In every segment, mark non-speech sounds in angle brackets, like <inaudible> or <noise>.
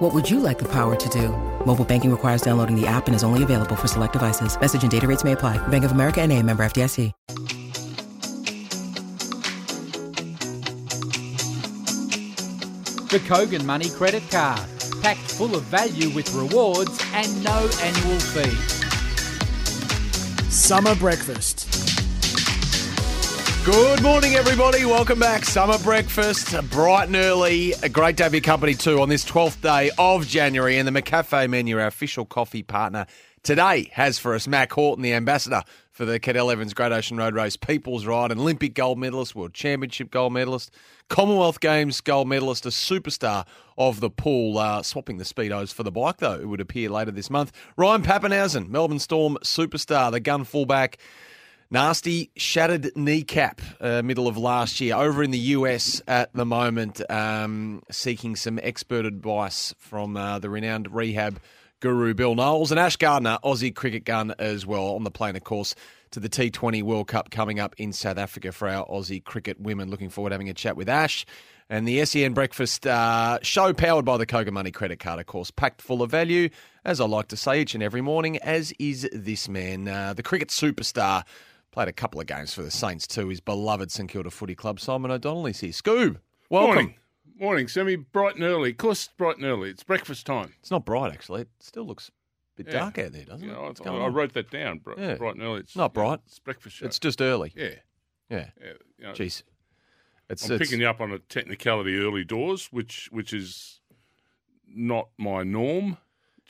What would you like the power to do? Mobile banking requires downloading the app and is only available for select devices. Message and data rates may apply. Bank of America and a member FDIC. The Kogan Money Credit Card. Packed full of value with rewards and no annual fee. Summer breakfast. Good morning, everybody. Welcome back. Summer breakfast, bright and early. A great to have your company too on this 12th day of January. And the McCafe menu, our official coffee partner today, has for us Mack Horton, the ambassador for the Cadel Evans Great Ocean Road Race People's Ride, Olympic gold medalist, World Championship gold medalist, Commonwealth Games gold medalist, a superstar of the pool, uh, swapping the Speedos for the bike, though, it would appear later this month. Ryan Papenhuyzen, Melbourne Storm superstar, the gun fullback. Nasty shattered kneecap, uh, middle of last year, over in the US at the moment, um, seeking some expert advice from uh, the renowned rehab guru Bill Knowles and Ash Gardner, Aussie cricket gun as well, on the plane, of course, to the T20 World Cup coming up in South Africa for our Aussie cricket women. Looking forward to having a chat with Ash. And the SEN Breakfast uh, show powered by the Kogan Money credit card, of course, packed full of value, as I like to say each and every morning, as is this man, uh, the cricket superstar. Played a couple of games for the Saints too. His beloved St Kilda Footy Club. Simon O'Donnell is here. Scoob, welcome. Morning. Morning, Sammy. Bright and early. Of course, it's bright and early. It's breakfast time. It's not bright actually. It still looks a bit Yeah. dark out there, doesn't You it? I, I wrote that down. Bright, Yeah. bright and early. It's Not bright. It's breakfast show. It's just early. yeah. Yeah. yeah you know, Jeez. It's, I'm it's picking you up on a technicality early doors, which which is not my norm.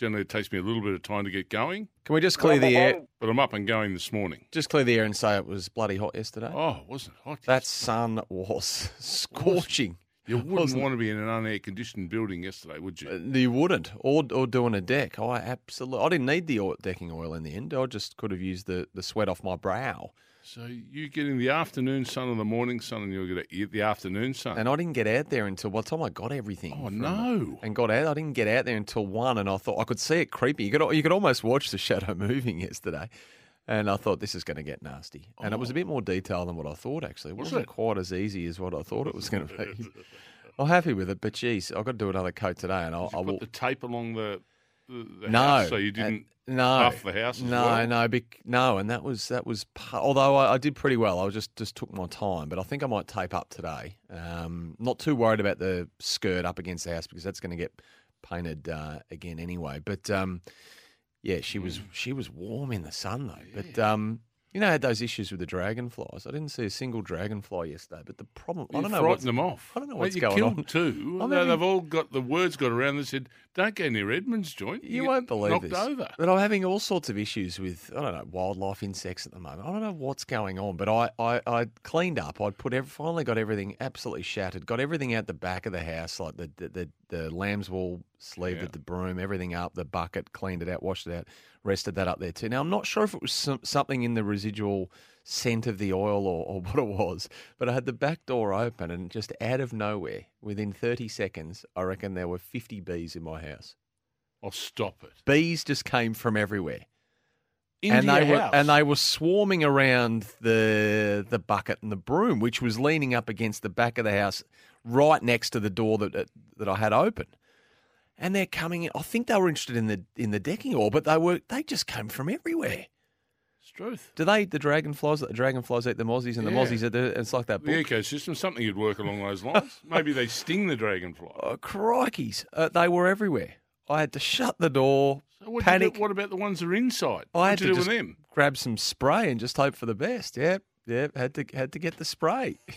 Generally, it takes me a little bit of time to get going, Can we just clear the air? but I'm up and going this morning. Just clear the air and say it was bloody hot yesterday. Oh, it wasn't hot. That sun was scorching. you wouldn't wasn't- want to be in an unair conditioned building yesterday, would you? Uh, You wouldn't, or or doing a deck. I absolutely. I didn't need the oil, decking oil in the end. I just could have used the, the sweat off my brow, so you getting the afternoon sun or the morning sun, and you'll get the afternoon sun. and I didn't get out there until what time I got everything. oh no! And got out. I didn't get out there until one, and I thought I could see it creeping. You could you could almost watch the shadow <laughs> moving yesterday, and I thought this is going to get nasty. And it was a oh. bit more detailed than what I thought. Actually, it Was wasn't it? quite as easy as what I thought it was going to be. <laughs> I'm happy with it, but geez, I've got to do another coat today, and I'll, Did you I put the tape along the, the, no, house so you didn't no buff the house no, well? no, bec- no, and that was that was. Although I, I did pretty well, I just just took my time, but I think I might tape up today. Um, not too worried about the skirt up against the house because that's going to get painted uh, again anyway. But um, yeah, she Hmm. was she was warm in the sun though. But um, you know, I had those issues with the dragonflies. I didn't see a single dragonfly yesterday. But the problem, I don't know, frightened them off. I don't know what's you going killed on. two. They- having- They've all got the words got around. They said, "Don't go near Edmund's joint." You get won't believe knocked this. over. But I'm having all sorts of issues with I don't know wildlife insects at the moment. I don't know what's going on, but I I, I cleaned up. I'd put every, finally got everything absolutely shattered. Got everything out the back of the house, like the the the, the lamb's wool sleeve, Yeah. the, the broom, everything up, the bucket, cleaned it out, washed it out, rested that up there too. Now I'm not sure if it was some, something in the residual scent of the oil or, or <laughs> what it was, but I had the back door open and just out of nowhere, within 30 seconds, I reckon there were 50 bees in my house I'll stop it. bees just came from everywhere. Into and they your were house. and they were swarming around the the bucket and the broom, which was leaning up against the back of the house, right next to the door that that, that I had open. And they're coming in. I think they were interested in the in the decking oil, but they were they just came from everywhere. Truth. Do they eat the dragonflies? The dragonflies eat the mozzies, and the Yeah. mozzies eat the. It's like that The ecosystem, something you'd work along those lines. <laughs> Maybe they sting the dragonfly. Oh, crikeys! Uh, they were everywhere. I had to shut the door, So what, panic. what about the ones that are inside? I What had you to do just with them? grab some spray and just hope for the best. Yep, yep. Had to had to get the spray. <laughs>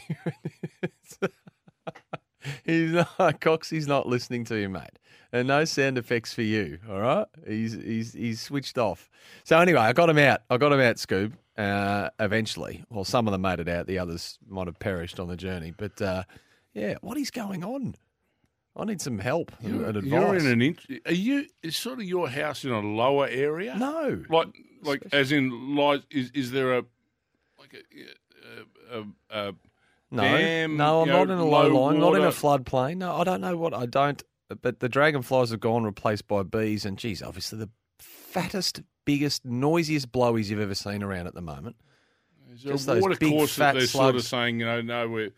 <laughs> he's not Cox. He's not listening to you, mate. And no sound effects for you. All right. He's he's he's switched off. So anyway, I got him out. I got him out, Scoob. Uh, eventually, well, some of them made it out. The others might have perished on the journey. But uh, yeah, what is going on? I need some help and, You're, and advice. you're in an. In, are you? Is sort of your house in a lower area? no. Like, like as in, like is is there a like like a, a, a No, dam, no, I'm not know, in a low, low line, not in a water. floodplain. No, I don't know what I don't. But the dragonflies have gone replaced by bees, and geez, obviously the fattest, biggest, noisiest blowies you've ever seen around at the moment. Just those water big course fat that they're sort of saying, you know, no, we're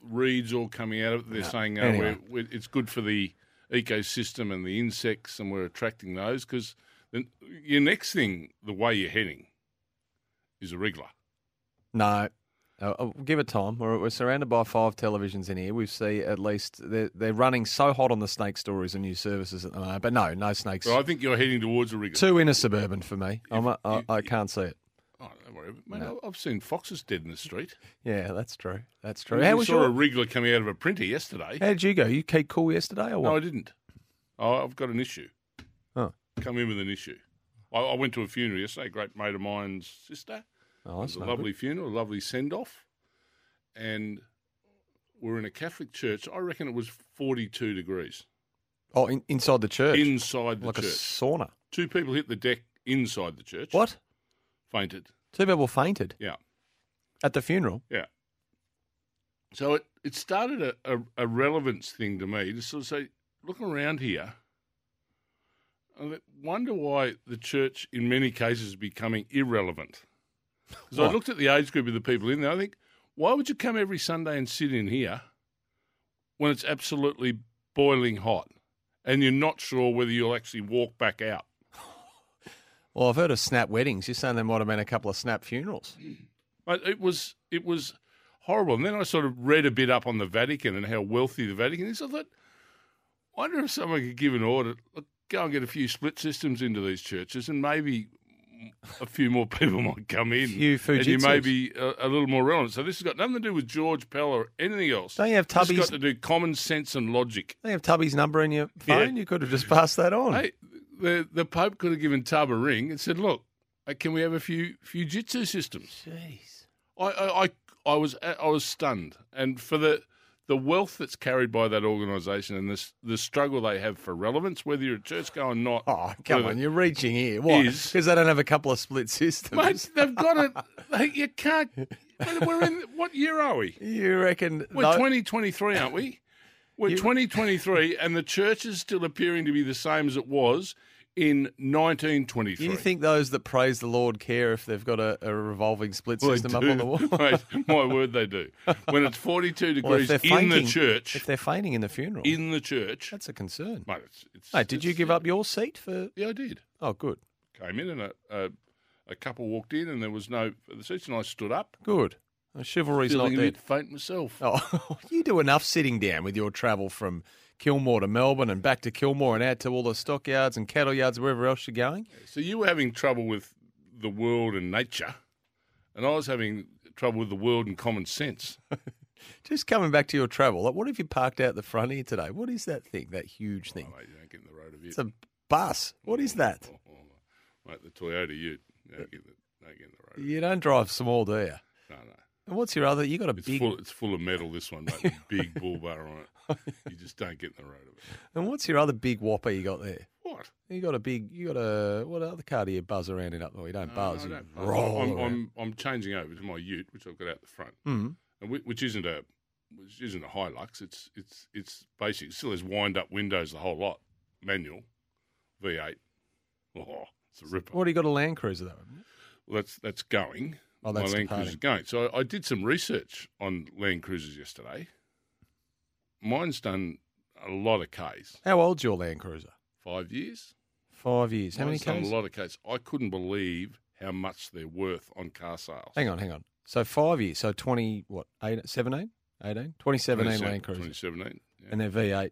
reeds all coming out of it. They're saying, no, Anyway. we're, we're, it's good for the ecosystem and the insects, and we're attracting those because your next thing, the way you're heading, is a wriggler. No. Uh, uh, give it time. We're, we're surrounded by five televisions in here. We see at least they're, they're running so hot on the snake stories and new services at the moment. But no, no snakes. But I think you're heading towards a wriggler. Too inner suburban for me. I'm a, I, if- I can't see it. Oh, don't worry, mate. I- I've seen foxes dead in the street. <laughs> Yeah, that's true. That's true. How was saw your? a wriggler coming out of a printer yesterday. How did you go? You keep cool yesterday or what? No, I didn't. Oh, I've got an issue. Oh. Come in with an issue. I, I went to a funeral yesterday. A great mate of mine's sister. Oh, It that's was a lovely funeral, a lovely send off. And we're in a Catholic church. I reckon it was 42 degrees. Oh, in, inside the church, inside the like a sauna. Two people hit the deck inside the church. What? Fainted. Two people fainted Yeah. at the funeral. Yeah. So it, it started a, a, a relevance thing to me to sort of say, looking around here, I wonder why the church in many cases is becoming irrelevant. Because I looked at the age group of the people in there, I think, why would you come every Sunday and sit in here when it's absolutely boiling hot and you're not sure whether you'll actually walk back out? <laughs> Well, I've heard of snap weddings. You're saying there might have been a couple of snap funerals. <clears throat> But it was it was horrible. And then I sort of read a bit up on the Vatican and how wealthy the Vatican is. I thought, wonder if someone could give an order, look, go and get a few split systems into these churches, and maybe a few more people might come in, Few and you may be a, a little more relevant. So this has got nothing to do with George Pell or anything else. Don't you have This has got to do common sense and logic. They have Tubby's number in your Yeah. phone. You could have just passed that on. Hey, the the Pope could have given Tub a ring and said, "Look, uh, can we have a few few jitsu systems?" Jeez. I, I, I, I was I was stunned, and for the the wealth that's carried by that organisation and this the struggle they have for relevance, whether you're a church going or not. Oh, come on. You're reaching here. Why? Because <laughs> they don't have a couple of split systems. mate, they've got it. <laughs> They, you can't. We're in what year are we? You reckon? We're tho- 2023, aren't we? We're <laughs> You- 2023, and the church is still appearing to be the same as it was in 1923. you think those that praise the Lord care if they've got a, a revolving split Well, system up on the wall? <laughs> Mate, my word, they do. When it's 42 <laughs> degrees they're in the church, If they're fainting in the funeral, in the church, that's a concern. mate, it's, it's, did you give up your seat for? Yeah, I did. Oh, good, Came in and a, a, a couple walked in and there was no the seats and I stood up, good. Chivalry's not feeling a dead. bit faint myself. Oh, <laughs> you do enough sitting down with your travel from Kilmore to Melbourne and back to Kilmore and out to all the stockyards and cattle yards wherever else you're going. So you were having trouble with the world and nature, and I was having trouble with the world and common sense. <laughs> Just coming back to your travel, like what have you parked out the front here today? What is that thing? That huge thing? Oh, mate, you don't get in the road of it. It's a bus. What is that? Oh, <laughs> oh, mate, the Toyota Ute. You don't get, in the, don't get in the road. You don't drive small, do you? No, no. And what's your other? You got a It's big. full. It's full of metal. This one, mate. Big <laughs> bull bar on it. You just don't get in the road of it. And what's your other big whopper you got there? What? You got a big. You got a what other car do you buzz around in up? Oh, you don't buzz. I you don't- roll I'm, around. I'm, I'm changing over to my Ute, which I've got out the front, Mhm. and whi- which isn't a which isn't a Hilux. It's it's it's basic. It still has wind up windows, the whole lot, manual, V8. Oh, it's a ripper. What do you got a Land Cruiser though? Well, that's that's going. Oh, my Land. Cruiser's going. So I, did some research on Land Cruisers yesterday. Mine's done a lot of Ks. How old's your Land Cruiser? Five years. Five years. How many Mine's done Ks? A lot of Ks. I couldn't believe how much they're worth on car sales. Hang on, hang on. So five years. So 20, what, eight, 17? 18? 2017 Land Cruiser. 2017. Yeah. And they're V8.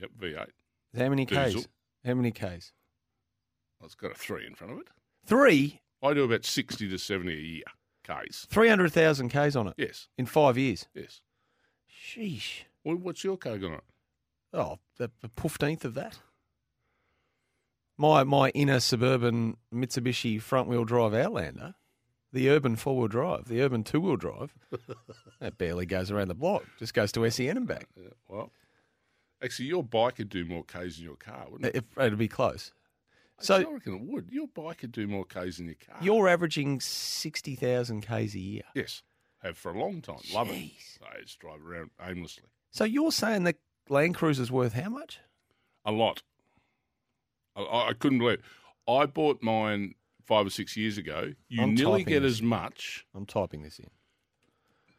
Yep, V8. How many Ks? Diesel. How many Ks? Well, it's got a three in front of it. Three? I do about 60 to 70 a year, Ks. 300,000 Ks on it Yes, in five years. yes. Sheesh. Well, what's your car going on? Oh, the, the fifteenth of that. My my inner suburban Mitsubishi front wheel drive Outlander, the urban four wheel drive, the urban two wheel drive, <laughs> that barely goes around the block. Just goes to SEN and back. Yeah, well, actually, your bike would do more Ks than your car, wouldn't it? It, it'd be close. So- I reckon it would. Your bike could do more k's than your car. You're averaging 60,000 Ks a year. yes, have for a long time. Love it. Jeez. Uh, I just drive around aimlessly. So you're saying the Land Cruiser's worth how much? A lot. I, I couldn't believe. It. I bought mine five or six years ago. You I'm nearly get as much. I'm typing this in.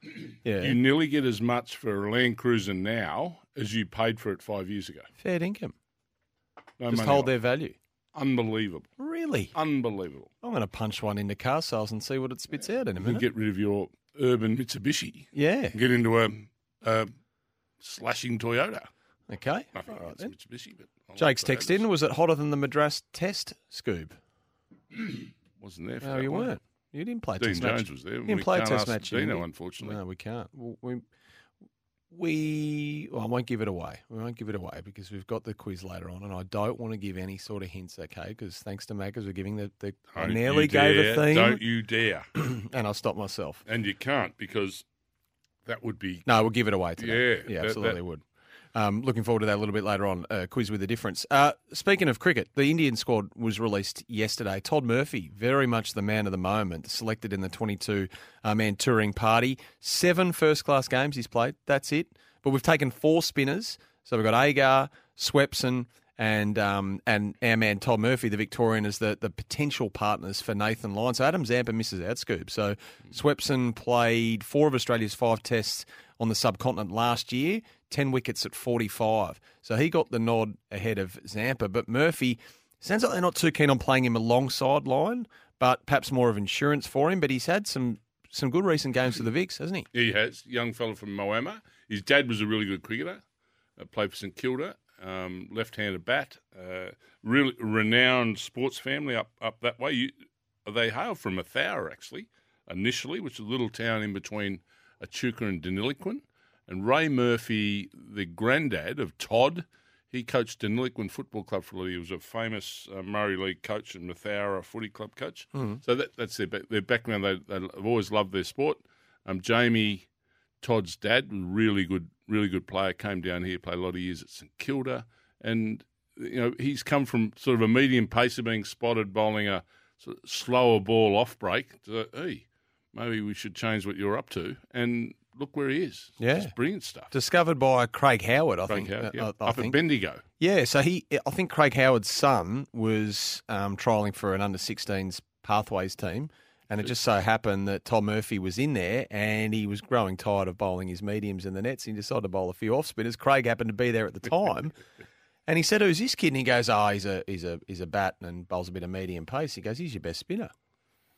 <clears throat> Yeah. You nearly get as much for a Land Cruiser now as you paid for it five years ago. Fair income. No Just hold their value. Unbelievable. Really? Unbelievable. I'm going to punch one into car sales and see what it spits out in a You minute. get rid of your urban Mitsubishi. yeah. Get into a, a slashing Toyota. Okay. Nothing All right then. Mitsubishi, but I like Jake's text Toyotas. in. Was it hotter than the Madras Test, Scoob? <clears throat> Wasn't there for No, that you one. weren't. You didn't play Dean test Jones match. was there. You didn't We play can't test ask match. in Dino, unfortunately. No, we can't. Well, we, we, well, I won't give it away. We won't give it away because we've got the quiz later on, and I don't want to give any sort of hints, okay? Because thanks to Maccas, we're giving the, the I Don't nearly you gave dare, a theme, Don't you dare. <clears throat> and I stop myself. and you can't because that would be. No, we'll give it away today. Yeah, yeah, that- absolutely that- would. Um, looking forward to that a little bit later on. Uh, quiz with a difference. Uh, speaking of cricket, the Indian squad was released yesterday. Todd Murphy, very much the man of the moment, selected in the 22 uh, man touring party. Seven first class games he's played. That's it. But we've taken four spinners. So we've got Agar, Swepson, and um, and our man Todd Murphy, the Victorian, is the, the potential partners for Nathan Lyon. So Adam Zampa misses out, Scoob. So Swepson played four of Australia's five tests on the subcontinent last year, 10 wickets at 45. So he got the nod ahead of Zampa. But Murphy, sounds like they're not too keen on playing him alongside Lyon, but perhaps more of insurance for him. But he's had some some good recent games for the Vics, hasn't he? He has. Young fellow from Moama. His dad was a really good cricketer. Uh, played for St Kilda. Um, left-handed bat. Uh, really renowned sports family up up that way. You, they hail from Mathoura, actually, initially, which is a little town in between Echuca and Deniliquin. And Ray Murphy, the granddad of Todd, he coached Deniliquin Football Club for a little. He was a famous uh, Murray League coach and Mathoura footy club coach. So that, that's their, their background. They, they've always loved their sport. Um, Jamie, Todd's dad, really good, really good player. Came down here, played a lot of years at St Kilda, and you know he's come from sort of a medium pace of being spotted bowling a sort of slower ball off break. To, hey, maybe we should change what you're up to. And look where he is. Yeah. Just brilliant stuff. Discovered by Craig Howard, I Craig think. Howard, uh, yeah. I, I up think. at Bendigo. Yeah, so he, I think Craig Howard's son was um, trialling for an under 16s pathways team, and it just so happened that Tom Murphy was in there, and he was growing tired of bowling his mediums in the nets. And he decided to bowl a few off spinners. Craig happened to be there at the time, <laughs> and he said, "Who's this kid?" And he goes, "Oh, he's a he's a he's a bat and bowls a bit of medium pace." He goes, "He's your best spinner,"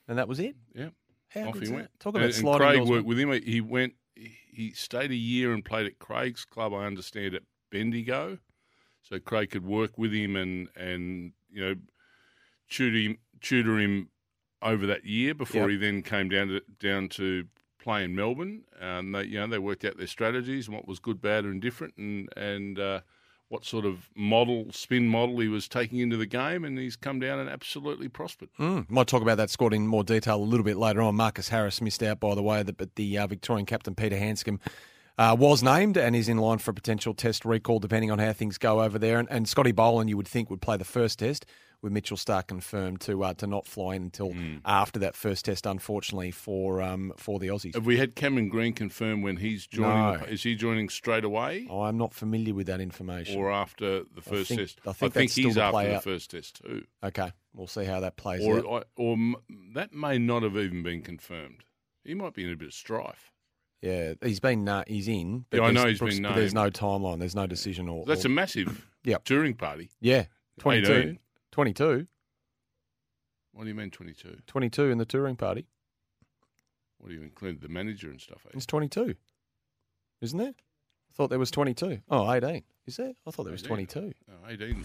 and that was it. Yeah. How Off he that? Talk about and, and Craig worked with him. He went. He stayed a year and played at Craig's club. I understand at Bendigo, so Craig could work with him and and you know tutor him tutor him over that year before Yep. he then came down to down to play in Melbourne. And they you know they worked out their strategies and what was good, bad, and different, and and. Uh, what sort of model, spin model he was taking into the game, and he's come down and absolutely prospered. Mm. Might talk about that squad in more detail a little bit later on. Marcus Harris missed out, by the way, but the uh, Victorian captain Peter Handscomb uh, was named and is in line for a potential test recall, depending on how things go over there. And, and Scotty Boland, you would think, would play the first test, with Mitchell Starc confirmed to uh, to not fly in until after that first test, unfortunately for um, for the Aussies. Have we had Cameron Green confirm when he's joining? No. The, is he joining straight away I'm not familiar with that information. or after the first think- test? I think that's still he's after the out. first test too. okay, we'll see how that plays Or, out. or, or that may not have even been confirmed. He might be in a bit of strife. Yeah, he's been uh, he's in. Yeah, I know he's been but There's no timeline. There's no decision or. That's or- a massive Yep. touring party. yeah, 22. 18. 22. What do you mean twenty two? 22 in the touring party. What do you include the manager and stuff? eh? It's 22, isn't there? I thought there was 22. Oh, 18. Is there? I thought there was 18. 22. No, eighteen.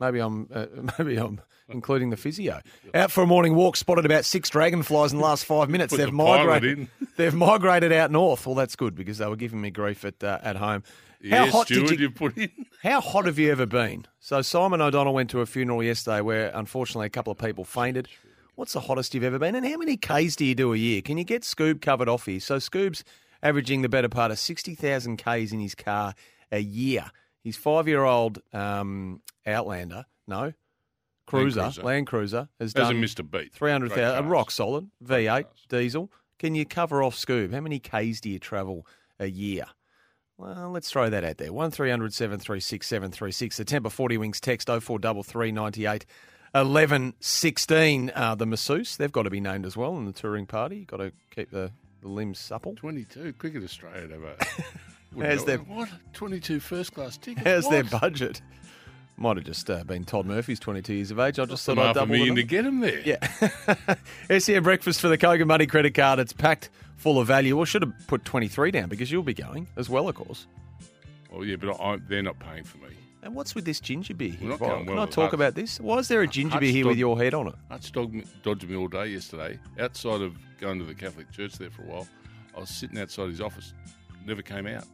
Maybe I'm uh, <laughs> maybe I'm including the physio. Out for a morning walk, spotted about six dragonflies in the last five minutes. Put they've the migrated. in. <laughs> They've migrated out north. Well, that's good because they were giving me grief at uh, at home. How Yeah, hot Stewart, did you? you put in. <laughs> How hot have you ever been? So Simon O'Donnell went to a funeral yesterday where unfortunately a couple of people fainted. What's the hottest you've ever been? And how many Ks do you do a year? Can you get Scoob covered off here? So Scoob's averaging the better part of 60,000 Ks in his car a year. His five-year-old um, Outlander, no, Cruiser, Cruiser. Land Cruiser, has done a beat. three hundred Great thousand, cars. rock solid V8 diesel. Can you cover off Scoob? How many k's do you travel a year? Well, let's throw that out there. One 736 736 The Tempur 40 Winks text 0433 98 11 16. Uh, the masseuse, they've got to be named as well in the touring party. You've got to keep the, the limbs supple. 22. Cricket Australia have a. <laughs> How's their- What? 22 first class tickets? How's their budget? Might have just uh, been Todd Murphy's 22 years of age. I just thought I'd a double the million to get them there. Yeah. <laughs> SEA breakfast for the Kogan Money credit card. It's packed full of value. Or should have put 23 down because you'll be going as well, of course. Well, yeah, but I, they're not paying for me. And what's with this ginger beer here? Not going Can well I talk Hutch. about this? Why is there a ginger Hutch beer here with your head on it? Hutch dog, dodged me all day yesterday. Outside of going to the Catholic church there for a while, I was sitting outside his office. Never came out.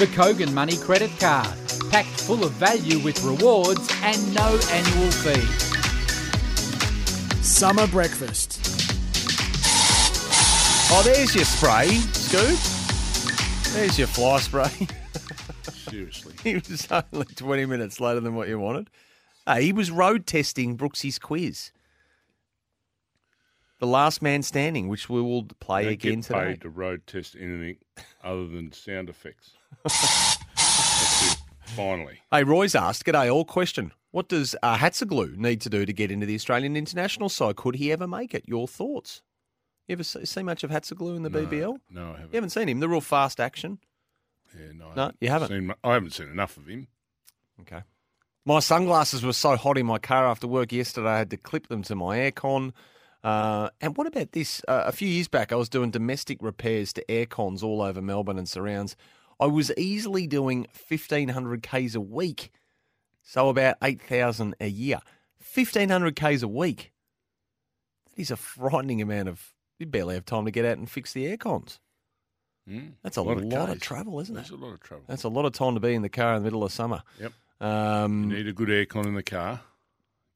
The Kogan Money Credit Card. Packed full of value with rewards and no annual fee. Summer breakfast. Oh, there's your spray, Scoob. There's your fly spray. Seriously. <laughs> he was only 20 minutes later than what you wanted. Hey, he was road testing Brooksy's quiz. The last man standing, which we will play Don't again get today. paid to road test anything other than sound effects. Finally. Hey, Roy's asked, G'day, all question. What does uh, Hatzoglou need to do to get into the Australian international side? Could he ever make it? Your thoughts? You ever see, see much of Hatzoglou in the No, BBL? No, I haven't. You haven't seen him. The real fast action. Yeah, no, I No, you haven't? Seen, I haven't seen enough of him. Okay. My sunglasses were so hot in my car after work yesterday, I had to clip them to my aircon. Uh, and what about this? Uh, a few years back, I was doing domestic repairs to aircons all over Melbourne and surrounds. I was easily doing 1,500 Ks a week. So about 8,000 a year. 1,500 Ks a week. That is a frightening amount of. You barely have time to get out and fix the aircons. Mm. That's a lot, of, Ks. travel, isn't That's it? That's a lot of trouble. That's a lot of time to be in the car in the middle of summer. Yep. Um, You need a good aircon in the car.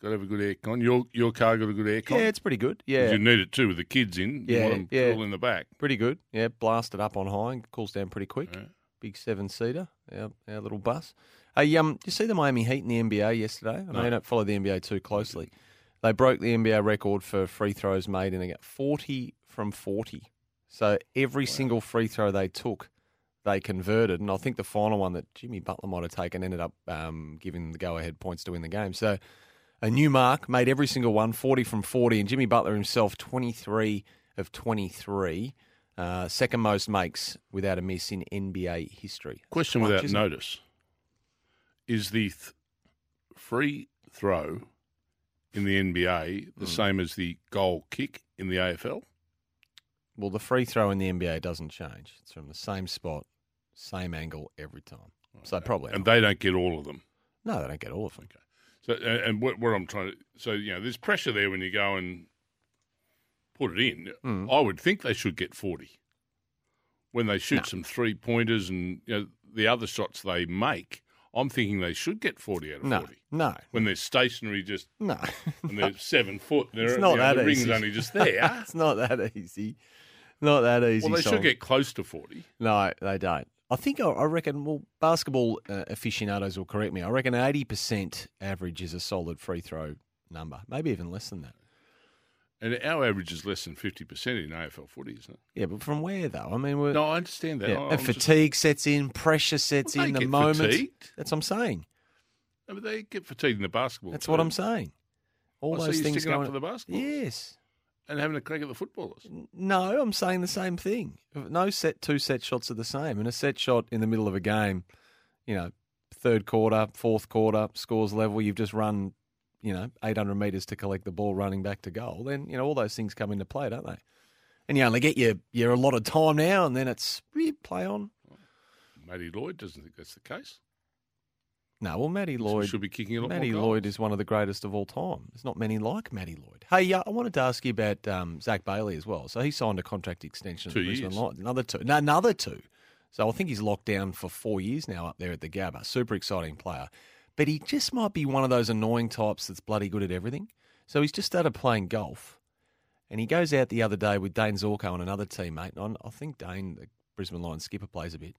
Got to have a good aircon. Your your car got a good aircon. yeah, it's pretty good. Yeah, You need it too with the kids in. You Yeah, want them yeah. cool in the back. Pretty good. Yeah, blast it up on high and cools down pretty quick. Yeah. Big seven seater, our, our little bus. Hey, um, did you see the Miami Heat in the NBA yesterday? I No. you don't follow the NBA too closely. They broke the NBA record for free throws made, and they got forty from forty. So every single free throw they took, they converted. And I think the final one that Jimmy Butler might have taken ended up um, giving the go-ahead points to win the game. So a new mark, made every single one, 40 from 40, and Jimmy Butler himself, 23 of 23, uh, second most makes without a miss in NBA history. Question without notice: Is the th- free throw in the NBA the same as the goal kick in the AFL? Well, the free throw in the NBA doesn't change. It's from the same spot, same angle every time. So probably and not. they don't get all of them. no, they don't get all of them. Okay. So, and and what, what I'm trying to, so you know, there's pressure there when you go and put it in. Mm. I would think they should get 40 when they shoot No. some three pointers and you know the other shots they make. I'm thinking they should get 40 out of No, 40 no, when they're stationary, just no. <laughs> and they're seven foot. They're, It's not you know, that the ring's easy. only just <laughs> there. it's not that easy. Not that easy. well, they Sol. should get close to 40. No, they don't. I think I- reckon. Well, basketball uh, aficionados will correct me. I reckon eighty percent average is a solid free throw number. Maybe even less than that. And our average is less than 50% in AFL footy, isn't it? Yeah, but from where though? I mean, we're, No, I understand that. yeah, I- and I'm just- fatigue sets in, pressure sets Well, they in, the moment. fatigued. That's what I'm saying. No, but they get fatigued in the basketball. That's too. what I'm saying. All Oh, so those you're things sticking up for the basketball? Yes. And having a crack at the footballers. No, I'm saying the same thing. No set two set shots are the same. And a set shot in the middle of a game, you know, third quarter, fourth quarter, scores level, you've just run, you know, 800 metres to collect the ball running back to goal, then, you know, all those things come into play, don't they? And you only get your, your a lot of time now, and then it's play on. Matty Lloyd doesn't think that's the case. No, well, Matty Lloyd. should be kicking a lot Matty. Lloyd is one of the greatest of all time. There's not many like Matty Lloyd. Hey, uh, I wanted to ask you about um, Zach Bailey as well. So he signed a contract extension Two Brisbane years. Lions. Another two. No, another two. So I think he's locked down for four years now up there at the Gabba. Super exciting player. But he just might be one of those annoying types that's bloody good at everything. So he's just started playing golf, and he goes out the other day with Dayne Zorko and another teammate. And I I think Dane, the Brisbane Lions skipper, plays a bit.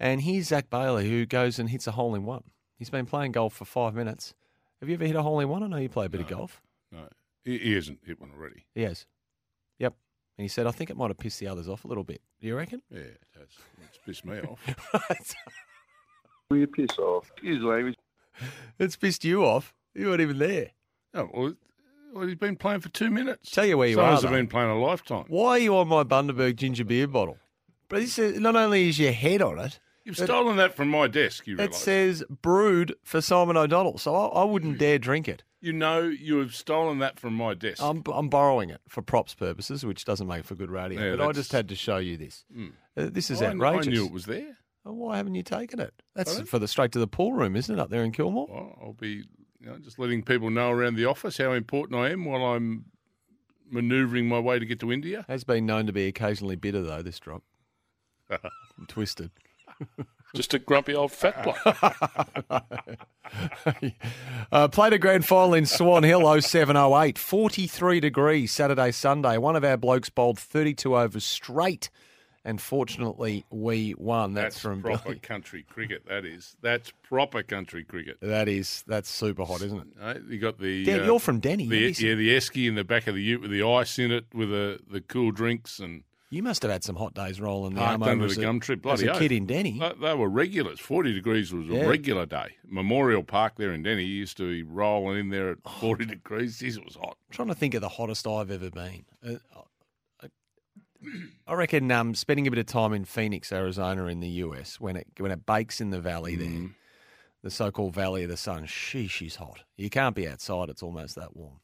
And here's Zach Bailey, who goes and hits a hole in one. He's been playing golf for five minutes. Have you ever hit a hole in one? I know you play a bit of golf. No, he, he hasn't hit one already. He has. Yep. And he said, I think it might have pissed the others off a little bit. Do you reckon? Yeah, it has. It's pissed me off. Will you piss off? Excuse language. <laughs> it's pissed you off. You weren't even there. Oh, well, well, he's been playing for two minutes. Tell you where you Some are. have been playing a lifetime. Why are you on my Bundaberg ginger beer bottle? But this is, not only is your head on it, You've stolen that from my desk, you it realise. says brewed for Simon O'Donnell. So I, I wouldn't dare drink it. you know you have stolen that from my desk. I'm, I'm borrowing it for props purposes, which doesn't make for good radio. Yeah, but I that's- just had to show you this. Mm. Uh, this is I, outrageous. I knew it was there. Oh, why haven't you taken it? That's Pardon? for the straight to the pool room, isn't it, up there in Kilmore? Well, I'll be you know, just letting people know around the office how important I am while I'm manoeuvring my way to get to India. Has been known to be occasionally bitter, though, this drop. <laughs> Twisted. Just a grumpy old fat bloke. <laughs> uh, played a grand final in Swan Hill 0708, 43 degrees Saturday, Sunday. One of our blokes bowled 32 overs straight, and fortunately we won. That's, That's, from proper Billy. country cricket. That is. That's proper country cricket. That is, that's super hot, isn't it? You got the Dan, uh, you're from Denny. the, yeah, the esky in the back of the ute with the ice in it, with the the cool drinks and you must have had some hot days rolling the arm under the as a- gum trip. as Bloody a kid in Denny. They, they were regulars. Forty degrees was Yeah. a regular day. Memorial Park there in Denny used to be rolling in there at forty degrees. Jeez, it was hot. I'm trying to think of the hottest I've ever been. Uh, I reckon um, spending a bit of time in Phoenix, Arizona, in the US, when it when it bakes in the valley Mm. there, the so-called Valley of the Sun. Sheesh, she's hot. You can't be outside; it's almost that warm.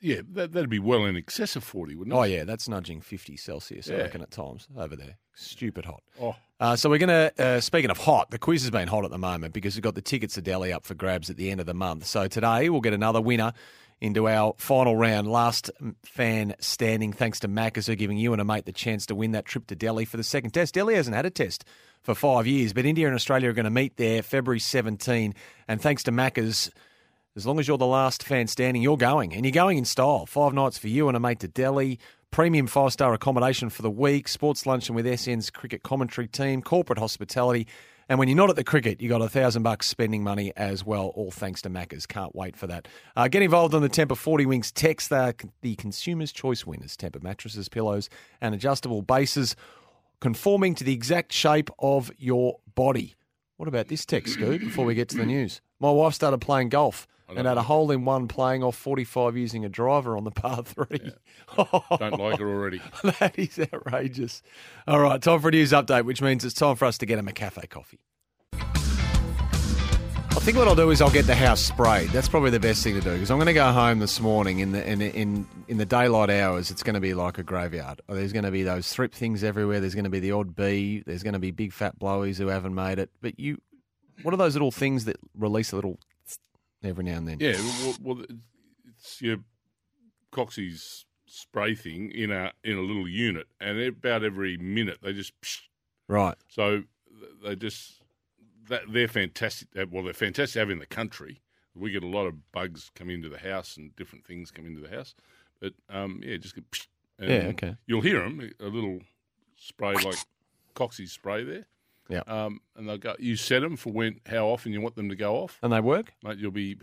Yeah, that, that'd be well in excess of forty, wouldn't it? Oh yeah, that's nudging 50 Celsius. I Yeah. reckon at times over there. Stupid hot. Oh, Uh, so we're going to, uh, speaking of hot, the quiz has been hot at the moment because we've got the tickets to Delhi up for grabs at the end of the month. So today we'll get another winner into our final round, last fan standing, thanks to Macca's who giving you and a mate the chance to win that trip to Delhi for the second test. Delhi hasn't had a test for five years, but India and Australia are going to meet there February 17. And thanks to Macca's, as long as you're the last fan standing, you're going, and you're going in style. Five nights for you and a mate to Delhi. Premium five star accommodation for the week, sports luncheon with SN's cricket commentary team, corporate hospitality, and when you're not at the cricket, you got a thousand bucks spending money as well. All thanks to Macca's. Can't wait for that. Uh, get involved on the Tempur 40 Winks text. They're the consumer's choice winners. Tempur mattresses, pillows, and adjustable bases, conforming to the exact shape of your body. What about this text, Scoot? Before we get to the news, my wife started playing golf and had a hole in one playing off 45 using a driver on the par three. <laughs> don't like her already. <laughs> that is outrageous. All right, time for a news update, which means it's time for us to get him a cafe coffee. I think what I'll do is I'll get the house sprayed. That's probably the best thing to do because I'm going to go home this morning in the in in in the daylight hours. It's going to be like a graveyard. There's going to be those thrip things everywhere. There's going to be the odd bee. There's going to be big fat blowies who haven't made it. But you, what are those little things that release a little every now and then? Yeah, well, well it's your Coxie's spray thing in a in a little unit, and about every minute they just psh, Right. so they just that they're fantastic. uh, Well, they're fantastic to have in the country. We get a lot of bugs come into the house and different things come into the house, but um, yeah, just get psh, and Yeah, okay. You'll hear them a little spray like Coxie's spray there. Yeah. Um, and they'll go. You set them for when how often you want them to go off, And they work. mate. You'll be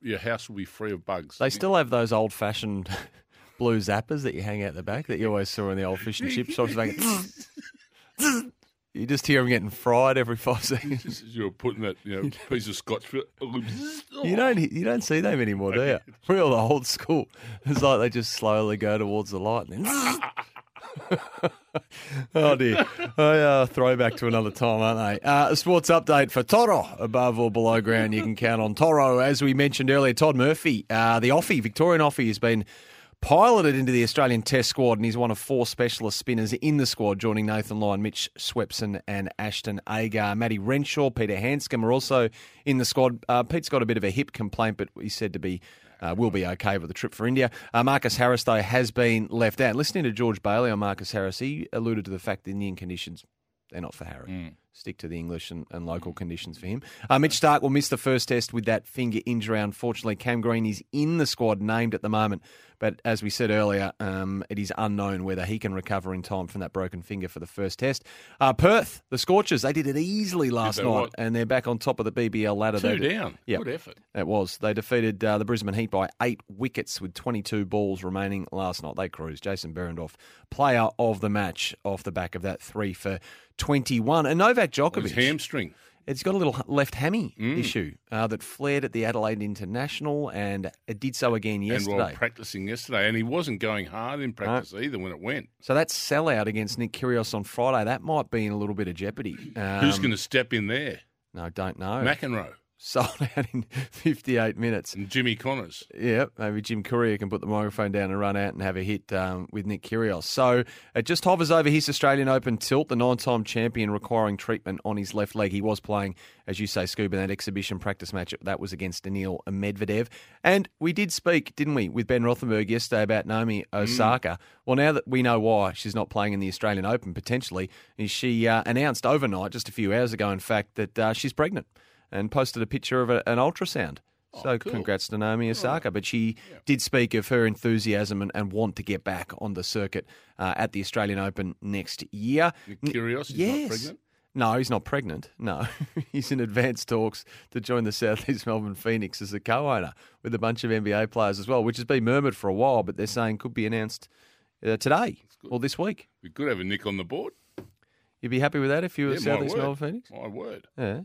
your house will be free of bugs. They still have those old fashioned <laughs> blue zappers that you hang out the back that you always saw in the old fish and chip shops. They <laughs> go, you just hear them getting fried every five <laughs> seconds. You're putting that you know piece of scotch. You don't you don't see them anymore, do you? Real old school. It's like they just slowly go towards the light and then. <laughs> oh dear! Oh, uh, throwback to another time, aren't they? Uh, a sports update for Toro above or below ground. You can count on Toro, as we mentioned earlier. Todd Murphy, uh, the offie, Victorian offie, has been piloted into the Australian Test squad, and he's one of four specialist spinners in the squad, joining Nathan Lyon, Mitch Swepson, and Ashton Agar. Matty Renshaw, Peter Handscomb are also in the squad. Uh, Pete's got a bit of a hip complaint, but he's said to be. Uh, will be okay with the trip for India. Uh, Marcus Harris, though, has been left out. Listening to George Bailey on Marcus Harris, he alluded to the fact the Indian conditions, they're not for Harry. Stick to the English and, and local conditions for him. Uh, Mitch Starc will miss the first test with that finger injury. Unfortunately, Cam Green is in the squad named at the moment, but as we said earlier, um, it is unknown whether he can recover in time from that broken finger for the first test. Uh, Perth, the Scorchers, they did it easily last night, what? and they're back on top of the BBL ladder. Two They- down. Yeah. Good effort. It was. They defeated uh, the Brisbane Heat by eight wickets with 22 balls remaining last night. They cruised. Jason Behrendorff, player of the match, off the back of that three for 21. And Novak His Djokovic, hamstring. it's got a little left hammy Mm. issue uh, that flared at the Adelaide International, and it did so again yesterday. And while practicing yesterday, and he wasn't going hard in practice either when it went. so that sellout against Nick Kyrgios on Friday, that might be in a little bit of jeopardy. Um, Who's going to step in there? No, don't know. McEnroe Sold <laughs> out in 58 minutes. and Jimmy Connors. Yeah, maybe Jim Courier can put the microphone down and run out and have a hit um, with Nick Kyrgios. So it just hovers over his Australian Open tilt, the nine-time champion requiring treatment on his left leg. He was playing, as you say, Scuba, in that exhibition practice match. That was against Daniil Medvedev. And we did speak, didn't we, with Ben Rothenberg yesterday about Naomi Osaka. Well, now that we know why she's not playing in the Australian Open, potentially, is she uh, announced overnight, just a few hours ago, in fact, that uh, she's pregnant and posted a picture of a, an ultrasound. So cool. congrats to Naomi Osaka. But she did speak of her enthusiasm and, and want to get back on the circuit uh, at the Australian Open next year. Nick N- Kyrgios is yes. not pregnant. No, he's not pregnant. No, <laughs> he's in advanced talks to join the South East Melbourne Phoenix as a co-owner with a bunch of NBA players as well, which has been murmured for a while, but they're saying could be announced uh, today or this week. We could have a Nick on the board. You'd be happy with that if you were Yeah, South East word. Melbourne Phoenix? My word. Yeah.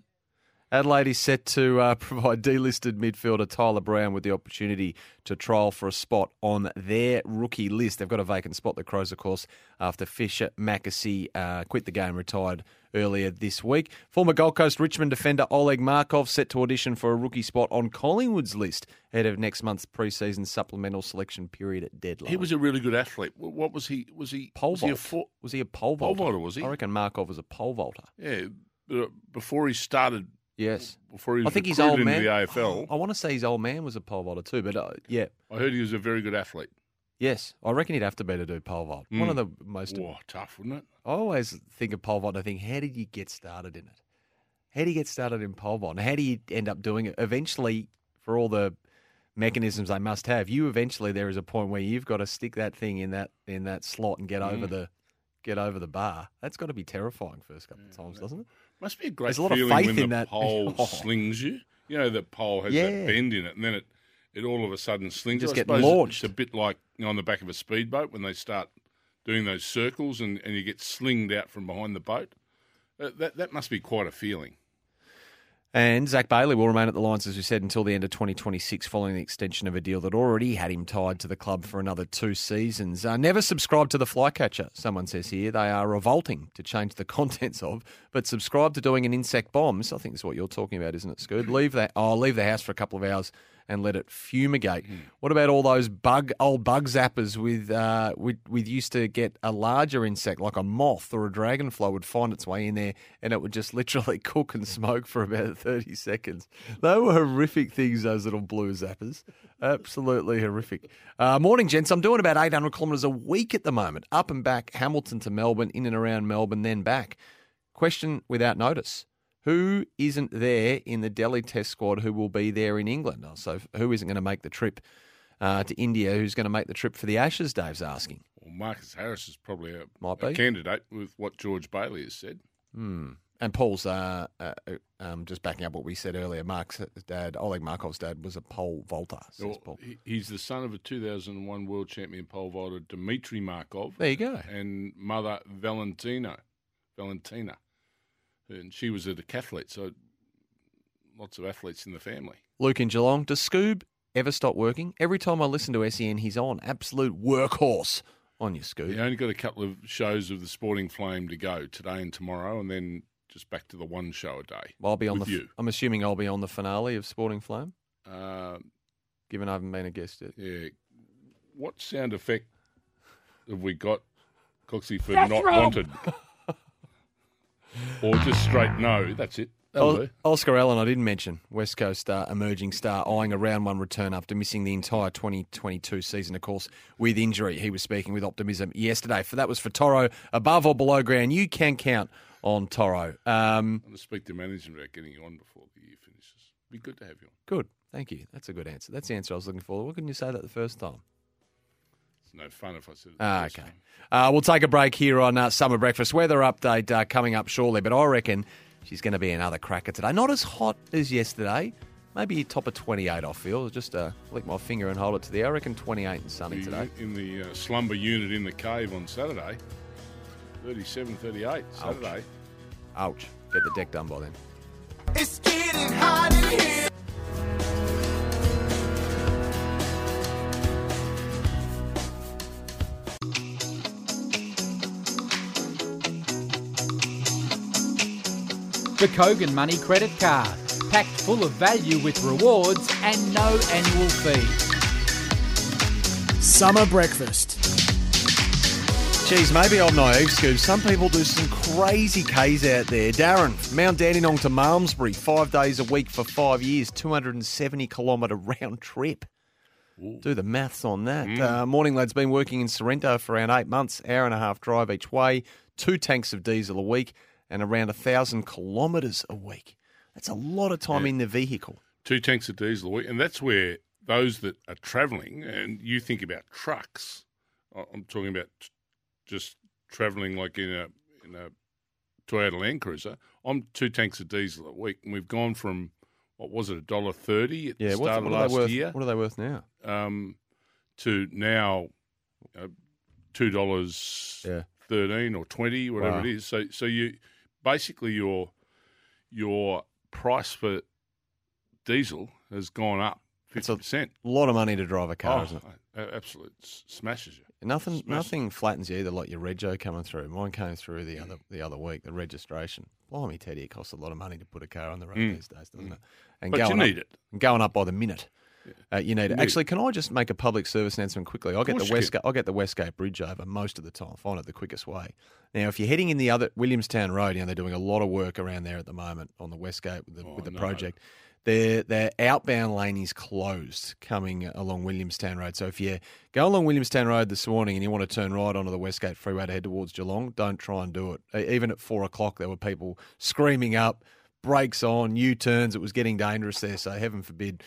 Adelaide is set to uh, <laughs> provide delisted midfielder Tyler Brown with the opportunity to trial for a spot on their rookie list. They've got a vacant spot, the Crows, of course, after Fischer McAsey uh, quit the game, retired earlier this week. Former Gold Coast Richmond defender Oleg Markov set to audition for a rookie spot on Collingwood's list ahead of next month's preseason supplemental selection period at deadline. He was a really good athlete. What was he? Was he pole was he a vault. was he a pole Pole vaulter? vaulter, was he? I reckon Markov was a pole vaulter. Yeah, uh, before he started, Yes. before he I think his old man. the AFL, I want to say his old man was a pole vaulter too, but uh, yeah, I heard he was a very good athlete. yes, I reckon he'd have to be to do pole vault. One Mm. of the most. Whoa, tough, wouldn't it? I always think of pole vault. and I think, how did you get started in it? How do you get started in pole vault? And how do you end up doing it? Eventually, for all the mechanisms they must have, you eventually there is a point where you've got to stick that thing in that in that slot and get over Mm. the get over the bar. That's got to be terrifying first couple of times, doesn't it? Must be a great There's a lot of feeling faith when in the that. pole <laughs> Oh. slings you. You know, the pole has Yeah. that bend in it, and then it, it all of a sudden slings. Just I get suppose launched. It's a bit like you know, on the back of a speedboat when they start doing those circles, and, and you get slinged out from behind the boat. Uh, that that must be quite a feeling. And Zach Bailey will remain at the Lions, as we said, until the end of 2026, following the extension of a deal that already had him tied to the club for another two seasons. Uh, never subscribe to the Flycatcher, someone says here. They are revolting to change the <laughs> contents of, but subscribe to doing an insect bomb. This, I think, is what you're talking about, isn't it, Scoot? Leave that. Oh, leave the house for a couple of hours and let it fumigate. What about all those bug old bug zappers with uh, with with used to get a larger insect like a moth or a dragonfly would find its way in there and it would just literally <laughs> cook and smoke for about thirty seconds. They were horrific things. Those little blue zappers, absolutely horrific. Uh, morning, gents. I'm doing about 800 kilometres a week at the moment, up and back Hamilton to Melbourne, in and around Melbourne, then back. Question without notice. Who isn't there in the Delhi Test squad who will be there in England? Oh, So, who isn't going to make the trip uh, to India? Who's going to make the trip for the Ashes? Dave's asking. Well, Marcus Harris is probably a, Might a candidate with what George Bailey has said. Hmm. And Paul's uh, uh, uh, um, just backing up what we said earlier. Mark's dad, Oleg Markov's dad, was a pole vaulter. Well, he's the son of a 2001 world champion pole vaulter Dmitry Markov. There you go. And mother Valentina, Valentina, and she was a decathlete. So lots of athletes in the family. Luke in Geelong. Does Scoob ever stop working? Every time I listen to SEN, he's on. Absolute workhorse on you, Scoob. He only got a couple of shows of the Sporting Flame to go today and tomorrow, and then just back to the one show a day. I'll be on the. you. I'm assuming I'll be on the finale of Sporting Flame, Uh, given I haven't been a guest yet. yeah. What sound effect have we got, Coxie, for not wanted? <laughs> or just straight no? That's it. O- Oscar Allen, I didn't mention, West Coast star, emerging star, eyeing a round one return after missing the entire 2022 season, of course, with injury. He was speaking with optimism yesterday. For that was for Toro, above or below ground. You can count on Toro. Um, I'm going to speak to management about getting you on before the year finishes. Be good to have you on. good. Thank you. That's a good answer. That's the answer I was looking for. Why couldn't you say that the first time? It's no fun if I said it. Ah, okay. Uh, we'll take a break here on uh, Summer Breakfast. Weather update uh, coming up shortly, but I reckon she's going to be another cracker today. Not as hot as yesterday. Maybe top of 28, I feel. Just uh, lick my finger and hold it to the air. I reckon 28 and sunny The- today. In the uh, slumber unit in the cave on Saturday, 37, 38, Saturday. Ouch. Get the deck done by then. It's getting hot in here. The Kogan Money Credit Card. Packed full of value with rewards and no annual fee. Summer breakfast. Geez, maybe I'm naive, Scoob. Some people do some crazy Ks out there. Darren, Mount Dandenong to Malmesbury, five days a week for five years, 270 kilometre round trip. Do the maths on that. Uh, Morning Lad's been working in Sorrento for around eight months, hour and a half drive each way, two tanks of diesel a week, and around a thousand kilometres a week. That's a lot of time in the vehicle. two tanks of diesel a week, and that's where those that are travelling, and you think about trucks. I'm talking about just travelling like in a in a Toyota Land Cruiser. I'm two tanks of diesel a week, and we've gone from what was it a dollar thirty at Yeah, the start what, of last worth, year what are they worth now? um, to now uh, two dollars Yeah. thirteen or twenty, whatever Wow. it is. So so you basically your your price for diesel has gone up fifty percent. A lot of money to drive a car, isn't it? absolutely smashes you. Nothing, Smash. nothing flattens you either like your rego coming through. Mine came through the other the other week. The registration. Blimey, Teddy, it costs a lot of money to put a car on the road Mm. these days, doesn't it? And But you need up, it. Going up by the minute. Uh, you need it. Actually, can I just make a public service announcement quickly? I get the Westgate. I get the Westgate Bridge over most of the time. I find it the quickest way. Now, if you're heading in the other Williamstown Road, you know they're doing a lot of work around there at the moment on the Westgate with the, Oh, with the no. project. Their their outbound lane is closed coming along Williamstown Road. So if you go along Williamstown Road this morning and you want to turn right onto the Westgate Freeway to head towards Geelong, don't try and do it. Even at four o'clock, there were people screaming up, brakes on, U turns. It was getting dangerous there. So heaven forbid,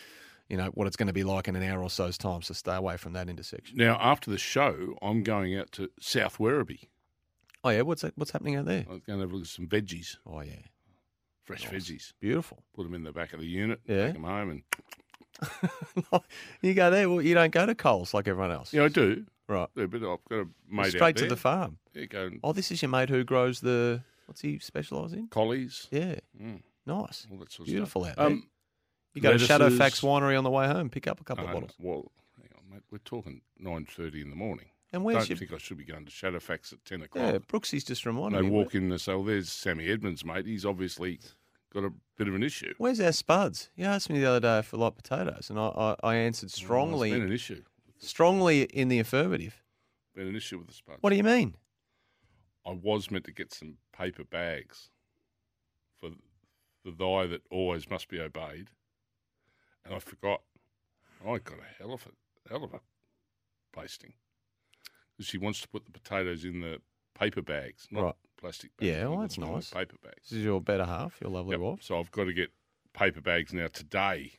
you know what it's going to be like in an hour or so's time. So stay away from that intersection. Now after the show, I'm going out to South Werribee. Oh yeah, what's that, what's happening out there? I'm going to have a look at some veggies, Oh yeah, fresh Nice. veggies. beautiful. Put them in the back of the unit. Yeah. Take them home, and <laughs> you go there. Well, you don't go to Coles like everyone else. yeah, I do. Right. Yeah, but I've got a mate Straight to the farm. Yeah, go and Oh, this is your mate who grows the. What's he specialise in? collies, Yeah, Mm. nice. all that sort of Beautiful stuff. out there. Um, You go to Shadowfax lettuces. Winery on the way home. Pick up a couple of bottles. well, hang on, mate. We're talking nine thirty in the morning. And I where's don't your? think I should be going to Shadowfax at ten o'clock. Yeah. Brooksy's just reminded they me. walk in and say, "Well, there's Sammy Edmonds, mate. He's obviously got a bit of an issue." Where's our spuds? You asked me the other day for like potatoes, and I, I, I answered Well, it's strongly, been an issue. strongly in the affirmative. Been an issue with the spuds. What do you mean? I was meant to get some paper bags for the thy that always must be obeyed, and I forgot. I got a hell of a hell of a pasting. 'Cause She wants to put the potatoes in the paper bags, not Right. plastic bags. Yeah, well, that's nice. Paper bags. This is your better half, your lovely Yep. wife. So I've got to get paper bags now today.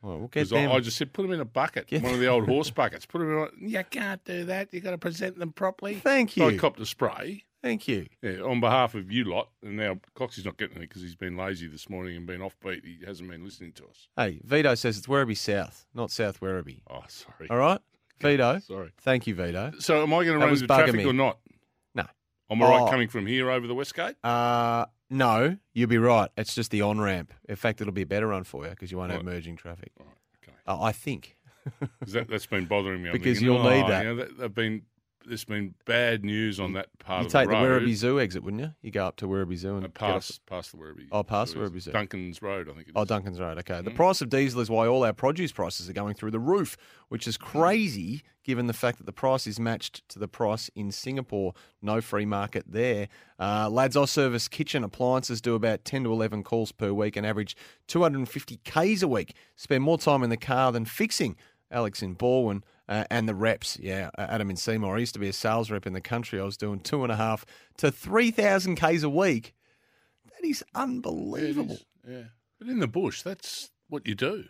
Well, we'll get them. I, I just said, put them in a bucket, Get one of the old horse buckets. Put them in. A, you can't do that. You've got to present them properly. Thank So I you. copped a spray. Thank you. Yeah, on behalf of you lot, and now Coxie's not getting it because he's been lazy this morning and been offbeat. He hasn't been listening to us. Hey, Vito says it's Werribee South, not South Werribee. Oh, sorry. All right, Vito. Sorry. Thank you, Vito. So, am I going to run was into bugging traffic me. or not? No. All right Oh. coming from here over the Westgate. Uh, no, you'll be right. It's just the on ramp. In fact, it'll be a better run for you because you won't have Right. merging traffic. Right, okay. Uh, I think. 'Cause that, that's been bothering me. I'm <laughs> Because thinking, you'll need oh, that. You know, that, they've been there's been bad news on that part You of take the the. Werribee Zoo exit, wouldn't you? You go up to Werribee Zoo and Uh, get off past past the Werribee. Oh, past Zoo Werribee Zoo. Duncan's Road, I think. It is. Oh, Duncan's Road. Okay. The Mm. price of diesel is why all our produce prices are going through the roof, which is crazy given the fact that the price is matched to the price in Singapore. No free market there. Uh, Lads Oz Service kitchen appliances do about 10 to 11 calls per week and average 250 Ks a week. Spend more time in the car than fixing. Alex in Baldwin. Uh, and the reps, yeah, Adam in Seymour. I used to be a sales rep in the country. I was doing two and a half to 3,000 Ks a week That is Yeah, unbelievable. is. Yeah. But in the bush, that's what you do.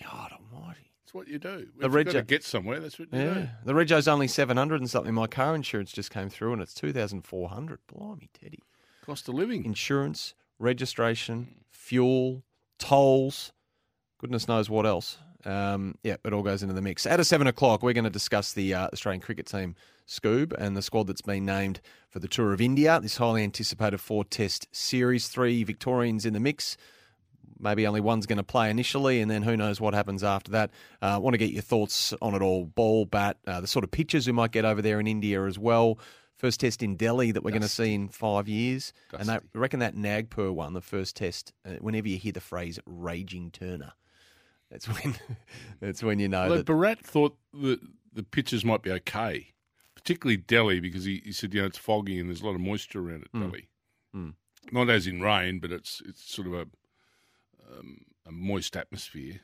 God almighty. That's what you do. The If you've got to get somewhere, that's what you Yeah. do. The Rego's only 700 and something. My car insurance just came through and it's 2,400. Blimey, Teddy. Cost of living. Insurance, registration, fuel, tolls, goodness knows what else. Um, yeah, it all goes into the mix. At a seven o'clock, we're going to discuss the uh, Australian cricket team, Scoob, and the squad that's been named for the Tour of India. This highly anticipated four test series, three Victorians in the mix. Maybe only one's going to play initially, and then who knows what happens after that. I uh, want to get your thoughts on it all ball, bat, uh, the sort of pitches we might get over there in India as well. First test in Delhi that we're going to see in five years. And they, I reckon that Nagpur one, the first test, uh, whenever you hear the phrase raging Turner, that's when <laughs> that's when you know Although that. Barat thought the the pitches might be okay, particularly Delhi, because he, he said you know it's foggy and there's a lot of moisture around at Delhi. Mm. Not as in rain, but it's it's sort of a um, a moist atmosphere.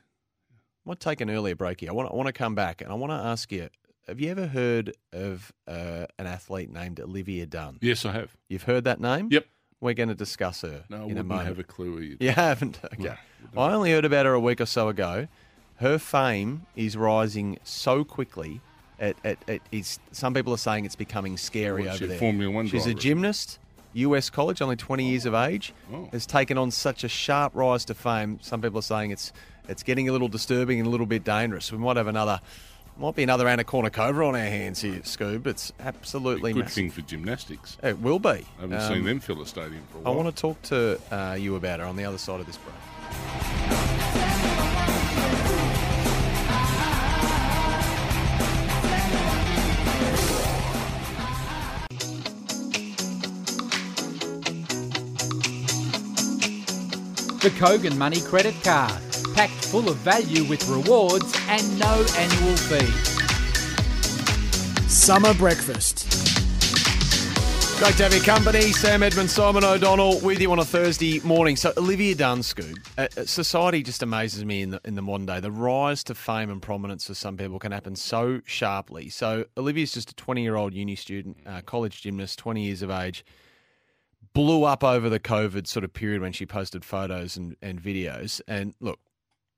I might take an earlier break here. I want, I want to come back and I want to ask you have you ever heard of uh, an athlete named Olivia Dunne? Yes, I have. You've heard that name? Yep. We're going to discuss her No, I in a wouldn't moment. have a clue. Who you <laughs> haven't? Okay. No, I only heard about her a week or so ago. Her fame is rising so quickly. It, it, it is, some people are saying it's becoming scary over she's a there. Formula One She's a gymnast, US college, only 20 years of age, Oh. has taken on such a sharp rise to fame. Some people are saying it's it's getting a little disturbing and a little bit dangerous. We might have another, might be another Anna Kournikova on our hands here, Scoob. It's absolutely Good massive. thing for gymnastics. It will be. I haven't Um, seen them fill a stadium for a while. I want to talk to uh, you about her on the other side of this break. The Kogan Money Credit Card. Packed full of value with rewards and no annual fee. Summer breakfast. Great to have your company. Sam Edmund, Simon O'Donnell with you on a Thursday morning. So, Olivia Dunne Scoob, uh, uh, society just amazes me in the, in the modern day. The rise to fame and prominence for some people can happen so sharply. So, Olivia's just a 20 year old uni student, uh, college gymnast, 20 years of age. Blew up over the COVID sort of period when she posted photos and, and videos. And look,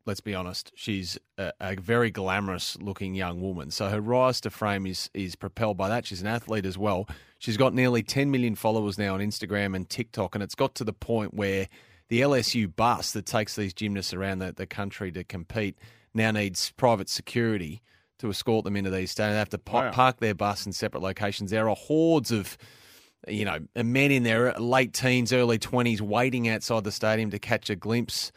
let's be honest, she's a, a very glamorous looking young woman. So her rise to fame is is propelled by that. She's an athlete as well. She's got nearly 10 million followers now on Instagram and TikTok, and it's got to the point where the LSU bus that takes these gymnasts around the, the country to compete now needs private security to escort them into these stadiums. They have to pa- Wow. park their bus in separate locations. There are hordes of you know, men in their late teens, early 20s waiting outside the stadium to catch a glimpse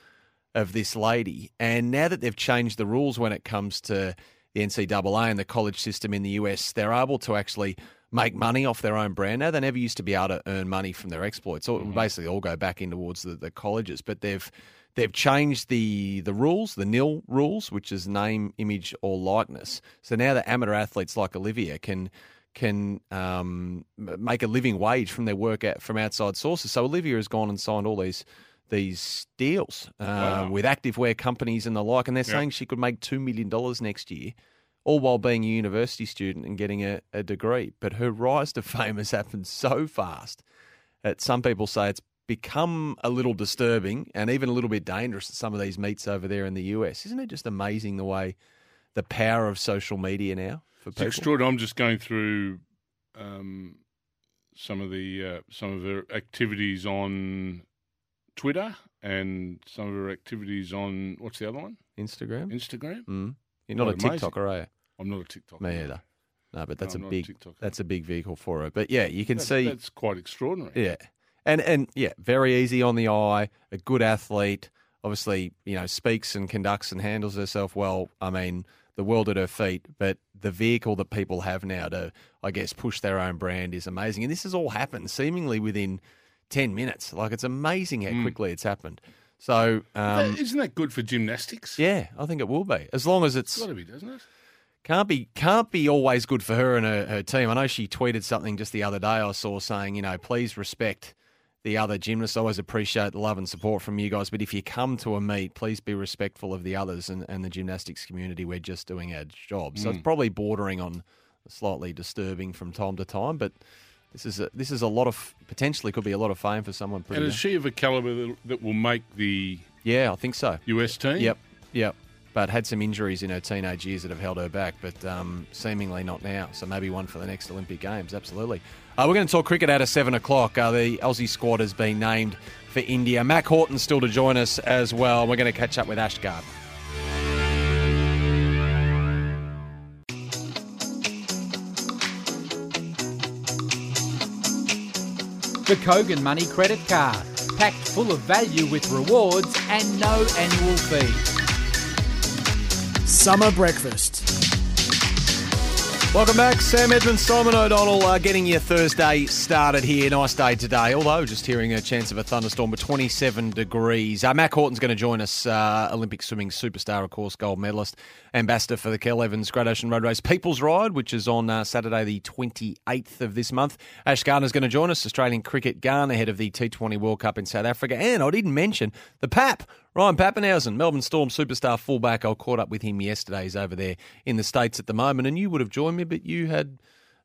of this lady. And now that they've changed the rules when it comes to the NCAA and the college system in the US, they're able to actually make money off their own brand. Now, they never used to be able to earn money from their exploits. So it would basically all go back in towards the, the colleges. But they've they've changed the the rules, the nil rules, which is name, image, or likeness. So now the amateur athletes like Olivia can can um, make a living wage from their work at, from outside sources. So Olivia has gone and signed all these these deals uh, Wow. with activewear companies and the like, and they're saying she could make two million dollars next year, all while being a university student and getting a, a degree. But her rise to <laughs> fame has happened so fast that some people say it's become a little disturbing and even a little bit dangerous at some of these meets over there in the US. Isn't it just amazing the way the power of social media now for It's people? extraordinary. I'm just going through um, some of the uh, some of her activities on Twitter and some of her activities on what's the other one? Instagram. Instagram. Mm. You're not a amazing. TikToker, are you? I'm not a TikTok. Me either. No, but that's I'm a not a big that's a big vehicle for her. But yeah, you can That- see that's quite extraordinary. Yeah. And and yeah, very easy on the eye, a good athlete, obviously, you know, speaks and conducts and handles herself well. I mean, the world at her feet, but the vehicle that people have now to I guess push their own brand is amazing. And this has all happened seemingly within 10 minutes. Like it's amazing how quickly it's happened. So, um, Isn't that good for gymnastics? yeah, I think it will be. As long as it's It's got to be, doesn't it? can't be can't be always good for her and her, her team. I know she tweeted something just the other day I saw saying, you know, please respect the other gymnasts. I always appreciate the love and support from you guys, but if you come to a meet, please be respectful of the others and, and the gymnastics community. We're just doing our job. So it's probably bordering on slightly disturbing from time to time, but this is a, this is a lot of potentially could be a lot of fame for someone. Pretty And is she of a calibre that, that will make the yeah, I think so. US team? Yep, yep. But had some injuries in her teenage years that have held her back, but um, seemingly not now. So maybe one for the next Olympic Games. Absolutely. Uh, we're going to talk cricket out of seven o'clock. Uh, the Aussie squad has been named for India. Mack Horton's still to join us as well. We're going to catch up with Ash The Kogan Money Credit Card. Packed full of value with rewards and no annual fee. Summer breakfast. Welcome back. Sam Edmonds, Simon O'Donnell uh, getting your Thursday started here. Nice day today, although just hearing a chance of a thunderstorm, but 27 degrees. Uh, Mack Horton's going to join us, uh, Olympic swimming superstar, of course, gold medalist, ambassador for the Cadel Evans Great Ocean Road Race People's Ride, which is on uh, Saturday, the 28th of this month. Ash Gardner's going to join us, Australian cricket gun ahead of the T20 World Cup in South Africa. And I didn't mention the PAP. Ryan Papenhuyzen, Melbourne Storm superstar fullback. I caught up with him yesterday. He's over there in the States at the moment, and you would have joined me, but you had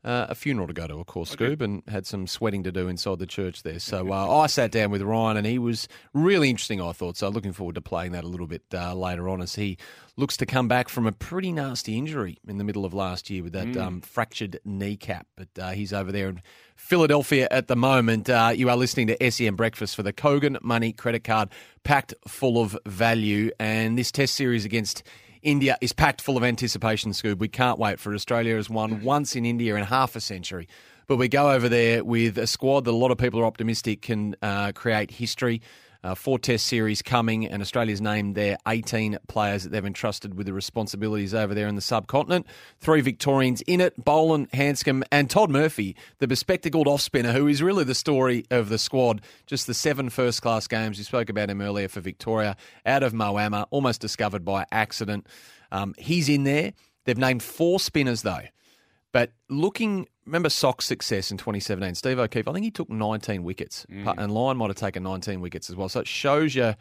uh, a funeral to go to, of course, Scoob, and had some sweating to do inside the church there. So uh, I sat down with Ryan, and he was really interesting, I thought. So looking forward to playing that a little bit uh, later on as he looks to come back from a pretty nasty injury in the middle of last year with that um, fractured kneecap. But uh, he's over there in Philadelphia at the moment. Uh, you are listening to SEN Breakfast for the Kogan Money Credit Card, packed full of value. And this test series against India is packed full of anticipation, Scoob. We can't wait for. Australia has won once in India in half a century. But we go over there with a squad that a lot of people are optimistic can uh, create history. Uh, four test series coming, and Australia's named their 18 players that they've entrusted with the responsibilities over there in the subcontinent. Three Victorians in it Boland, Handscomb, and Todd Murphy, the bespectacled off spinner, who is really the story of the squad. Just the seven first class games. We spoke about him earlier for Victoria, out of Moama, almost discovered by accident. Um, he's in there. They've named four spinners, though. But looking, remember SOK's success in 2017? Steve O'Keefe, I think he took 19 wickets, and Lyon might have taken 19 wickets as well. So it shows you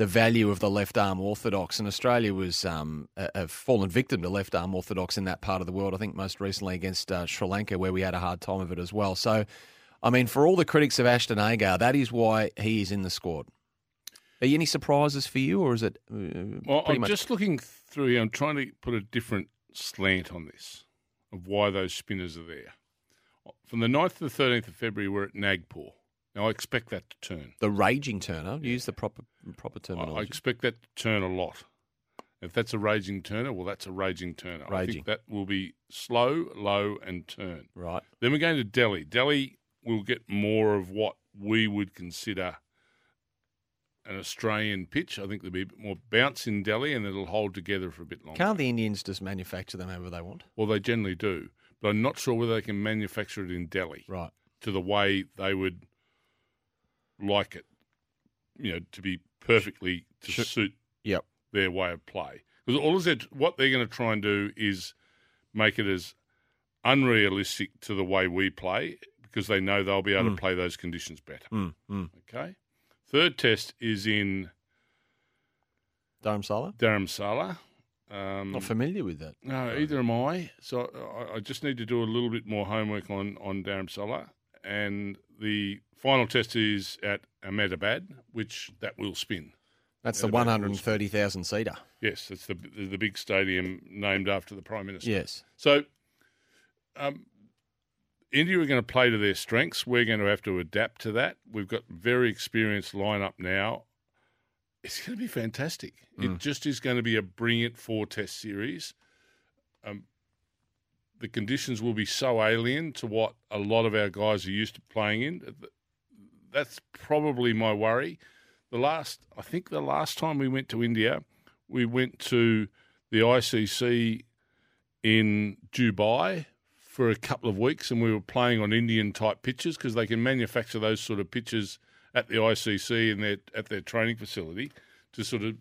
the value of the left arm orthodox. And Australia was um, a, a fallen victim to left arm orthodox in that part of the world. I think most recently against uh, Sri Lanka, where we had a hard time of it as well. So, I mean, for all the critics of Ashton Agar, that is why he is in the squad. Are you any surprises for you, or is it uh, Well, I'm much just looking through here. I'm trying to put a different slant on this of why those spinners are there. Uh, from the 9th to the 13th of February, we're at Nagpur. Now, I expect that to turn. the raging turner? Use the proper proper I, terminology. I expect that to turn a lot. If that's a raging turner, well, that's a raging turner. I think that will be slow, low, and turn. right. Then we're going to Delhi. Delhi will get more of what we would consider an Australian pitch. I think there'll be a bit more bounce in Delhi and it'll hold together for a bit longer. Can't the Indians just manufacture them however they want? Well, they generally do, but I'm not sure whether they can manufacture it in Delhi Right. to the way they would like it, you know, to be perfectly to Sure. suit Yep. their way of play. Because all of that, what they're going to try and do is make it as unrealistic to the way we play, because they know they'll be able to play those conditions better. Mm, mm. Okay. Third test is in Dharamsala? Dharamsala. Um, Not familiar with that. No, either am I. So I, I just need to do a little bit more homework on on Dharamsala. And the final test is at Ahmedabad, which that will spin. That's the 130,000 seater. Yes, it's the the big stadium named after the prime minister. Yes. So, um, India are going to play to their strengths. We're going to have to adapt to that. We've got very experienced lineup now. It's going to be fantastic. It just is going to be a brilliant four test series. Um, the conditions will be so alien to what a lot of our guys are used to playing in. That's probably my worry. The last, I think, the last time we went to India, we went to the ICC in Dubai for a couple of weeks, and we were playing on Indian type pitches because they can manufacture those sort of pitches at the ICC and their at their training facility to sort of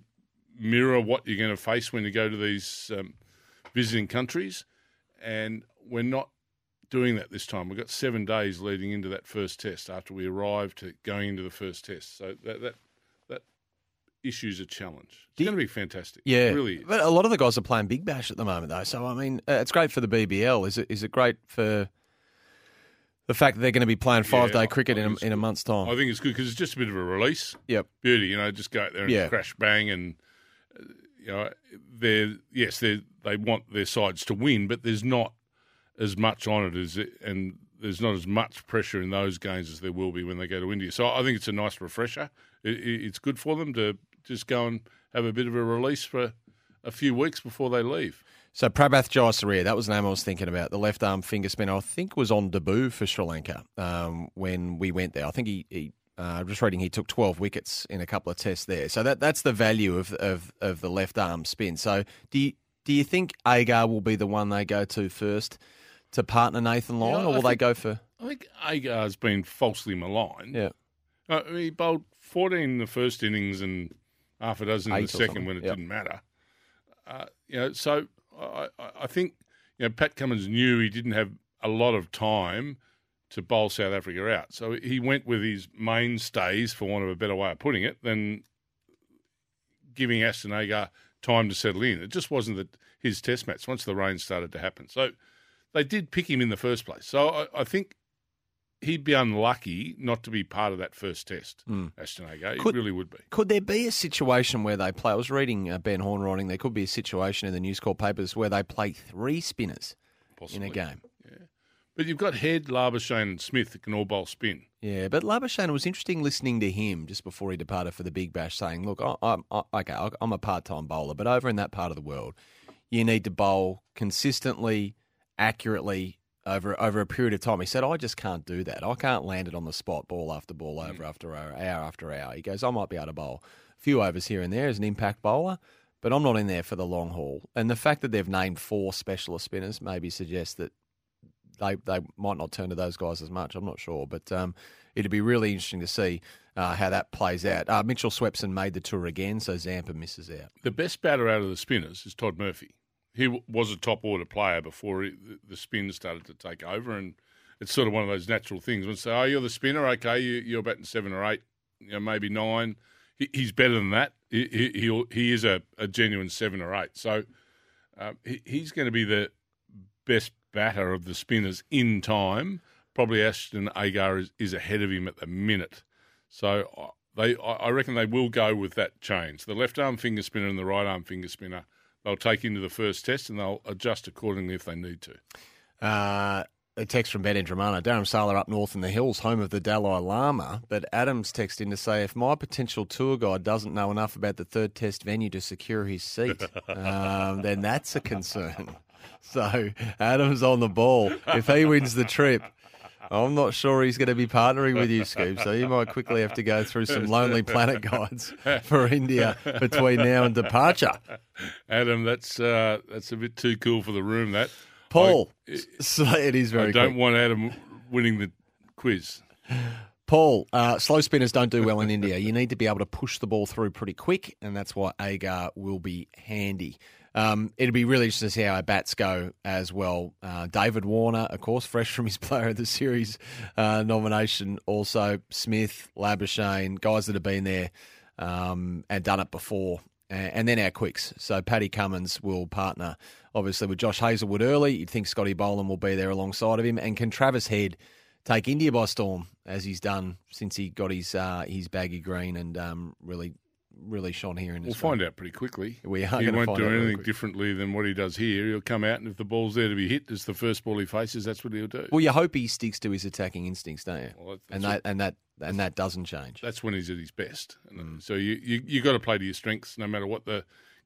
mirror what you're going to face when you go to these um, visiting countries. And we're not doing that this time. We've got seven days leading into that first test after we arrive to going into the first test. So that that issue's a challenge. It's going to be fantastic. Yeah. it really is. But a lot of the guys are playing Big Bash at the moment, though. So, I mean, uh, it's great for the BBL. Is it, is it great for The fact that they're going to be playing five Yeah, day cricket in a, in a month's time. I think it's good because it's just a bit of a release. Yep. Beauty, you know, just go out there and Yeah. crash bang and uh, you know they're yes they they want their sides to win, but there's not as much on it as it, and there's not as much pressure in those games as there will be when they go to India. So I think it's a nice refresher. It, it, it's good for them to just go and have a bit of a release for a few weeks before they leave. So Prabath Jayasuriya, that was the name I was thinking about. The left arm finger spinner, I think, was on debut for Sri Lanka um, when we went there. I think he, he uh, just reading, he took twelve wickets in a couple of tests there. So that that's the value of of, of the left arm spin. So do you, do you think Agar will be the one they go to first to partner Nathan Lyon, Yeah, or will they go for? I think Agar's been falsely maligned. Yeah, Uh, he bowled 14 in the first innings and half a dozen in the second when it yep. didn't matter. Uh, you know, so I, I- I think you know Pat Cummins knew he didn't have a lot of time to bowl South Africa out, so he went with his mainstays, for want of a better way of putting it, than giving Ashton Agar time to settle in. It just wasn't that his Test match once the rain started to happen. So they did pick him in the first place. So I, I think he'd be unlucky not to be part of that first test, Ashton Agar. He Could- really would be. Could there be a situation where they play? I was reading uh, Ben Horne writing. There could be a situation in the News Corp papers where they play three spinners Possibly. in a game. Yeah. But you've got Head, Labuschagne and Smith that can all bowl spin. Yeah, but Labuschagne, was interesting listening to him just before he departed for the Big Bash, saying, "Look, I, I'm okay. I'm a part-time bowler, but over in that part of the world, you need to bowl consistently, accurately over over a period of time." He said, "I just can't do that. I can't land it on the spot, ball after ball, over after hour, hour after hour." He goes, "I might be able to bowl a few overs here and there as an impact bowler." But I'm not in there for the long haul. And the fact that they've named four specialist spinners maybe suggests that they they might not turn to those guys as much. I'm not sure, but um, it'd be really interesting to see uh, how that plays out. Uh, Mitchell Swepson made the tour again, so Zampa misses out. The best batter out of the spinners is Todd Murphy. He w- was a top order player before he, the- spin started to take over, and it's sort of one of those natural things. When say, "Oh, you're the spinner, okay, you, you're batting seven or eight, you know, maybe nine. He, he's better than that. He he, he'll, is a, a genuine seven or eight. So uh, he, he's going to be the best batter of the spinners in time. Probably Ashton Agar is, is ahead of him at the minute. So they, I reckon they will go with that change. The left arm finger spinner and the right arm finger spinner, they'll take into the first test and they'll adjust accordingly if they need to. Uh, a text from Ben Indramana. Dharamsala up north in the hills, home of the Dalai Lama. But Adams texted in to say, if my potential tour guide doesn't know enough about the third test venue to secure his seat, <laughs> um, then that's a concern. <laughs> So Adams on the ball. If he wins the trip, I'm not sure he's going to be partnering with you, Scoob. So you might quickly have to go through some Lonely Planet guides for India between now and departure. Adam, that's uh, that's a bit too cool for the room. That Paul, I, so it is very I don't quick. want Adam winning the quiz. Paul, uh, slow spinners don't do well in India. You need to be able to push the ball through pretty quick, and that's why Agar will be handy. Um, it'll be really interesting to see how our bats go as well. Uh, David Warner, of course, fresh from his <laughs> Player of the Series uh, nomination. Also, Smith, Labuschagne, guys that have been there um, and done it before. And then our quicks. So Paddy Cummins will partner, obviously, with Josh Hazlewood early. You'd think Scotty Boland will be there alongside of him. And can Travis Head take India by storm, as he's done since he got his uh, his baggy green and um, really, really shone here in We'll Australia? find out pretty quickly. We are He won't do anything differently than what he does here. He'll come out, and if the ball's there to be hit, it's the first ball he faces. That's what he'll do. Well, you hope he sticks to his attacking instincts, don't you? Well, and what- that and that and that doesn't change. that's when he's at his best. Mm. So you you you got to play to your strengths, no matter what the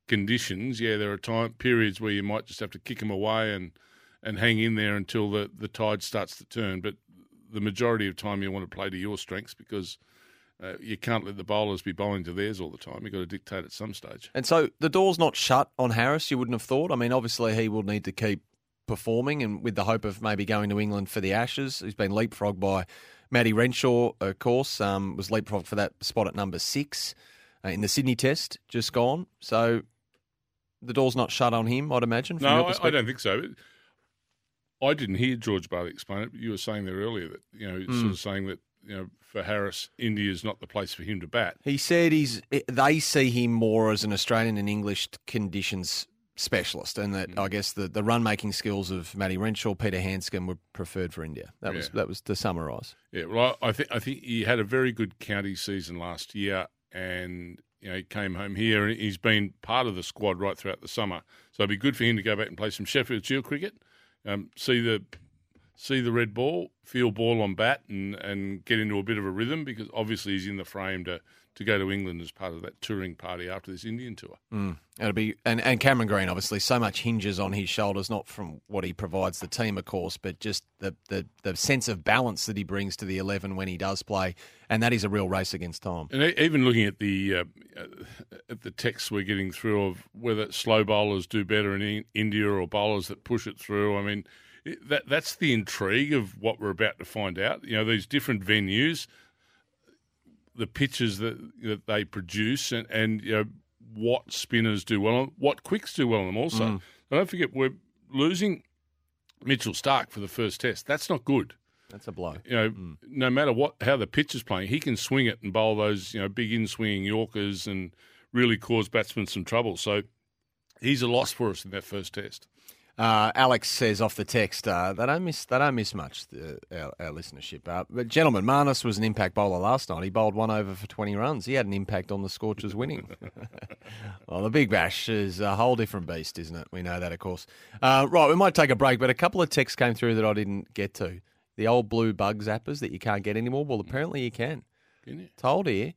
conditions. Yeah, there are time periods where you might just have to kick him away and and hang in there until the the tide starts to turn. But the majority of time, you want to play to your strengths because. Uh, you can't let the bowlers be bowling to theirs all the time. You've got to dictate at some stage. And so the door's not shut on Harris. You wouldn't have thought. I mean, obviously he will need to keep performing, and with the hope of maybe going to England for the Ashes, he's been leapfrogged by Matty Renshaw. Of course, um, was leapfrogged for that spot at number six uh, in the Sydney Test just gone. So the door's not shut on him. I'd imagine. No, I, I don't think so. I didn't hear George Bailey explain it, but you were saying there earlier that you know, Hmm. sort of saying that you know, for Harris, India is not the place for him to bat. He said he's. They see him more as an Australian and English conditions specialist, and that I guess the, the run making skills of Matty Renshaw, Peter Handscomb were preferred for India. That was that was to summarise. Yeah, well, I I think I think he had a very good county season last year, and you know he came home here, and he's been part of the squad right throughout the summer. So it'd be good for him to go back and play some Sheffield Shield cricket, um, see the see the red ball, feel ball on bat, and and get into a bit of a rhythm because obviously he's in the frame to to go to England as part of that touring party after this Indian tour. It'll be and, and Cameron Green obviously so much hinges on his shoulders, not from what he provides the team, of course, but just the, the, the sense of balance that he brings to the eleven when he does play, and that is a real race against time. And even looking at the uh, uh, at the texts we're getting through of whether slow bowlers do better in India or bowlers that push it through, I mean, that that's the intrigue of what we're about to find out. You know, these different venues, the pitches that that they produce, and and you know what spinners do well, on, what quicks do well on them. Also, And don't forget we're losing Mitchell Starc for the first test. That's not good That's a blow. you know, Hmm. no matter what how the pitch is playing, he can swing it and bowl those you know big in swinging Yorkers and really cause batsmen some trouble. So he's a loss for us in that first test. Uh, Alex says off the text, uh, they don't miss they don't miss much the, our, our listenership. Uh, but gentlemen, Marnus was an impact bowler last night. He bowled one over for twenty runs. He had an impact on the Scorchers winning. <laughs> well, the Big Bash is a whole different beast, isn't it? We know that, of course. Uh, right, we might take a break, but a couple of texts came through that I didn't get to. The old blue bug zappers that you can't get anymore. Well, apparently you can. Can you? Told here.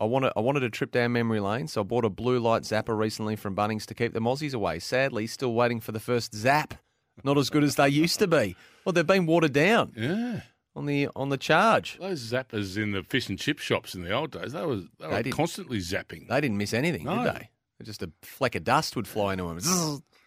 I wanted, I wanted a trip down memory lane, so I bought a blue light zapper recently from Bunnings to keep the Mozzies away. Sadly, still waiting for the first zap. Not as good as they used to be. Well, they've been watered down Yeah, on the on the charge. those zappers in the fish and chip shops in the old days, they were they, They were constantly zapping. They didn't miss anything, No. did they? Just a fleck of dust would fly into them. <gasps> <laughs>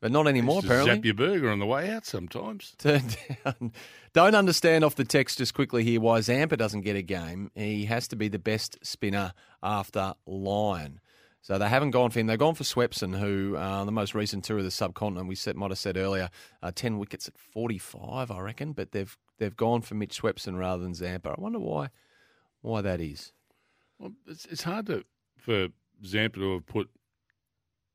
but not anymore, apparently. zap your burger on the way out sometimes. <laughs> Turned down. Don't understand off the text just quickly here why Zampa doesn't get a game. He has to be the best spinner after Lyon. So they haven't gone for him. They've gone for Swepson, who uh, the most recent tour of the subcontinent we said, might have said earlier, uh, ten wickets at forty five, I reckon. But they've they've gone for Mitch Swepson rather than Zampa. I wonder why why that is. Well, it's, it's hard to for Zampa to have put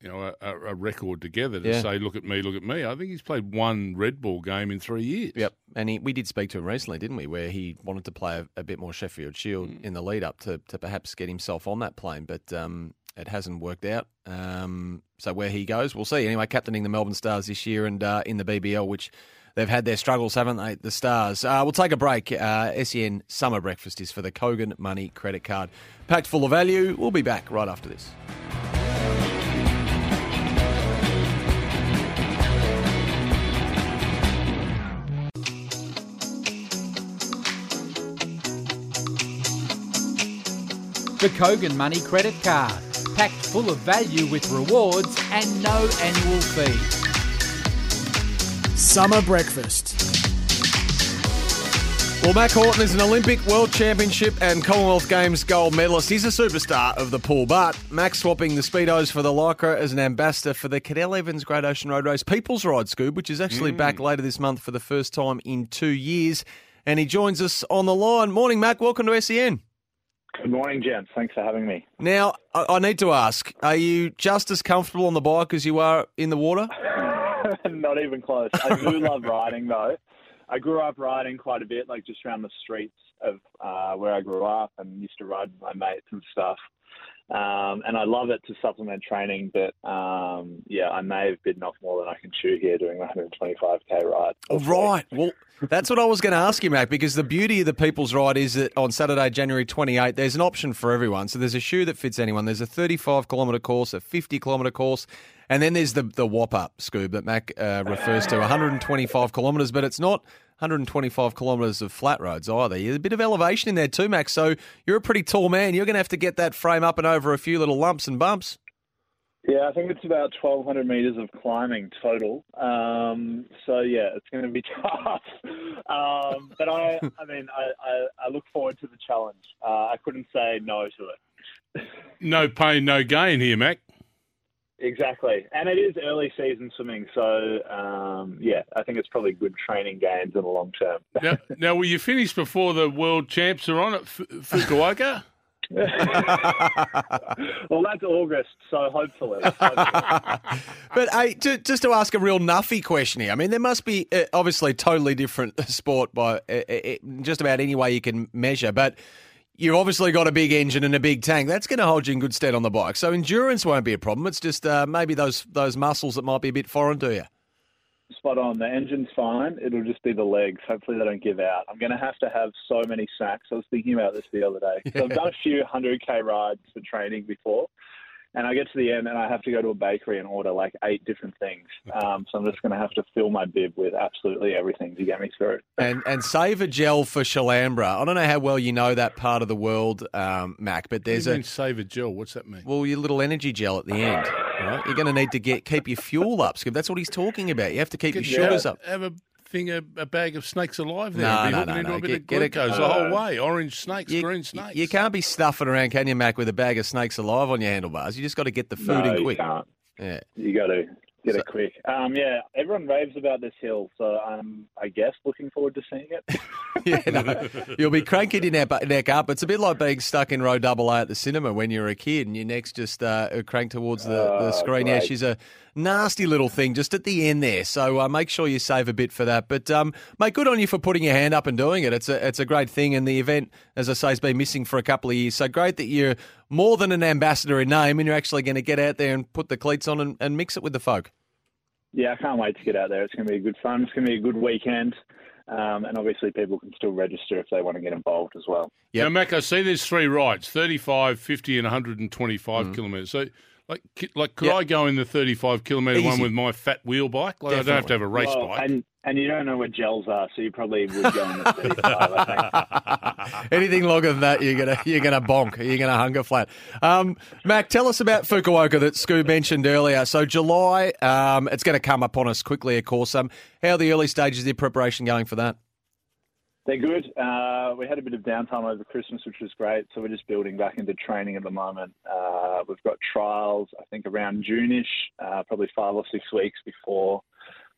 you know a, a record together to Yeah. say, "Look at me, look at me." I think he's played one red ball game in three years. Yep, and he, we did speak to him recently, didn't we? Where he wanted to play a, a bit more Sheffield Shield in the lead up to, to perhaps get himself on that plane, but um, it hasn't worked out. Um, so where he goes, we'll see. Anyway, captaining the Melbourne Stars this year and uh, in the BBL, which they've had their struggles, haven't they? The Stars. Uh, we'll take a break. Uh, SEN Summer Breakfast is for the Kogan Money Credit Card, packed full of value. We'll be back right after this. The Kogan Money Credit Card. Packed full of value with rewards and no annual fee. Summer breakfast. Well, Mack Horton is an Olympic, World Championship, and Commonwealth Games gold medalist. He's a superstar of the pool, but Mack swapping the Speedos for the Lycra as an ambassador for the Cadel Evans Great Ocean Road Race People's Ride, Scoob, which is actually back mm. later this month for the first time in two years. And he joins us on the line. Morning, Mack. Welcome to SEN. Good morning, gents. Thanks for having me. Now, I, I need to ask are you just as comfortable on the bike as you are in the water? <laughs> Not even close. I do <laughs> love riding, though. I grew up riding quite a bit, like just around the streets of uh, where I grew up, and used to ride with my mates and stuff. Um, and I love it to supplement training, but um, yeah, I may have bitten off more than I can chew here doing the 125k ride. Right. Well, that's what I was going to ask you, Mack, because the beauty of the People's Ride is that on Saturday, January 28, there's an option for everyone. So there's a shoe that fits anyone. There's a 35 kilometre course, a 50 kilometre course, and then there's the, the whop up, Scoob, that Mack uh, refers to 125 kilometres, but it's not 125 kilometres of flat roads either. There's a bit of elevation in there too, Mack. So you're a pretty tall man. You're going to have to get that frame up and over a few little lumps and bumps. Yeah, I think it's about 1,200 meters of climbing total. Um, so yeah, it's going to be <laughs> tough. Um, but I, I mean, I, I, I look forward to the challenge. Uh, I couldn't say no to it. No pain, no gain here, Mack. Exactly, and it is early season swimming, so um, yeah, I think it's probably good training gains in the long term. Now, now, will you finish before the world champs are on at F- Fukuoka? <laughs> <laughs> well, that's August, so hopefully. hopefully. <laughs> but hey, ju- just to ask a real nuffy question here. I mean, there must be uh, obviously totally different sport by uh, uh, just about any way you can measure, but. You've obviously got a big engine and a big tank. That's going to hold you in good stead on the bike. So endurance won't be a problem. It's just uh, maybe those those muscles that might be a bit foreign to you. Spot on. The engine's fine. It'll just be the legs. Hopefully they don't give out. I'm going to have to have so many snacks. I was thinking about this the other day. <laughs> So I've done a few 100k rides for training before, and I get to the end and I have to go to a bakery and order like eight different things. Um, so I'm just going to have to fill my bib with absolutely everything to get me through. And and save a gel for Challambra. I don't know how well you know that part of the world, um, Mack, but there's There's a a save a gel. What's that mean? well, your little energy gel at the end. Right? You're going to need to get keep your fuel up, Skip. That's what he's talking about. You have to keep your sugars up. Have a thing, a, a bag of snakes alive there. No, and be no, hooking no, into no. a bit Get- of get a- glucose the whole way. Orange snakes, You, green snakes. you can't be stuffing around, can you, Mack, with a bag of snakes alive on your handlebars? You just got to get the food no, in you quick. can't. Yeah. You got to get So- it quick. Um, yeah, everyone raves about this hill, so I'm, I guess, looking forward to seeing it. <laughs> <laughs> Yeah, no, you'll be cranking your neck, neck up. It's a bit like being stuck in row double A at the cinema when you're a kid and your neck's just uh, cranked towards the, the Oh, screen. Yeah, she's a nasty little thing just at the end there. So uh, make sure you save a bit for that. But um, mate, good on you for putting your hand up and doing it. It's a it's a great thing, and the event, as I say, has been missing for a couple of years. So great that you're more than an ambassador in name, and you're actually going to get out there and put the cleats on and, and mix it with the folk. yeah, I can't wait to get out there. It's going to be a good fun. It's going to be a good weekend. Um, and obviously, people can still register if they want to get involved as well. Yeah, Mack, I see there's three rides 35, 50, and 125 Mm. kilometres. So, like, like could Yep. I go in the 35 kilometre one with my fat wheel bike? Like, I don't have to have a race Well, bike. and and you don't know what gels are, so you probably would go in the 35, I think. <laughs> Anything longer than that, you're gonna you're gonna bonk. You're gonna hunger flat. Um, Mack, tell us about Fukuoka that Scoo mentioned earlier. So July, um, it's going to come upon us quickly, of course. Um, how are the early stages of the preparation going for that? They're good. Uh, we had a bit of downtime over Christmas, which was great. So we're just building back into training at the moment. Uh, we've got trials, I think, around June-ish, uh, probably five or six weeks before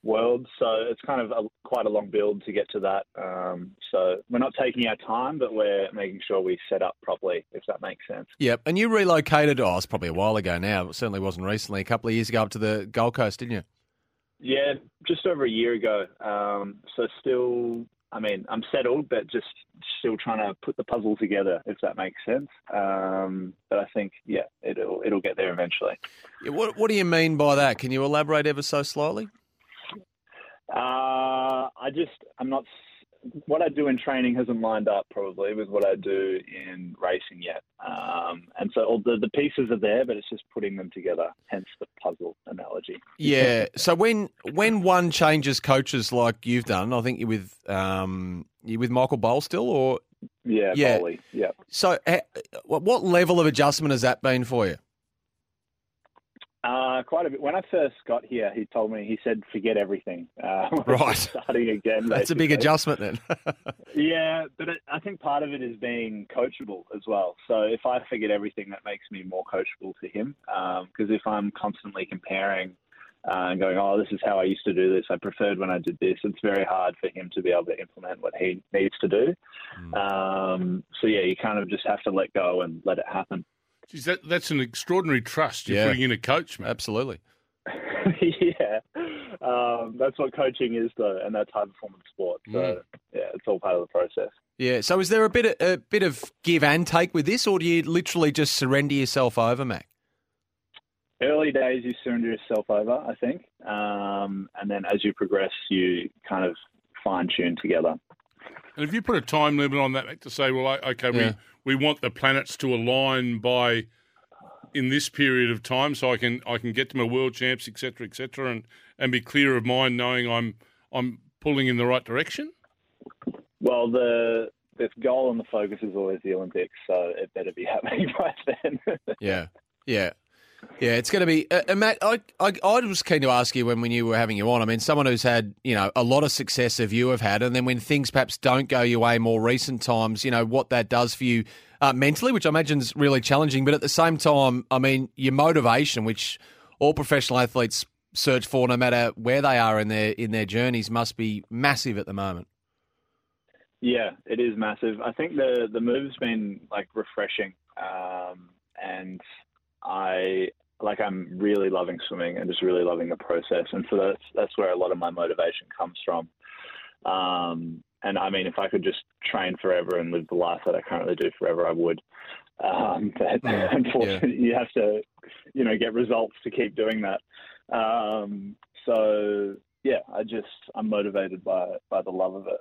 Worlds. So it's kind of a, quite a long build to get to that. Um, so we're not taking our time, but we're making sure we set up properly, if that makes sense. Yep. And you relocated. Oh, it's probably a while ago now. It certainly wasn't recently. A couple of years ago up to the Gold Coast, didn't you? Yeah, just over a year ago. Um, so still, I mean, I'm settled, but just still trying to put the puzzle together, if that makes sense. Um, but I think, yeah, it'll it'll get there eventually. Yeah, What What do you mean by that? Can you elaborate ever so slightly? Uh, I just, I'm not. What I do in training hasn't lined up probably with what I do in racing yet. Um, and so all the, the pieces are there, but it's just putting them together. Hence the puzzle analogy. Yeah. So when when one changes coaches like you've done, I think you're with um you with Michael Bohl still, or Yeah, Yeah. Bowley. Yeah. so eh, what what level of adjustment has that been for you? Uh, quite a bit. When I first got here, he told me he said forget everything. Uh, <laughs> Right. starting again. That's a big adjustment then. <laughs> Yeah, but it, I think part of it is being coachable as well. So if I forget everything, that makes me more coachable to him. Because if I'm constantly comparing uh, and going, "Oh, this is how I used to do this. I preferred when I did this," it's very hard for him to be able to implement what he needs to do. Um, so yeah, you kind of just have to let go and let it happen. Geez, that, that's an extraordinary trust you're Yeah. putting in a coach, man. Absolutely. <laughs> yeah, um, that's what coaching is, though, and that's high performance sport. So yeah, it's all part of the process. Yeah. So is there a bit of, a bit of give and take with this, or do you literally just surrender yourself over, Mack? early days you surrender yourself over, I think, um, and then as you progress, you kind of fine tune together. And if you put a time limit on that, Mack, to say, well, okay, Yeah. we, we want the planets to align by in this period of time, so I can I can get to my world champs, etc., cetera, etc., cetera, and and be clear of mind, knowing I'm I'm pulling in the right direction. Well, the the goal and the focus is always the Olympics, so it better be happening <laughs> by then. Yeah. Yeah. Yeah, it's going to be. Uh, Matt, I, I, I was keen to ask you when, when you were having you on. I mean, someone who's had, you know, a lot of success of you have had, and then when things perhaps don't go your way more recent times, you know, what that does for you uh, mentally, which I imagine is really challenging. But at the same time, I mean, your motivation, which all professional athletes search for, no matter where they are in their in their journeys, must be massive at the moment. Yeah, it is massive. I think the the move's been like refreshing, um, and I like I'm really loving swimming and just really loving the process, and so that's that's where a lot of my motivation comes from. Um, and I mean, if I could just train forever and live the life that I currently do forever, I would. Um, <laughs> but unfortunately, you have to, you know, get results to keep doing that. Um, so yeah, I just I'm motivated by by the love of it.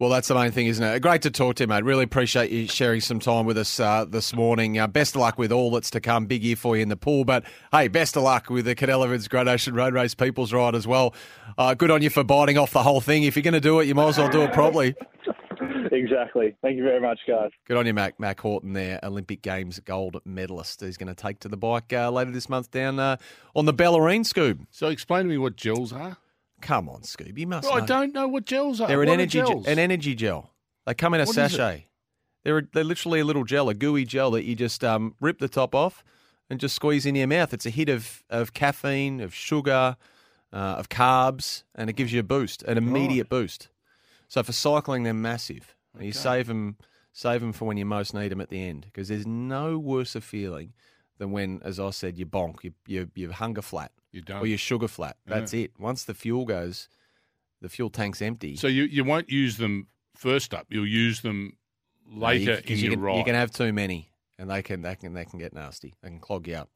Well, that's the main thing, isn't it? Great to talk to you, mate. Really appreciate you sharing some time with us uh, this morning. Uh, best of luck with all that's to come. Big year for you in the pool. But hey, best of luck with the Cadel Evans Great Ocean Road Race People's Ride as well. Uh, good on you for biting off the whole thing. If you're going to do it, you might as well do it properly. <laughs> exactly. Thank you very much, guys. Good on you, Mack. Mack Horton there, Olympic Games gold medalist. He's going to take to the bike uh, later this month down uh, on the Bellarine, Scoob. So explain to me what gels are. Come on, Scoob. You must Well, I don't know what gels are. They're an What energy, ge- gels? an energy gel. They come in a What sachet. They're they're literally a little gel, a gooey gel that you just um, rip the top off and just squeeze in your mouth. It's a hit of of caffeine, of sugar, uh, of carbs, and it gives you a boost, an immediate boost. So for cycling, they're massive. And You save them save them for when you most need them at the end because there's no worse a feeling than when, as I said, you bonk, you you, you hunger flat You don't. or you sugar flat. That's it. Once the fuel goes, the fuel tank's empty. So you, you won't use them first up. You'll use them later you, 'cause in you your can, ride. You can have too many, and they can they can they can get nasty. They can clog you up.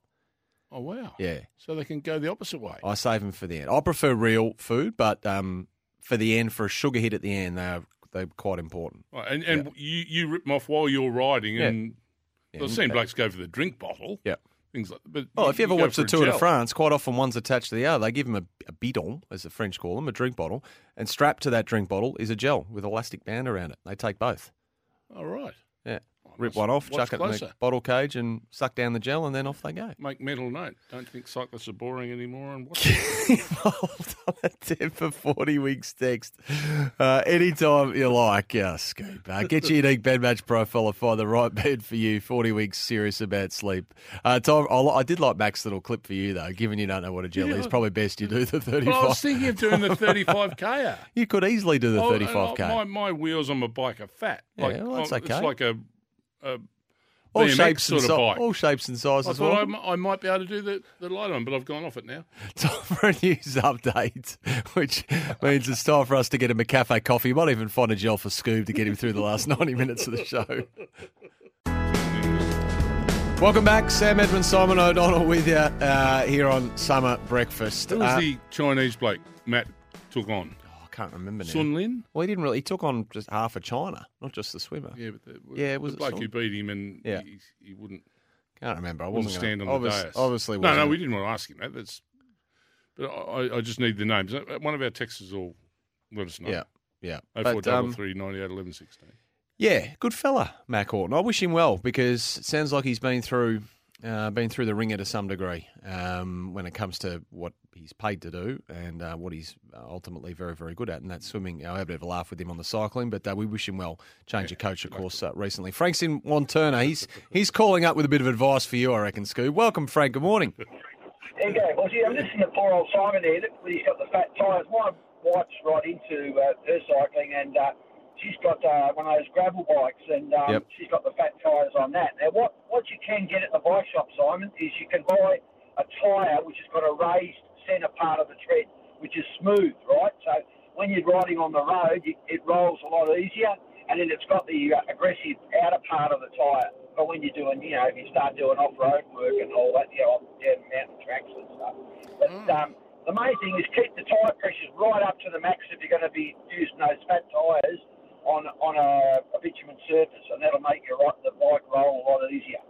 oh wow! Yeah, So they can go the opposite way. I save them for the end. I prefer real food, but um, for the end, for a sugar hit at the end, they're they're quite important. Right, and and you, you rip them off while you're riding, and Yeah. I've seen blokes go for the drink bottle. Yeah. Things like. But Oh, if you ever go watch the Tour de. France, quite often one's attached to the other. They give them a, a bidon, as the French call them, a drink bottle, and strapped to that drink bottle is a gel with elastic band around it. They take both. All right. Yeah, rip one off, chuck it in the bottle cage, and suck down the gel, and then off they go. Make mental note. Don't think cyclists are boring anymore. And what? <laughs> involved on a Tempur 40 Winks text. Uh, anytime you like, yeah, Scoob. Uh, get your unique bed match profile and find the right bed for you. 40 Winks serious about sleep. Uh, Tom, I, li- I did like Mack's little clip for you, though, given you don't know what a gel Yeah. is. Probably best you do the 35. well, I was thinking of doing the 35k. you could easily do the Oh, 35k. uh, my, my wheels on my bike are fat. Yeah, well, that's oh, okay. It's like a, a all BMX shapes sort and of si- bike. all shapes and sizes. I thought I, welcome. m- I might be able to do the, the light one, but I've gone off it now. <laughs> Time for a news update, <laughs> which means it's time for us to get him a cafe coffee. You might even find a gel for Scoob to get him through the last <laughs> 90 minutes of the show. Welcome back. Sam Edmund, Simon O'Donnell with you uh, here on Summer Breakfast. Who was Uh, the Chinese bloke Matt took on? I can't remember now. Sun Lin? Well, he didn't really. He took on just half of China, not just the swimmer. Yeah, but the, Yeah, was the it bloke Sun? who beat him and Yeah. he, he wouldn't, Can't remember. I wasn't stand on gonna, the obvious- dais. Obviously, no, no, wasn't. we didn't want to ask him that. That's, but I, I just need the names. Uh, One of our texters will let us know. Yeah, yeah. Oh But, four double um, three ninety eight eleven sixteen. Yeah, good fella, Mack Horton. I wish him well because it sounds like he's been through uh, been through the ringer to some degree um, when it comes to what he's paid to do and uh, what he's ultimately very, very good at, and that's swimming. I had a bit of a laugh with him on the cycling, but uh, we wish him well. Change of coach, of course, uh, recently. Frank's in Wantirna. He's he's calling up with a bit of advice for you, I reckon, Scoob. Welcome, Frank. Good morning. There you go. Well, gee, I'm listening to poor old Simon there. Look, He's got the fat tyres. My wife's right into uh, her cycling, and uh, she's got uh, one of those gravel bikes, and um, Yep. she's got the fat tyres on that. Now, what what you can get at the bike shop, Simon, is you can buy a tyre which has got a raised centre part of the tread, which is smooth, right? So when you're riding on the road, you, it rolls a lot easier, and then it's got the uh, aggressive outer part of the tyre. But when you're doing, you know, if you start doing off-road work and all that, you know, down mountain tracks and stuff. But um, the main thing is keep the tyre pressures right up to the max if you're going to be using those fat tyres on on a, a bitumen surface, and that'll make your the bike roll a lot easier.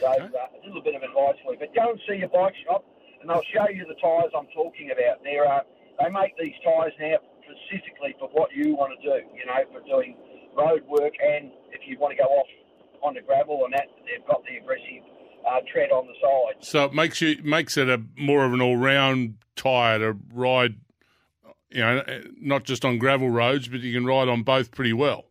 So uh, a little bit of advice for you. But go and see your bike shop, and they'll show you the tyres I'm talking about. There are they make these tyres now specifically for what you want to do. You know, for doing road work, and if you want to go off on the gravel and that, they've got the aggressive uh, tread on the side. So it makes you makes it a more of an all round tyre to ride. You know, not just on gravel roads, but you can ride on both pretty well.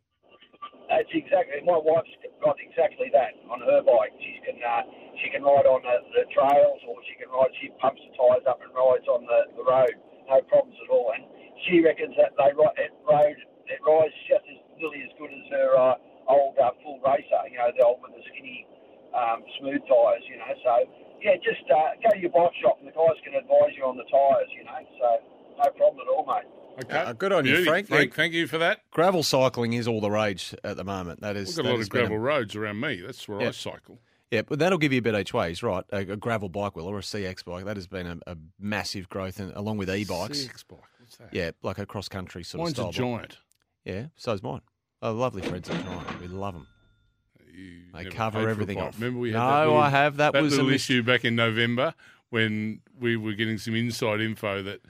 That's exactly. My wife's got exactly that on her bike. She can uh, she can ride on the, the trails, or she can ride. She pumps the tyres up and rides on the, the road, no problems at all. And she reckons that they it road it rides just as nearly as good as her uh, old uh, full racer. You know, the old with the skinny, um, smooth tyres. You know, so yeah, just uh, go to your bike shop and the guys can advise you on the tyres. You know, so no problem at all, mate. Okay. Uh, good on you, Beauty. Frank. Frank, thank you for that. Gravel cycling is all the rage at the moment. That is. We've got a lot of been gravel roads around me. That's where I Yeah. cycle. Yeah, but that'll give you a bit each way. He's right. A, a gravel bike wheel or a CX bike. That has been a, a massive growth, in, along with e-bikes. CX bike. What's that? Yeah, like a cross country sort Mine's of a style. bike. giant. Yeah, so's mine. Oh, lovely Fred's a giant. We love them. You They cover paid for a everything bike. off. Remember we had No, that little, I have. That was a little mis- issue back in November when we were getting some inside info that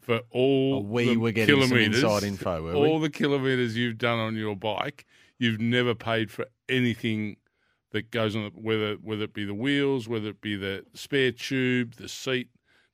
for all Oh, we the were getting some inside info, were we? all the kilometres you've done on your bike, you've never paid for anything that goes on, the- whether whether it be the wheels, whether it be the spare tube, the seat,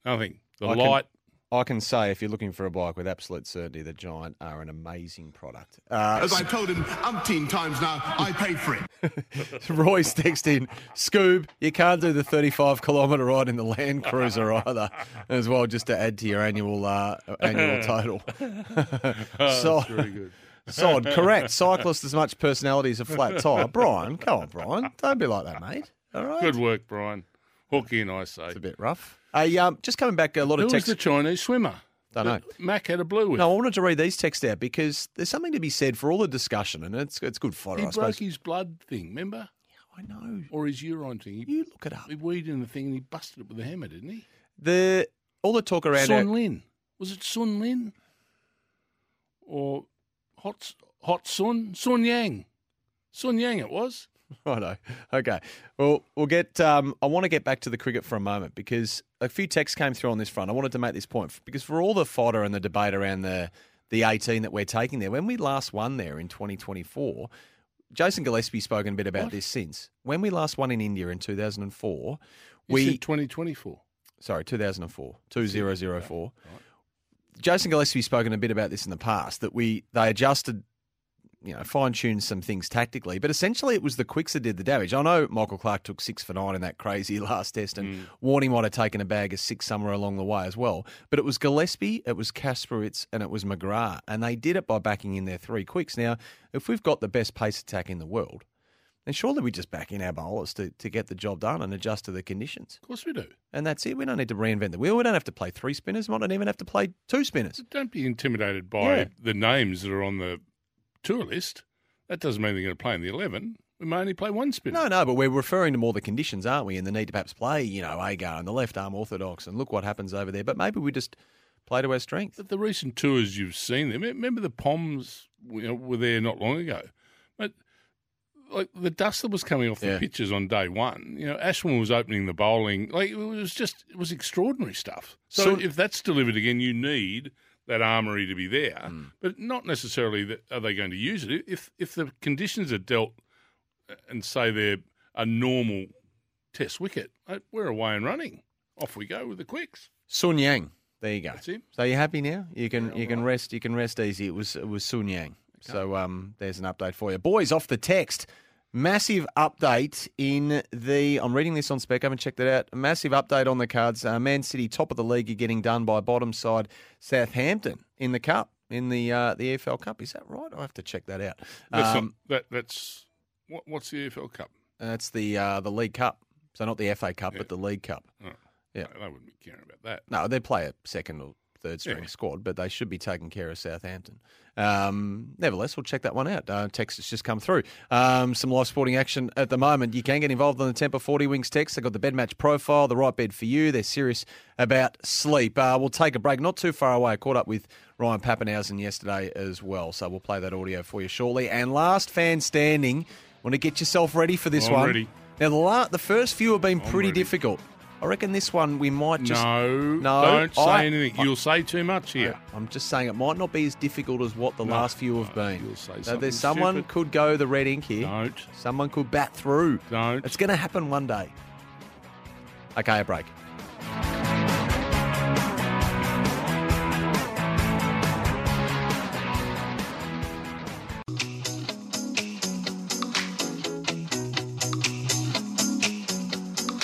nothing. The I light. I can say, if you're looking for a bike with absolute certainty, the Giant are an amazing product. Uh, As I've told him umpteen times now, I paid for it. <laughs> Roy's text in, Scoob, you can't do the 35 kilometre ride in the Land Cruiser either, as well, just to add to your annual uh, annual <laughs> total. <laughs> so, Very good. Sod, correct. Cyclist as much personality as a flat tyre. Brian, come on, Brian. Don't be like that, mate. All right. Good work, Brian. Hook in, I say. It's a bit rough. Hey, um, just coming back, a lot Who of was text. the Chinese swimmer? Don't know. that Mac had a blue with. No, I wanted to read these texts out because there's something to be said for all the discussion, and it's it's good fodder, he I broke suppose. his blood thing, remember? Yeah, I know. Or his urine thing. He, You look it up. he weeded in the thing and he busted it with a hammer, didn't he? The all the talk around Sun our- Lin. Was it Sun Lin? Or Hot Hot Sun? Sun Yang. Sun Yang it was. <laughs> Righto. Okay. Well, we'll get. Um, I want to get back to the cricket for a moment because a few texts came through on this front. I wanted to make this point because for all the fodder and the debate around the the 18 that we're taking there, when we last won there in 2024, Jason Gillespie's spoken a bit about What? this since. When we last won in India in 2004, You we said 2024. sorry 2004 2004. Jason Gillespie's spoken a bit about this in the past that we they adjusted, you know, fine tuned some things tactically, but essentially it was the quicks that did the damage. I know Michael Clarke took six for nine in that crazy <laughs> last test, and mm. Warney might have taken a bag of six somewhere along the way as well. But it was Gillespie, it was Kasprowicz, and it was McGrath, and they did it by backing in their three quicks. Now, if we've got the best pace attack in the world. Then surely we just back in our bowlers to, to get the job done and adjust to the conditions. Of course we do. And that's it. We don't need to reinvent the wheel. We don't have to play three spinners. We don't even have to play two spinners. Don't be intimidated by Yeah. the names that are on the tour list. That doesn't mean they're going to play in the 11. We may only play one spinner. No, no, but we're referring to more the conditions, aren't we? And the need to perhaps play, you know, Agar and the left arm orthodox and look what happens over there. But maybe we just play to our strength. But the recent tours you've seen them, remember the Poms you know, were there not long ago. But like the dust that was coming off the Yeah. pitches on day one, you know, Ashwin was opening the bowling. Like it was just, it was extraordinary stuff. So, So- if that's delivered again, you need that armory to be there, Hmm. but not necessarily that are they going to use it. If if the conditions are dealt and say they're a normal test wicket, uh, we're away and running. Off we go with the quicks. Sun Yang. There you go. That's him. So you happy now? You can you can rest you can rest easy. It was it was Sun Yang. So um, there's an update for you, boys. Off the text, massive update in the. I'm reading this on spec. I haven't checked it out. A massive update on the cards. Uh, Man City, top of the league, are getting done by bottom side Southampton in the cup in the uh, the EFL Cup. Is that right? I have to check that out. That's Um, not, that that's what, what's the AFL Cup? that's the uh, the League Cup. So not the FA Cup, but the League Cup. Oh, Yeah. they wouldn't be caring about that. No, they play a second or third string Yeah. squad, but they should be taking care of Southampton. Um, nevertheless, we'll check that one out. Uh, text has just come through. Um, some live sporting action at the moment. You can get involved on the Tempur 40 Winks text. They've got the bed match profile, the right bed for you. They're serious about sleep. Uh, we'll take a break not too far away. I caught up with Ryan Papenhuyzen yesterday as well, so we'll play that audio for you shortly. And last fan standing, want to get yourself ready for this I'm one. ready. Now, the, la- the first few have been pretty ready. difficult. I reckon this one we might just no, no, don't say I- anything. I- You'll say too much here. I'm just saying it might not be as difficult as what the No, last few have no, been. you'll say So there's someone stupid. could go the red ink here. Don't. Someone could bat through. Don't. It's going to happen one day. Okay, a break.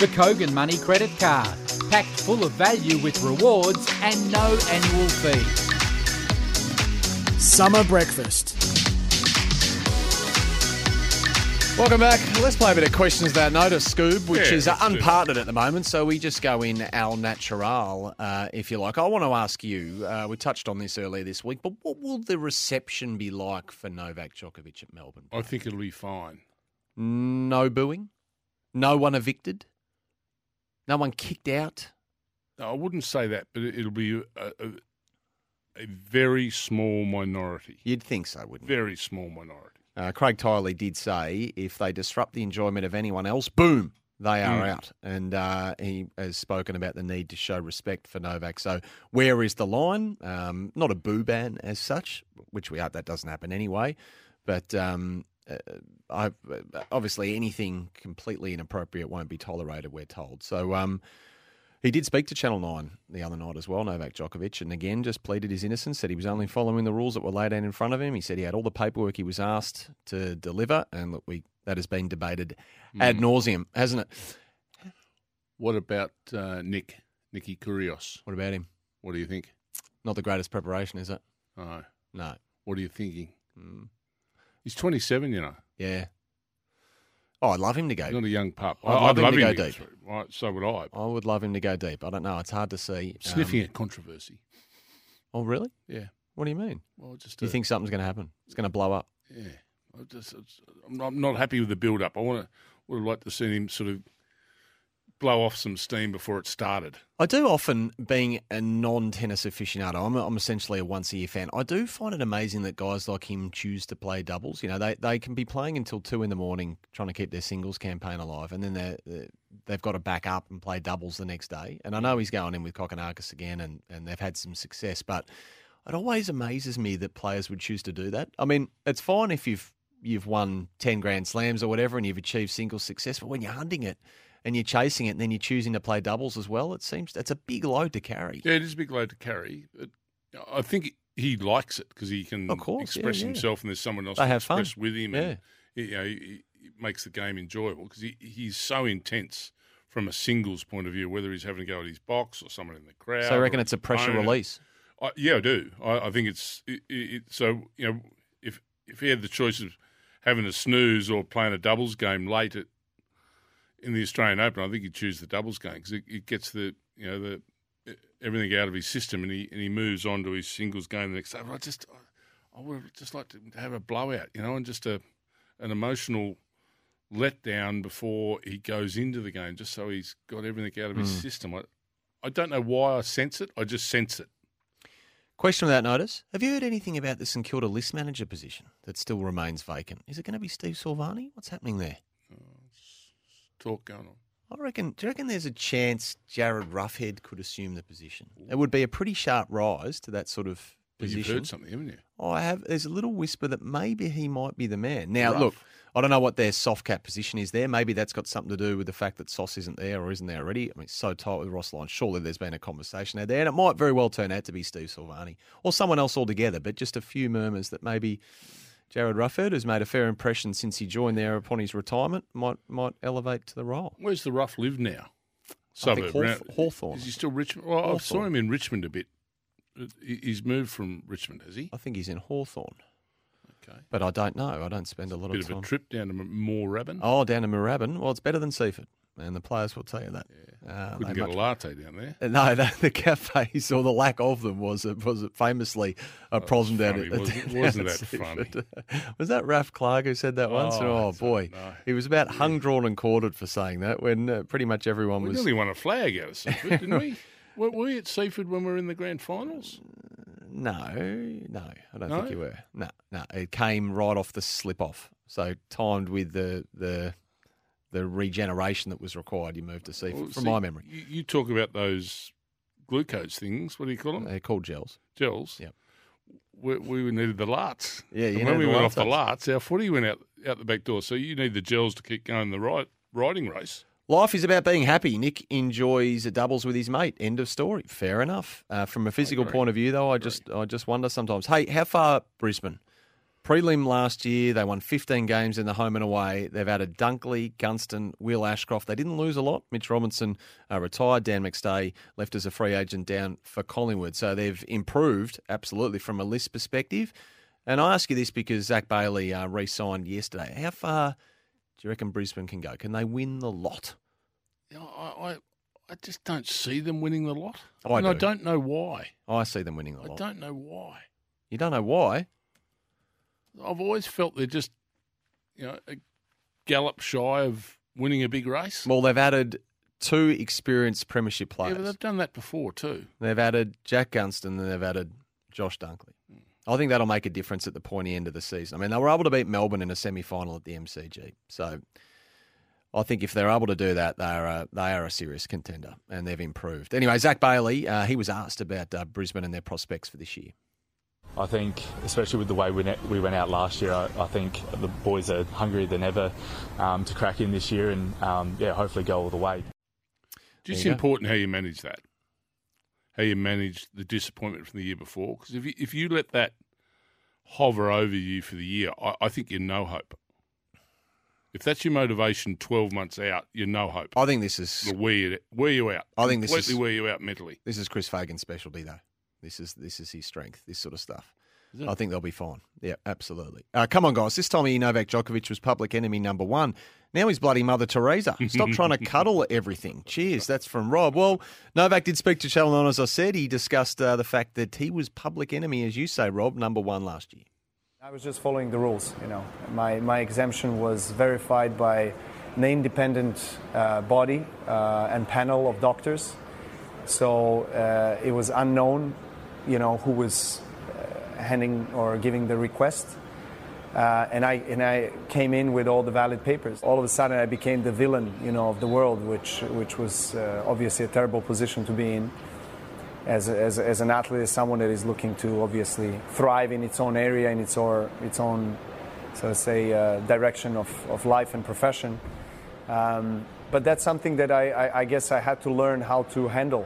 The Kogan Money Credit Card. Packed full of value with rewards and no annual fee. Summer breakfast. Welcome back. Let's play a bit of questions without notice, Scoob, which Yeah, is uh, unpartnered at the moment. So we just go in al natural, uh, if you like. I want to ask you. Uh, we touched on this earlier this week, but what will the reception be like for Novak Djokovic at Melbourne? I think it'll be fine. No booing, no one evicted, no one kicked out. No, I wouldn't say that, but it- it'll be a, a, a very small minority. You'd think so, wouldn't you? Very small minority. Uh, Craig Tiley did say if they disrupt the enjoyment of anyone else, boom, they are Mm. out. And uh, he has spoken about the need to show respect for Novak. So where is the line? Um, not a boo ban as such, which we hope that doesn't happen anyway. But um, I, obviously anything completely inappropriate won't be tolerated, we're told. So um, he did speak to Channel 9 the other night as well, Novak Djokovic, and again just pleaded his innocence, said he was only following the rules that were laid out in front of him. He said he had all the paperwork he was asked to deliver, and look, we that has been debated ad nauseum, hasn't it? What about uh, Nick, Nicky Kyrgios? What about him? What do you think? Not the greatest preparation, is it? Oh, No. what are you thinking? Mm, He's 27, you know. yeah. Oh, I'd love him to go. He's not a young pup. I'd love him to go get deep. Right, so would I. I would love him to go deep. I don't know. It's hard to see. Sniffing Um, at controversy. Oh, really? Yeah. What do you mean? Well, just Do you a- think something's going to happen? It's going to blow up? Yeah, I just I'm not, I'm not happy with the build up. I want to would have liked to see him sort of blow off some steam before it started. I do often, being a non-tennis aficionado, I'm, I'm essentially a once-a-year fan. I do find it amazing that guys like him choose to play doubles. You know, they they can be playing until two in the morning, trying to keep their singles campaign alive, and then they are they've got to back up and play doubles the next day. And I know he's going in with Kokkinakis again, and and they've had some success, but it always amazes me that players would choose to do that. I mean, it's fine if you've you've won ten Grand Slams or whatever, and you've achieved singles success, but when you're hunting it. And you're chasing it, and then you're choosing to play doubles as well. It seems that's a big load to carry. Yeah, it is a big load to carry. But I think he likes it because he can course, express yeah. himself, and there's someone else They to have fun. express with him. Yeah. And, you know, he, he makes the game enjoyable because he, he's so intense from a singles point of view, whether he's having to go at his box or someone in the crowd. So I reckon it's a pressure opponent. release. I, yeah, I do. I, I think it's it, it, so. You know, if if he had the choice of having a snooze or playing a doubles game late at, in the Australian Open, I think he'd choose the doubles game because it, it gets the you know the everything out of his system and he and he moves on to his singles game the next day. But I just I would just like to have a blowout, you know, and just a an emotional letdown before he goes into the game, just so he's got everything out of his Mm. system. I, I don't know why I sense it. I just sense it. Question without notice. Have you heard anything about the St Kilda list manager position that still remains vacant? Is it going to be Steve Silvagni? What's happening there? Talk going on. I reckon. Do you reckon there's a chance Jarryd Roughead could assume the position? It would be a pretty sharp rise to that sort of position. you've heard something, haven't you? Oh, I have. There's a little whisper that maybe he might be the man. Now, Rough. look, I don't know what their soft cap position is there. Maybe that's got something to do with the fact that Sauce isn't there or isn't there already. I mean, it's so tight with Ross Lyon. Surely there's been a conversation out there, and it might very well turn out to be Steve Silvagni or someone else altogether. But just a few murmurs that maybe Jarryd Roughead, who's made a fair impression since he joined there upon his retirement, might might elevate to the role. Where's the rough live now? I think Hawth- round- Hawthorn. Is he still Richmond? Well, I saw him in Richmond a bit. He's moved from Richmond, has he? I think he's in Hawthorn, Okay. but I don't know. I don't spend a lot Bit of time. Bit of a trip down to Moorabbin. Oh, down to Moorabbin. Well, it's better than Seaford, and the players will tell you that. Uh, Couldn't get much- a latte down there. <laughs> No, the, the cafes <laughs> or the lack of them was was famously a problem down funny, <laughs> at wasn't- wasn't that Seaford. was that Ralph Clark who said that once? Oh, Oh, boy, don't know. he was about hung, drawn, and quartered for saying that when uh, pretty much everyone We was. nearly won a flag out of Seaford, didn't we? Were were we at Seaford when we were in the grand finals? No, no, I don't No? think you were. No, no, it came right off the slip off. So timed with the the the regeneration that was required, you moved to Seaford, Well, from see, my memory. You, you talk about those glucose things. What do you call them? They're called gels. Gels. Yep. We, we needed the larts. Yeah, you and when we went off the larts, our footy went out out the back door. So you need the gels to keep going the right riding race. Life is about being happy. Nick enjoys doubles with his mate. End of story. Fair enough. Uh, from a physical point of view, though, I just I just wonder sometimes. Hey, how far Brisbane? Prelim last year, they won 15 games in the home and away. They've added Dunkley, Gunston, Will Ashcroft. They didn't lose a lot. Mitch Robinson uh, retired. Dan McStay left as a free agent down for Collingwood. So they've improved absolutely from a list perspective. And I ask you this because Zac Bailey uh, re-signed yesterday. How far Do you reckon Brisbane can go? Can they win the lot? I, I, I just don't see them winning the lot. I and I do. don't know why. I see them winning the I lot. I don't know why. You don't know why? I've always felt they're just, you know, a gallop shy of winning a big race. Well, they've added two experienced premiership players. yeah, but they've done that before too. They've added Jack Gunston and they've added Josh Dunkley. I think that'll make a difference at the pointy end of the season. I mean, they were able to beat Melbourne in a semi final at the MCG. So I think if they're able to do that, they are a, they are a serious contender and they've improved. Anyway, Zac Bailey, uh, he was asked about uh, Brisbane and their prospects for this year. I think, especially with the way we, we went out last year, I, I think the boys are hungrier than ever um, to crack in this year and, um, yeah, hopefully go all the way. Just There important how you manage that, how you manage the disappointment from the year before. Because if you, if you let that hover over you for the year, I, I think you're no hope. If that's your motivation, twelve months out, you're no hope. I think this is It'll wear you, wear you out. I think this is- completely wear you out mentally. this is Chris Fagan's specialty, though. This is this is his strength. This sort of stuff. I think they'll be fine. Yeah, absolutely. Uh, come on, guys. This time of year, Novak Djokovic was public enemy number one. Now he's bloody Mother Teresa. Stop trying to <laughs> cuddle everything. Cheers. That's from Rob. Well, Novak did speak to Channel 9, as I said. He discussed uh, the fact that he was public enemy, as you say, Rob, number one last year. I was just following the rules, you know. My, my exemption was verified by an independent uh, body uh, and panel of doctors. So uh, it was unknown, you know, who was uh, handing or giving the request. Uh, and I and I came in with all the valid papers. All of a sudden, I became the villain, you know, of the world, which which was uh, obviously a terrible position to be in as, as, as an athlete, as someone that is looking to obviously thrive in its own area, in its own, its own so to say, uh, direction of, of life and profession. Um, but that's something that I, I, I guess I had to learn how to handle.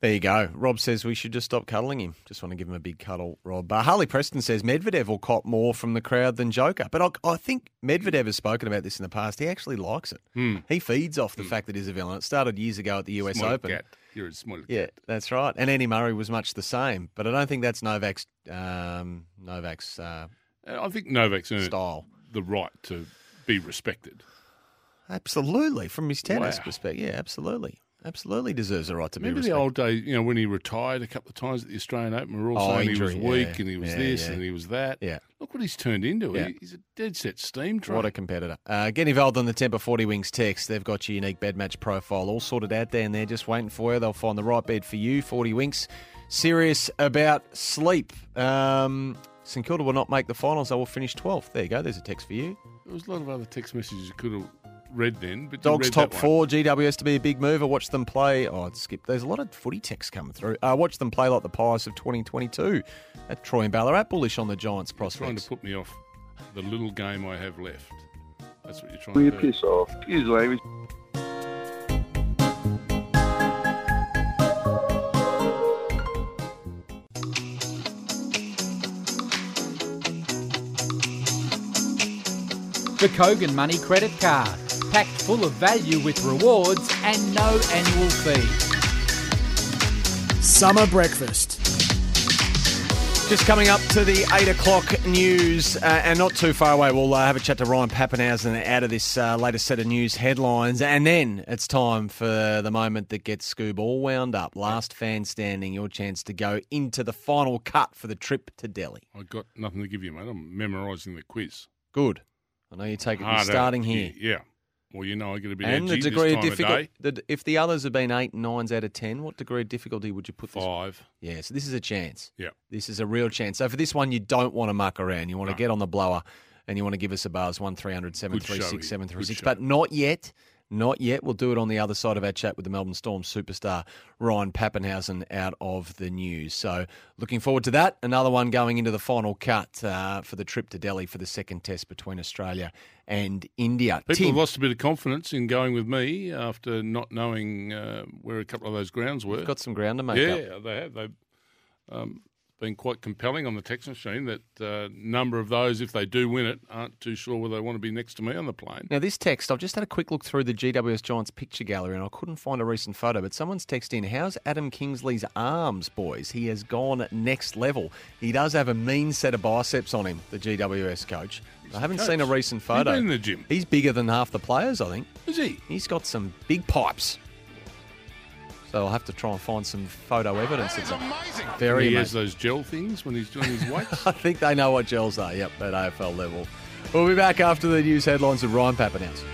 There you go. Rob says we should just stop cuddling him. Just want to give him a big cuddle, Rob. Uh, Harley Preston says Medvedev will cop more from the crowd than Joker. But I, I think Medvedev has spoken about this in the past. He actually likes it. Hmm. He feeds off the fact that he's a villain. It started years ago at the US Smart Open. cat. You're a smart Yeah, cat. that's right. And Andy Murray was much the same. But I don't think that's Novak's um, Novak's uh, I think Novak's style. the right to be respected. Absolutely, from his tennis Wow. perspective. Yeah, absolutely. Absolutely deserves a right to Remember be the old days, you know, when he retired a couple of times at the Australian Open, we were all Oh, saying injury, he was weak yeah. and he was Yeah, this yeah. and he was that. Yeah. Look what he's turned into. Yeah. He, he's a dead set steam train. What a competitor. Uh, get involved on the Tempur 40 Winks text. They've got your unique bed match profile all sorted out there and they're just waiting for you. They'll find the right bed for you. 40 Winks. Serious about sleep. Um, St Kilda will not make the finals. They will finish 12th. There you go. There's a text for you. There was a lot of other text messages you could have read then, but Dogs read top four. GWS to be a big mover. Watch them play. Oh, it's skip. There's a lot of footy texts coming through. Uh, watch them play like the Pies of 2022. At Troy and Ballarat, bullish on the Giants' You're trying prospects. to put me off the little game I have left. That's what you're trying Will you to do. piss off? Excuse language. The Kogan Money Credit Card. Packed full of value with rewards and no annual fee. Summer breakfast. Just coming up to the eight o'clock news, uh, and not too far away, we'll uh, have a chat to Ryan Papenhuyzen out of this uh, latest set of news headlines, and then it's time for the moment that gets Scoob all wound up. Last fan standing, your chance to go into the final cut for the trip to Delhi. I've got nothing to give you, mate. I'm memorising the quiz. Good. I know you take it. You're Harder. starting here. Yeah. Well, you know, I get a bit And the degree of difficulty. The, if the others have been eight, nines out of ten, what degree of difficulty would you put this? Five. Yeah, so this is a chance. Yeah. This is a real chance. So for this one, you don't want to muck around. You want to get on the blower and you want to give us a buzz, 1300 Good 736 736. But not yet. Not yet. We'll do it on the other side of our chat with the Melbourne Storm superstar Ryan Papenhuyzen out of the news. So looking forward to that. Another one going into the final cut uh, for the trip to Delhi for the second test between Australia and India. People Tim, have lost a bit of confidence in going with me after not knowing uh, where a couple of those grounds were. you've got some ground to make yeah, up. they have. They, um, been quite compelling on the text machine. That uh, number of those, if they do win it, aren't too sure whether they want to be next to me on the plane. Now, this text, I've just had a quick look through the GWS Giants picture gallery and I couldn't find a recent photo, but someone's texted in, How's Adam Kingsley's arms, boys? He has gone next level. He does have a mean set of biceps on him, the GWS coach. I haven't coach. seen a recent He's photo. in the gym. He's bigger than half the players, I think. Is he? He's got some big pipes. So I'll have to try and find some photo evidence. It's very he amazing. has those gel things when he's doing his weights. <laughs> I think they know what gels are, yep, at AFL level. We'll be back after the news headlines with Ryan Papenhuyzen.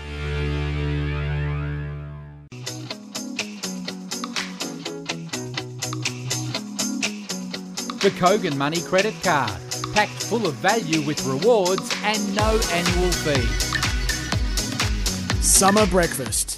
The Kogan Money Credit Card. Packed full of value with rewards and no annual fee. Summer breakfast.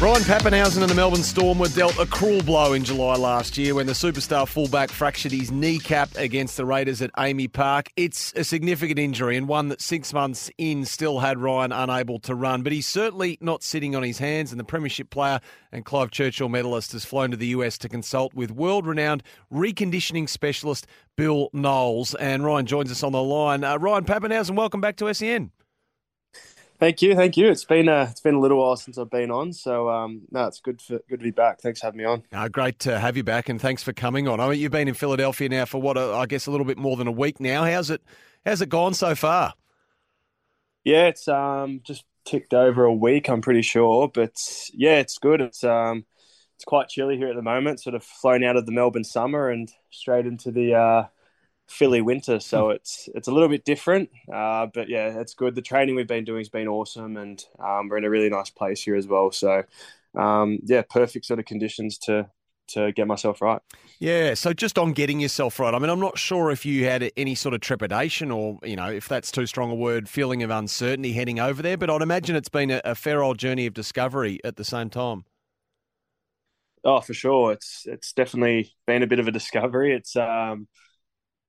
Ryan Papenhuyzen and the Melbourne Storm were dealt a cruel blow in July last year when the superstar fullback fractured his kneecap against the Raiders at AAMI Park. It's a significant injury and one that six months in still had Ryan unable to run. But he's certainly not sitting on his hands, and the Premiership player and Clive Churchill medalist has flown to the US to consult with world renowned reconditioning specialist Bill Knowles. And Ryan joins us on the line. Uh, Ryan Papenhuyzen, welcome back to SEN. Thank you, thank you. It's been a it's been a little while since I've been on, so um, no, it's good for good to be back. Thanks for having me on. Uh, great to have you back, and thanks for coming on. I mean, you've been in Philadelphia now for what uh, I guess a little bit more than a week now. How's it How's it gone so far? Yeah, it's um just ticked over a week, I'm pretty sure, but yeah, it's good. It's um it's quite chilly here at the moment. Sort of flown out of the Melbourne summer and straight into the uh, Philly winter, so it's it's a little bit different. Uh, but yeah, it's good. The training we've been doing has been awesome, and um, we're in a really nice place here as well. So um, yeah, perfect sort of conditions to to get myself right. Yeah, so just on getting yourself right. I mean, I'm not sure if you had any sort of trepidation or, you know, if that's too strong a word, feeling of uncertainty heading over there, but I'd imagine it's been a, a fair old journey of discovery at the same time. Oh, for sure. It's it's definitely been a bit of a discovery. It's um,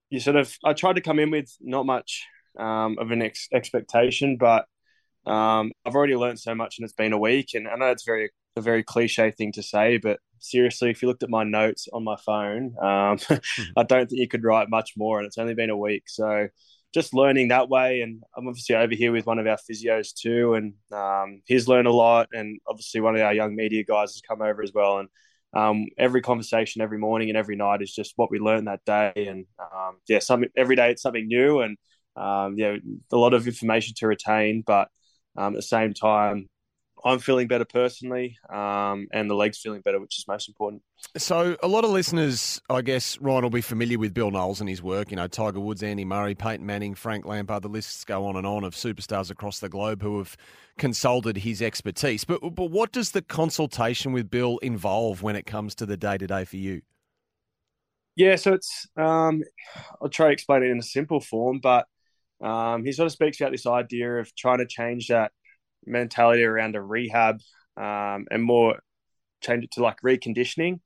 you sort of I tried to come in with not much um, of an ex- expectation, but um, I've already learned so much, and it's been a week. And I know it's very a very cliche thing to say, but seriously, if you looked at my notes on my phone, um, <laughs> I don't think you could write much more. And it's only been a week, so just learning that way. And I'm obviously over here with one of our physios too, and um, he's learned a lot. And obviously, one of our young media guys has come over as well. And um, every conversation, every morning and every night is just what we learned that day. And um, yeah, every day it's something new, and um, yeah, a lot of information to retain. But um, at the same time, I'm feeling better personally, um, and the legs feeling better, which is most important. So, a lot of listeners, I guess, Ryan will be familiar with Bill Knowles and his work. You know, Tiger Woods, Andy Murray, Peyton Manning, Frank Lampard. The lists go on and on of superstars across the globe who have consulted his expertise. But, but what does the consultation with Bill involve when it comes to the day to day for you? Yeah, so it's um, I'll try to explain it in a simple form, but um, he sort of speaks about this idea of trying to change that mentality around a rehab um, and more change it to like reconditioning.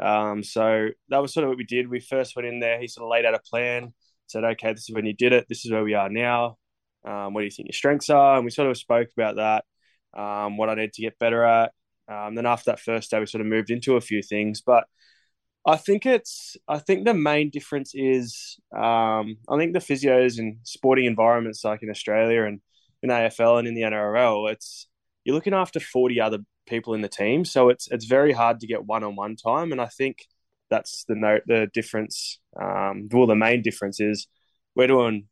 Um, so that was sort of what we did. We first went in there. He sort of laid out a plan, said, "Okay, this is when you did it. This is where we are now. Um, what do you think your strengths are?" And we sort of spoke about that, um, what I need to get better at. Um, then after that first day, we sort of moved into a few things, but I think it's. I think the main difference is. Um, I think the physios in sporting environments like in Australia and in AFL and in the NRL, it's you're looking after 40 other people in the team, so it's it's very hard to get one on one time, and I think that's the note the difference. Um, well, the main difference is we're doing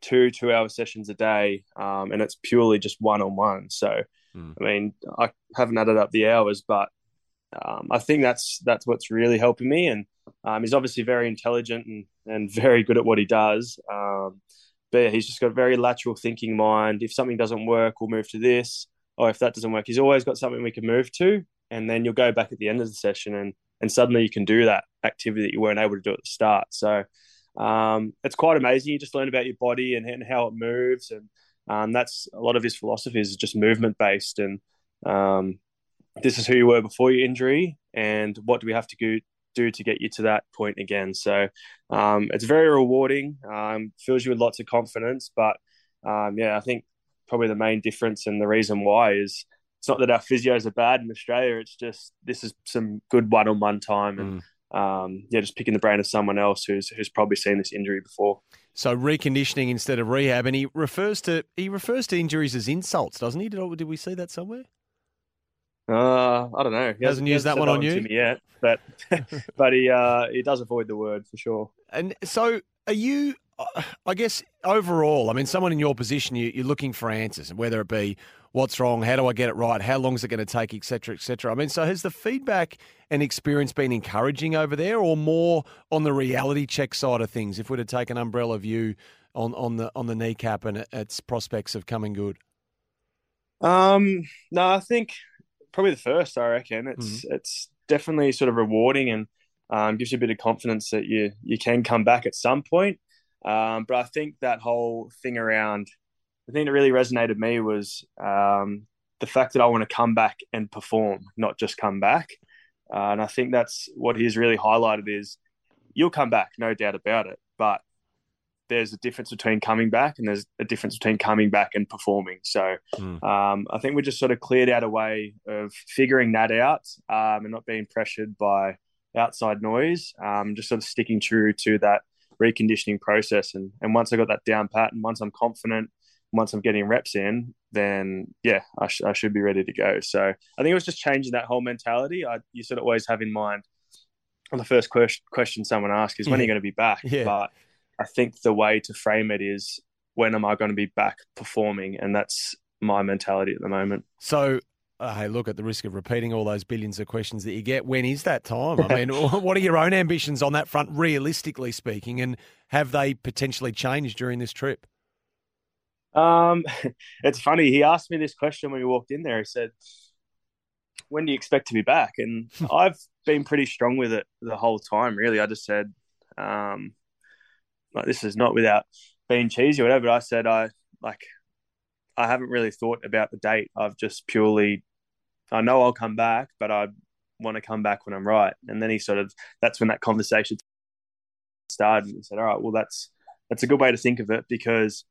two two hour sessions a day, um, and it's purely just one on one. So, mm. I mean, I haven't added up the hours, but um, I think that's that's what's really helping me, and um, he's obviously very intelligent and, and <laughs> very good at what he does. Um, but he's just got a very lateral thinking mind. If something doesn't work, we'll move to this. Or if that doesn't work, he's always got something we can move to. And then you'll go back at the end of the session and, and suddenly you can do that activity that you weren't able to do at the start. So um, it's quite amazing. You just learn about your body and, and how it moves. And um, that's a lot of his philosophy is just movement based. And um, this is who you were before your injury. And what do we have to do, do to get you to that point again. So um, it's very rewarding, um, fills you with lots of confidence. But um, yeah, I think probably the main difference and the reason why is it's not that our physios are bad in Australia. It's just this is some good one-on-one time, and um, yeah, just picking the brain of someone else who's who's probably seen this injury before. So reconditioning instead of rehab, and he refers to he refers to injuries as insults, doesn't he? Did, did we see that somewhere? Uh, I don't know. He hasn't used that one on you yet, but <laughs> but he uh, he does avoid the word for sure. And so, are you? I guess overall, I mean, someone in your position, you, you're looking for answers, and whether it be what's wrong, how do I get it right, how long is it going to take, etc., etc. I mean, so has the feedback and experience been encouraging over there, or more on the reality check side of things? If we're to take an umbrella view on on the on the kneecap and its prospects of coming good. Um, no, I think probably the first. I reckon it's it's definitely sort of rewarding and um, gives you a bit of confidence that you you can come back at some point. Um, but I think that whole thing around the thing that really resonated with me was um, the fact that I want to come back and perform, not just come back. Uh, and I think that's what he's really highlighted is you'll come back, no doubt about it. But there's a difference between coming back and there's a difference between coming back and performing. So um, I think we just sort of cleared out a way of figuring that out um, and not being pressured by outside noise, um, just sort of sticking true to that reconditioning process. And, and once I got that down pat and once I'm confident, once I'm getting reps in, then yeah, I, sh- I should be ready to go. So I think it was just changing that whole mentality. I, you sort of always have in mind on the first question, question someone asks is when are you going to be back? <laughs> Yeah. But I think the way to frame it is when am I going to be back performing? And that's my mentality at the moment. So, uh, hey, look, at the risk of repeating all those billions of questions that you get, when is that time? I <laughs> mean, what are your own ambitions on that front, realistically speaking, and have they potentially changed during this trip? Um, <laughs> it's funny. He asked me this question when we walked in there. He said, "When do you expect to be back?" And <laughs> I've been pretty strong with it the whole time. Really, I just said, um, "Like this is not without being cheesy or whatever." But I said, "I like, I haven't really thought about the date. I've just purely, I know I'll come back, but I want to come back when I'm right." And then he sort of, that's when that conversation started. And said, "All right, well, that's that's a good way to think of it because."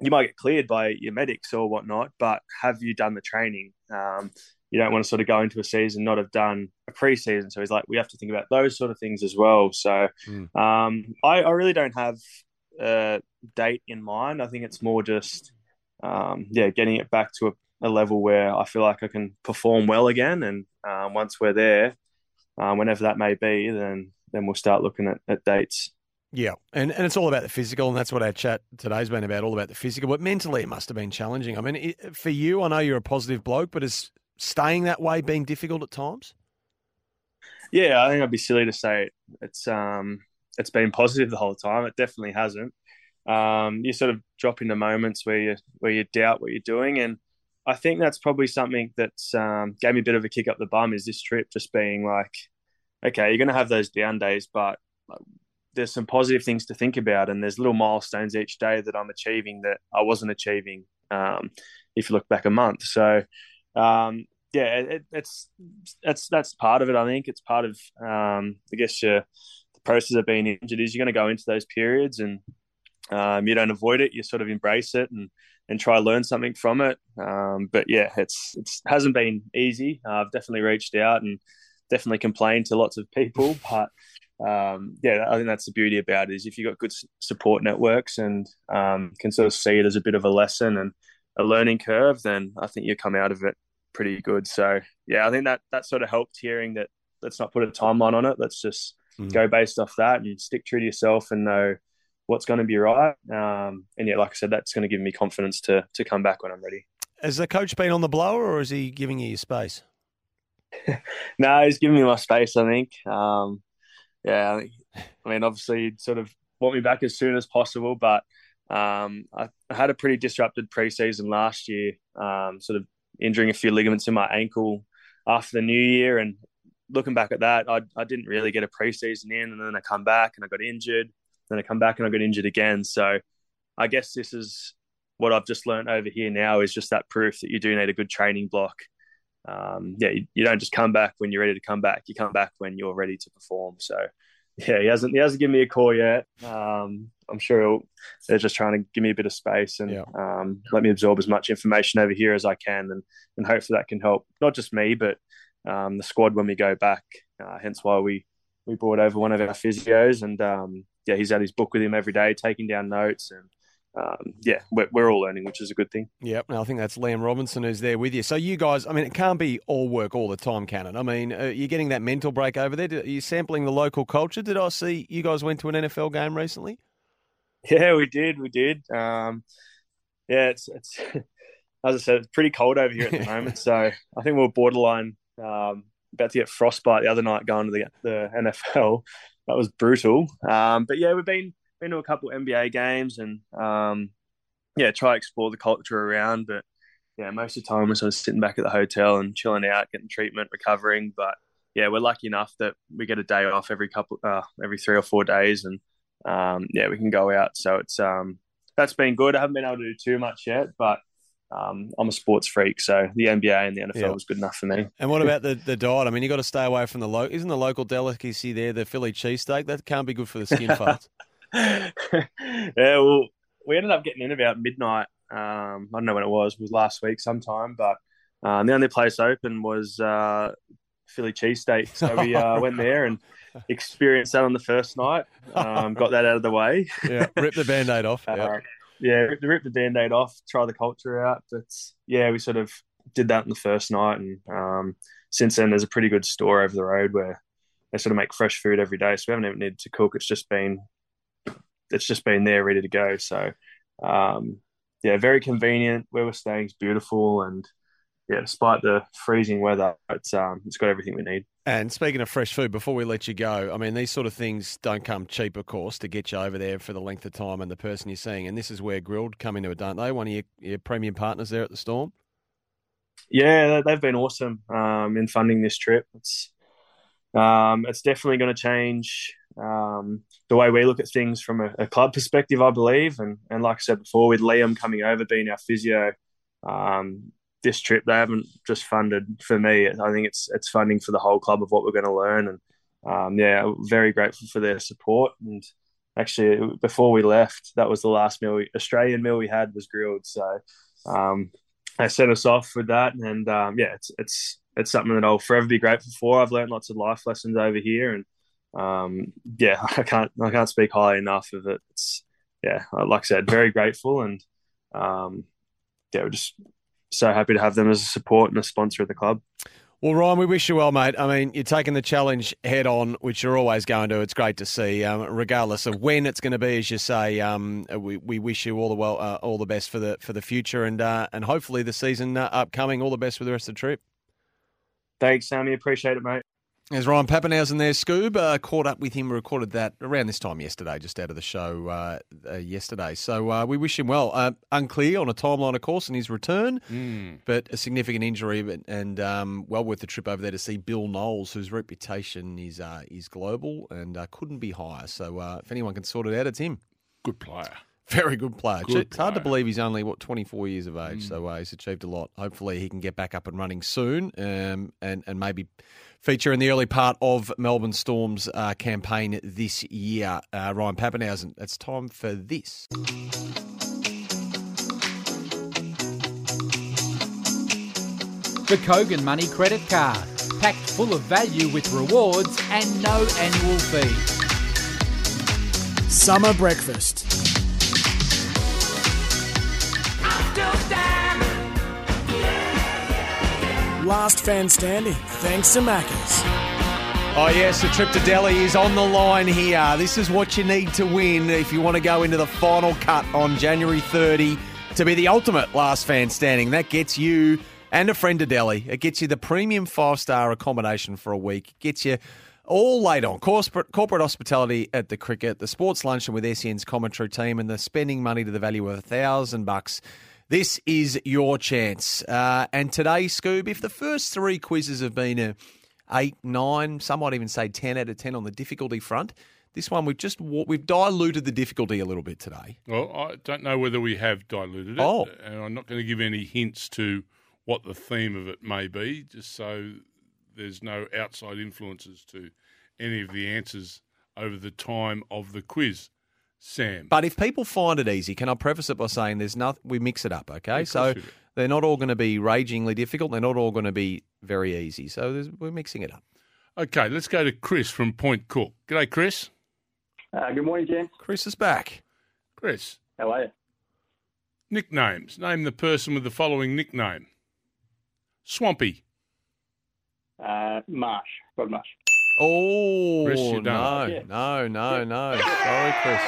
you might get cleared by your medics or whatnot, but have you done the training? Um, you don't want to sort of go into a season not have done a preseason. So he's like, we have to think about those sort of things as well. So um, I, I really don't have a date in mind. I think it's more just, um, yeah, getting it back to a, a level where I feel like I can perform well again. And um, once we're there, uh, whenever that may be, then then we'll start looking at, at dates. Yeah, and and it's all about the physical, and that's what our chat today's been about, all about the physical. But mentally, it must have been challenging. I mean, it, for you, I know you're a positive bloke, but is staying that way being difficult at times? Yeah, I think I'd be silly to say it. it's um it's been positive the whole time. It definitely hasn't. Um, you sort of drop into moments where you where you doubt what you're doing, and I think that's probably something that's um, gave me a bit of a kick up the bum. Is this trip just being like, okay, you're going to have those down days, but there's some positive things to think about, and there's little milestones each day that I'm achieving that I wasn't achieving um, if you look back a month. So um, yeah, it, it's that's that's part of it. I think it's part of um, I guess your the process of being injured is you're going to go into those periods and um, you don't avoid it. You sort of embrace it and and try to learn something from it. Um, but yeah, it's it's hasn't been easy. Uh, I've definitely reached out and definitely complained to lots of people, <laughs> but um, yeah, I think that's the beauty about it is if you've got good support networks and um, can sort of see it as a bit of a lesson and a learning curve, then I think you come out of it pretty good. So yeah, I think that that sort of helped hearing that. Let's not put a timeline on it. Let's just go based off that and stick true to yourself and know what's going to be right. Um, and yeah, like I said, that's going to give me confidence to to come back when I'm ready. Has the coach been on the blower, or is he giving you your space? <laughs> no, he's giving me my space. I think. Um, yeah, I, think, I mean, obviously, he'd sort of want me back as soon as possible, but um, I, I had a pretty disrupted preseason last year. Um, sort of injuring a few ligaments in my ankle after the new year, and looking back at that, I, I didn't really get a preseason in, and then I come back and I got injured. Then I come back and I got injured again. So I guess this is what I've just learned over here now is just that proof that you do need a good training block. Um, yeah, you, you don't just come back when you're ready to come back. You come back when you're ready to perform. So yeah, he hasn't he hasn't given me a call yet. Um, I'm sure he'll, they're just trying to give me a bit of space and um, let me absorb as much information over here as I can, and and hopefully that can help not just me but um, the squad when we go back. Uh, hence why we we brought over one of our physios, and um, yeah, he's at his book with him every day, taking down notes, and um, yeah, we're, we're all learning, which is a good thing. Yep, no, I think that's Liam Robinson who's there with you. So you guys, I mean, it can't be all work all the time, can it? I mean, uh, you're getting that mental break over there. Are you sampling the local culture? Did I see you guys went to an NFL game recently? <laughs> Yeah, we did. We did. Um, yeah, it's it's <laughs> as I said, it's pretty cold over here at the <laughs> moment. So I think we are borderline um, about to get frostbite the other night going to the the NFL. That was brutal. Um, but yeah, we've been been to a couple NBA games and um, yeah, try to explore the culture around. But yeah, most of the time we're sort of sitting back at the hotel and chilling out, getting treatment, recovering. But yeah, we're lucky enough that we get a day off every couple, uh, every three or four days, and um, yeah, we can go out. So it's um, that's been good. I haven't been able to do too much yet, but um, I'm a sports freak, so the NBA and the NFL yeah. was good enough for me. And what about the, the diet? I mean, you got to stay away from the local. Isn't the local delicacy there the Philly cheesesteak? That can't be good for the skin <laughs> farts. <laughs> yeah, well, we ended up getting in about midnight. Um, I don't know when it was. It was last week sometime, but um, the only place open was uh, Philly cheesesteak. So we uh, went there and <laughs> experienced that on the first night. Um, got that out of the way. <laughs> yeah, rip the band-aid off. Uh, yeah, rip, rip the band-aid off, try the culture out. But yeah, we sort of did that in the first night, and um, since then there's a pretty good store over the road where they sort of make fresh food every day. So we haven't even needed to cook. It's just been it's just been there ready to go. So um, yeah, very convenient. Where we're staying is beautiful, and yeah, despite the freezing weather, it's um, it's got everything we need. And speaking of fresh food, before we let you go, I mean, these sort of things don't come cheap, of course, to get you over there for the length of time and the person you're seeing. And this is where Grilled come into it, don't they? One of your, your premium partners there at the Storm. Yeah, they've been awesome um, in funding this trip. It's um, it's definitely going to change um, the way we look at things from a, a, club perspective, I believe. And, and like I said before, with Liam coming over, being our physio, um, this trip they haven't just funded for me. I think it's it's funding for the whole club of what we're going to learn. And um, yeah, very grateful for their support. And actually, before we left, that was the last meal, we, Australian meal we had was grilled. So um, they set us off with that. And um, yeah, it's it's it's something that I'll forever be grateful for. I've learned lots of life lessons over here, and um, yeah, <laughs> I can't I can't speak highly enough of it. It's yeah, like I said, very grateful, and um, yeah, we're just so happy to have them as a support and a sponsor of the club. Well, Ryan, we wish you well, mate. I mean, you're taking the challenge head on, which you're always going to. It's great to see, um, regardless of when it's going to be. As you say, um, we, we wish you all the well, uh, all the best for the for the future, and uh, and hopefully the season uh, upcoming. All the best for the rest of the trip. Thanks, Sammy. Appreciate it, mate. There's Ryan Papenhuyzen there, Scoob. Uh, caught up with him, recorded that around this time yesterday, just out of the show uh, uh, yesterday. So uh, we wish him well. Uh, unclear on a timeline, of course, in his return, mm. but a significant injury, but, and um, well worth the trip over there to see Bill Knowles, whose reputation is uh, is global and couldn't be higher. So if anyone can sort it out, it's him. Good player. Very good player. Good it's hard to believe he's only what 24 years of age, mm. so uh, he's achieved a lot. Hopefully, he can get back up and running soon, um, and and maybe feature in the early part of Melbourne Storm's uh, campaign this year. Uh, Ryan Papenhuyzen, it's time for this. The Kogan Money Credit Card, packed full of value with rewards and no annual fee. Summer breakfast. Last fan standing, thanks to Macca's. Oh, yes, the trip to Delhi is on the line here. This is what you need to win if you want to go into the final cut on January 30 to be the ultimate last fan standing. That gets you and a friend to Delhi. It gets you the premium five star accommodation for a week. It gets you all laid on corporate, corporate hospitality at the cricket, the sports luncheon with SEN's commentary team, and the spending money to the value of a thousand bucks this is your chance. Uh, and today, Scoob, if the first three quizzes have been a eight, nine, some might even say ten out of ten on the difficulty front. This one we've just we've diluted the difficulty a little bit today. Well, I don't know whether we have diluted it, oh. and I'm not going to give any hints to what the theme of it may be, just so there's no outside influences to any of the answers over the time of the quiz. Sam. But if people find it easy, can I preface it by saying there's nothing, we mix it up, okay? So they're not all going to be ragingly difficult. They're not all going to be very easy. So we're mixing it up. Okay, let's go to Chris from Point Cook. G'day, Chris. Uh, good morning, James. Chris is back. Chris. How are you? Nicknames. Name the person with the following nickname. Swampy. Uh, Marsh. Rod Marsh. Oh, Chris, you're no, done. No, no, no. Sorry, Chris.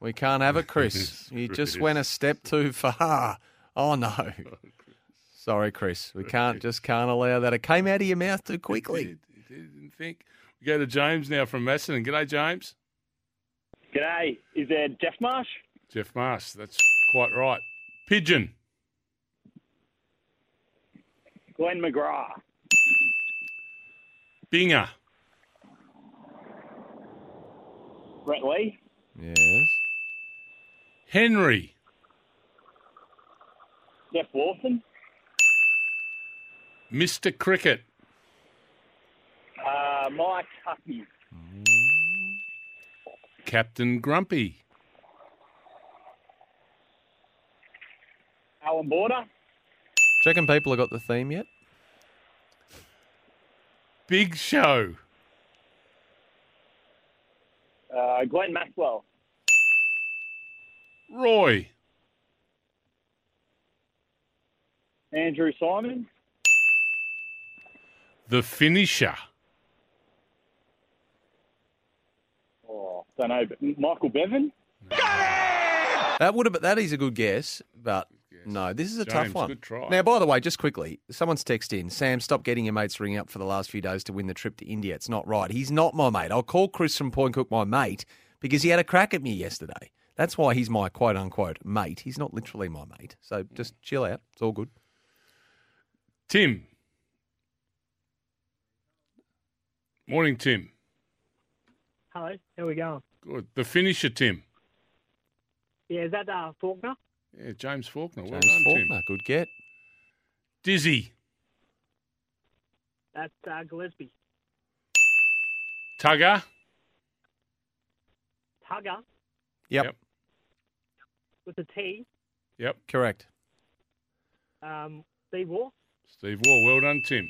We can't have it, <laughs> Chris. You just went a step too far. Oh, no. Oh, Sorry, Chris. We can't, just can't allow that. It came out of your mouth too quickly. Did, didn't think. We go to James now from Macedon. G'day, James. G'day. Is there Geoff Marsh? Geoff Marsh. That's quite right. Pigeon. Glenn McGrath. Binger. Brett Lee. Yes. Henry. Geoff Lawson. Mr. Cricket. Uh, Mike Hussey. Captain Grumpy. Allan Border. Do you reckon people have got the theme yet? Big Show. Uh, Glenn Maxwell. Roy. Andrew Symonds. The Finisher. Oh, don't know, but Michael Bevan. That would have. That is a good guess, but no, this is a tough one. good try. Now, by the way, just quickly, someone's texted in. Sam, stop getting your mates ring up for the last few days to win the trip to India. It's not right. He's not my mate. I'll call Chris from Point Cook my mate because he had a crack at me yesterday. That's why he's my quote unquote mate. He's not literally my mate. So just chill out. It's all good. Tim. Morning, Tim. Hello, how we going? Good. The Finisher, Tim. Yeah, is that uh, Faulkner? Yeah, James Faulkner. Well James done, Faulkner, Tim. good get. Dizzy. That's uh, Gillespie. Tugger. Tugger Yep. Yep. with a T. Yep. Correct. Um, Steve Waugh. Steve Waugh. Well done, Tim.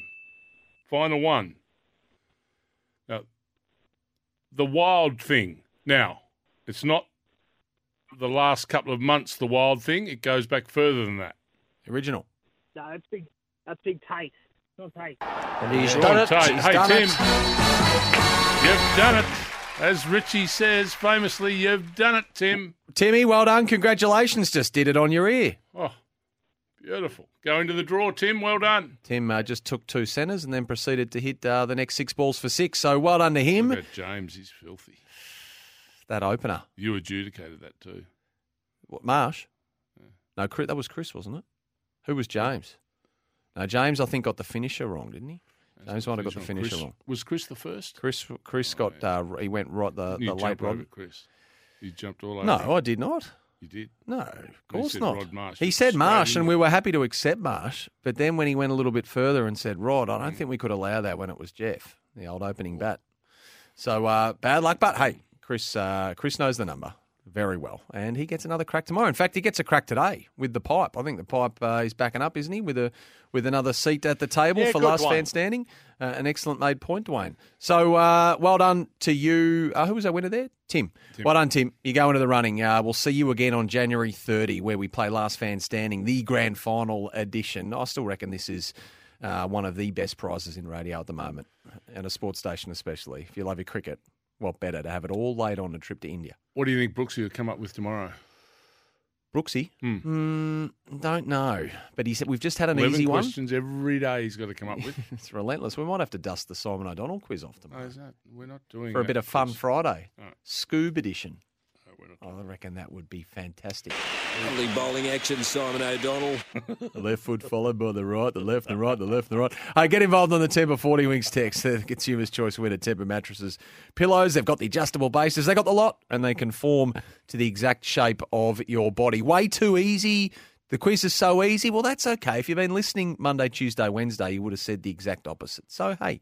Final one. Now, the wild thing. Now, it's not the last couple of months, the wild thing. It goes back further than that. Original. No, that's big. That's big Tait. Not Tait. He's Go done it. Tait. He's Hey, done Tim. it. You've done it. As Richie says famously, you've done it, Tim. Timmy, well done. Congratulations. Just did it on your ear. Oh, beautiful. Go into the draw, Tim. Well done. Tim uh, just took two centres and then proceeded to hit uh, the next six balls for six. So well done to him. Look at James, he's filthy. That opener. You adjudicated that too. What, Marsh? No, Chris, that was Chris, wasn't it? Who was James? No, James, I think got the finisher wrong, didn't he? James might have got the finisher on. wrong. Was Chris the first? Chris, Chris got uh, he went right the, You the late rod. Chris. You jumped all over. No, him. I did not. You did. No, of course not. Marsh. He said Marsh, and we were happy to accept Marsh. But then when he went a little bit further and said Rod, I don't think we could allow that when it was Geoff, the old opening bat. So uh, bad luck. But hey, Chris, uh, Chris knows the number very well, and he gets another crack tomorrow. In fact, he gets a crack today with the pipe. I think the pipe uh, is backing up, isn't he? With a with another seat at the table Yeah, for last Dwayne. fan standing. Uh, an excellent made point, Dwayne. So uh, well done to you. Uh, who was our winner there? Tim. Well done, Tim. You go into the running. Uh, we'll see you again on January 30, where we play Last Fan Standing, the grand final edition. I still reckon this is uh, one of the best prizes in radio at the moment, and a sports station especially. If you love your cricket, what better to have it all laid on a trip to India? What do you think Brooksy will come up with tomorrow? Brooksy? Hmm. Mm, don't know. But he said we've just had an 11 easy one. questions every day he's got to come up with. <laughs> it's relentless. We might have to dust the Simon O'Donnell quiz off tomorrow. No, is that, we're not doing for a bit of fun. Friday. Right. Scoob edition. Oh, I reckon that would be fantastic. Lovely bowling action, Simon O'Donnell. the <laughs> left foot followed by the right, the left, the right, the left, the right. Hey, get involved on the Tempur 40 Winks text. The Consumer's Choice winner, Temper mattresses, pillows. They've got the adjustable bases. They've got the lot, and they conform to the exact shape of your body. Way too easy. The quiz is so easy. Well, that's okay. If you've been listening Monday, Tuesday, Wednesday, you would have said the exact opposite. So, hey,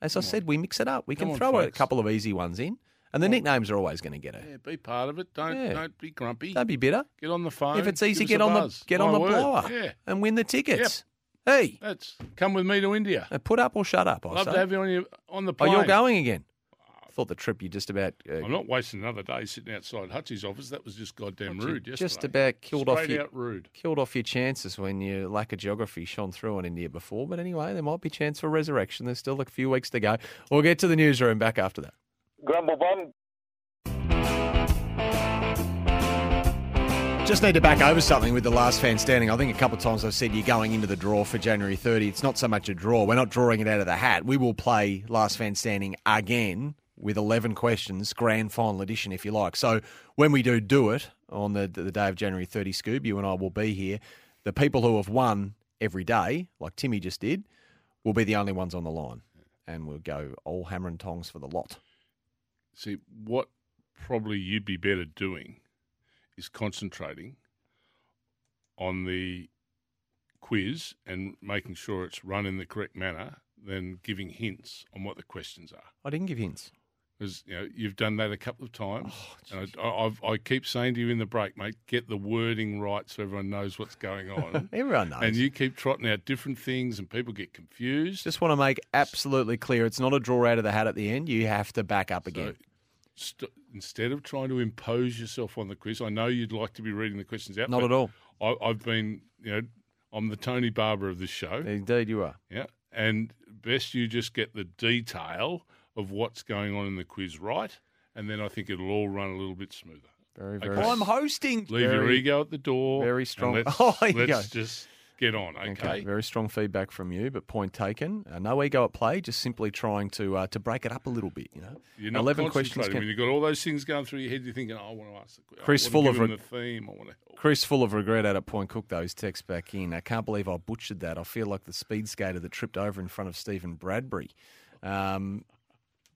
as I said, we mix it up. We Come can on, throw a couple of easy ones in, and the nicknames are always going to get a. Yeah, be part of it. Don't Yeah. don't be grumpy. Don't be bitter. Get on the phone. If it's easy, give us get a on the buzz. get My on the word. blower Yeah. and win the tickets. Hey, That's come with me to India. uh, put up or shut up. I Love say. to have you on, your, on the Oh, plane. you're going again. I thought the trip you just about uh, I'm not wasting another day sitting outside Hutchie's office. That was just goddamn rude. Yesterday. just about killed off Straight your out rude. killed off your chances when your lack of geography shone through on India before. But anyway, there might be chance for resurrection. There's still a few weeks to go. We'll get to the newsroom back after that. Grumble Bomb. Just need to back over something with the last fan standing. I think a couple of times I've said you're going into the draw for January 30. It's not so much a draw. We're not drawing it out of the hat. We will play last fan standing again with 11 questions, grand final edition, if you like. So when we do do it on the, the day of January 30, Scoob, you and I will be here. The people who have won every day, like Timmy just did, will be the only ones on the line. And we'll go all hammer and tongs for the lot. See, what probably you'd be better doing is concentrating on the quiz and making sure it's run in the correct manner than giving hints on what the questions are. I didn't give hints. Because you know you've done that a couple of times, Oh, and I, I, I've, I keep saying to you in the break, mate, get the wording right so everyone knows what's going on. <laughs> Everyone knows. And you keep trotting out different things, and people get confused. Just want to make absolutely clear it's not a draw out of the hat at the end. You have to back up again. St- instead of trying to impose yourself on the quiz, I know you'd like to be reading the questions out. Not at all. I, I've been, you know, I'm the Tony Barber of this show. Indeed, you are. Yeah, and best you just get the detail of what's going on in the quiz right, and then I think it'll all run a little bit smoother. Very, Okay. very. I'm hosting. Leave your ego at the door. very strong. Let's, <laughs> Oh, there let's go. just get on, okay? Very strong feedback from you, but point taken. Uh, no ego at play. Just simply trying to uh, to break it up a little bit. You know, You're not eleven questions. Can... When you've got all those things going through your head, you're thinking, oh, I want to ask the question. Chris, full of to re- the theme. I want to. Chris, full of regret out at Point Cook, those texts back in. I can't believe I butchered that. I feel like the speed skater that tripped over in front of Steven Bradbury. Um,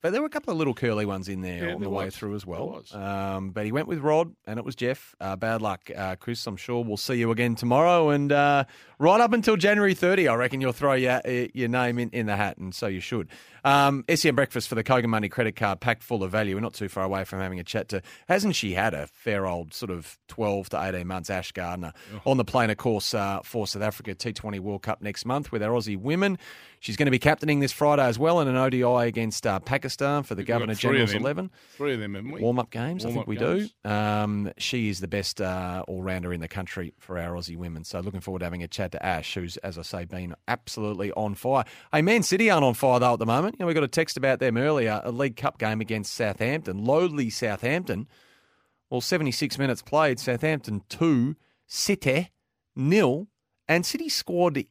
but there were a couple of little curly ones in there Yeah, on the there way was. through as well. Um, but he went with Rod, and it was Jeff. Uh, bad luck, uh, Chris. I'm sure we'll see you again tomorrow. And uh, right up until January 30, I reckon you'll throw your, uh, your name in, in the hat, and so you should. Um, SEN Breakfast for the Kogan Money credit card, packed full of value. We're not too far away from having a chat to. Hasn't she had a fair old sort of 12 to 18 months, Ash Gardner, on the plane, of course, uh, for South Africa T20 World Cup next month with our Aussie women. She's going to be captaining this Friday as well in an ODI against uh, Pakistan for the We've Governor General's 11. Three of them, haven't we? Warm up games, I think we games. do. Um, she is the best uh, all rounder in the country for our Aussie women. So looking forward to having a chat to Ash, who's, as I say, been absolutely on fire. Hey, Man City aren't on fire though at the moment. You know, we got a text about them earlier. A League Cup game against Southampton, lowly Southampton. Well, 76 minutes played. Southampton two, City nil, and City squad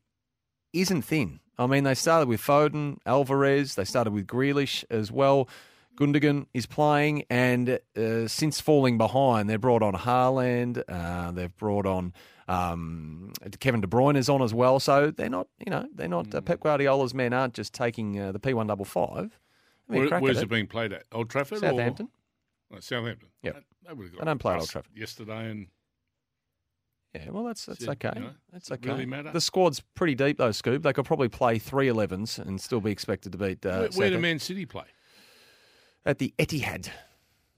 isn't thin. I mean, they started with Foden, Alvarez. They started with Grealish as well. Gundogan is playing, and uh, since falling behind, they've brought on Haaland. Uh, they've brought on um, Kevin De Bruyne is on as well. So they're not, you know, they're not. Mm. Uh, Pep Guardiola's men aren't just taking uh, the P one double five. Where, where's it being played at? Old Trafford? Southampton. Or? Oh, Southampton. Yep. They- They, would have got They don't play at Old Trafford. Yesterday and Yeah, well, that's that's okay. you know, that's okay. really matter? The squad's pretty deep though, Scoob. They could probably play three 11s and still be expected to beat. Uh, where, where do Man City play? At the Etihad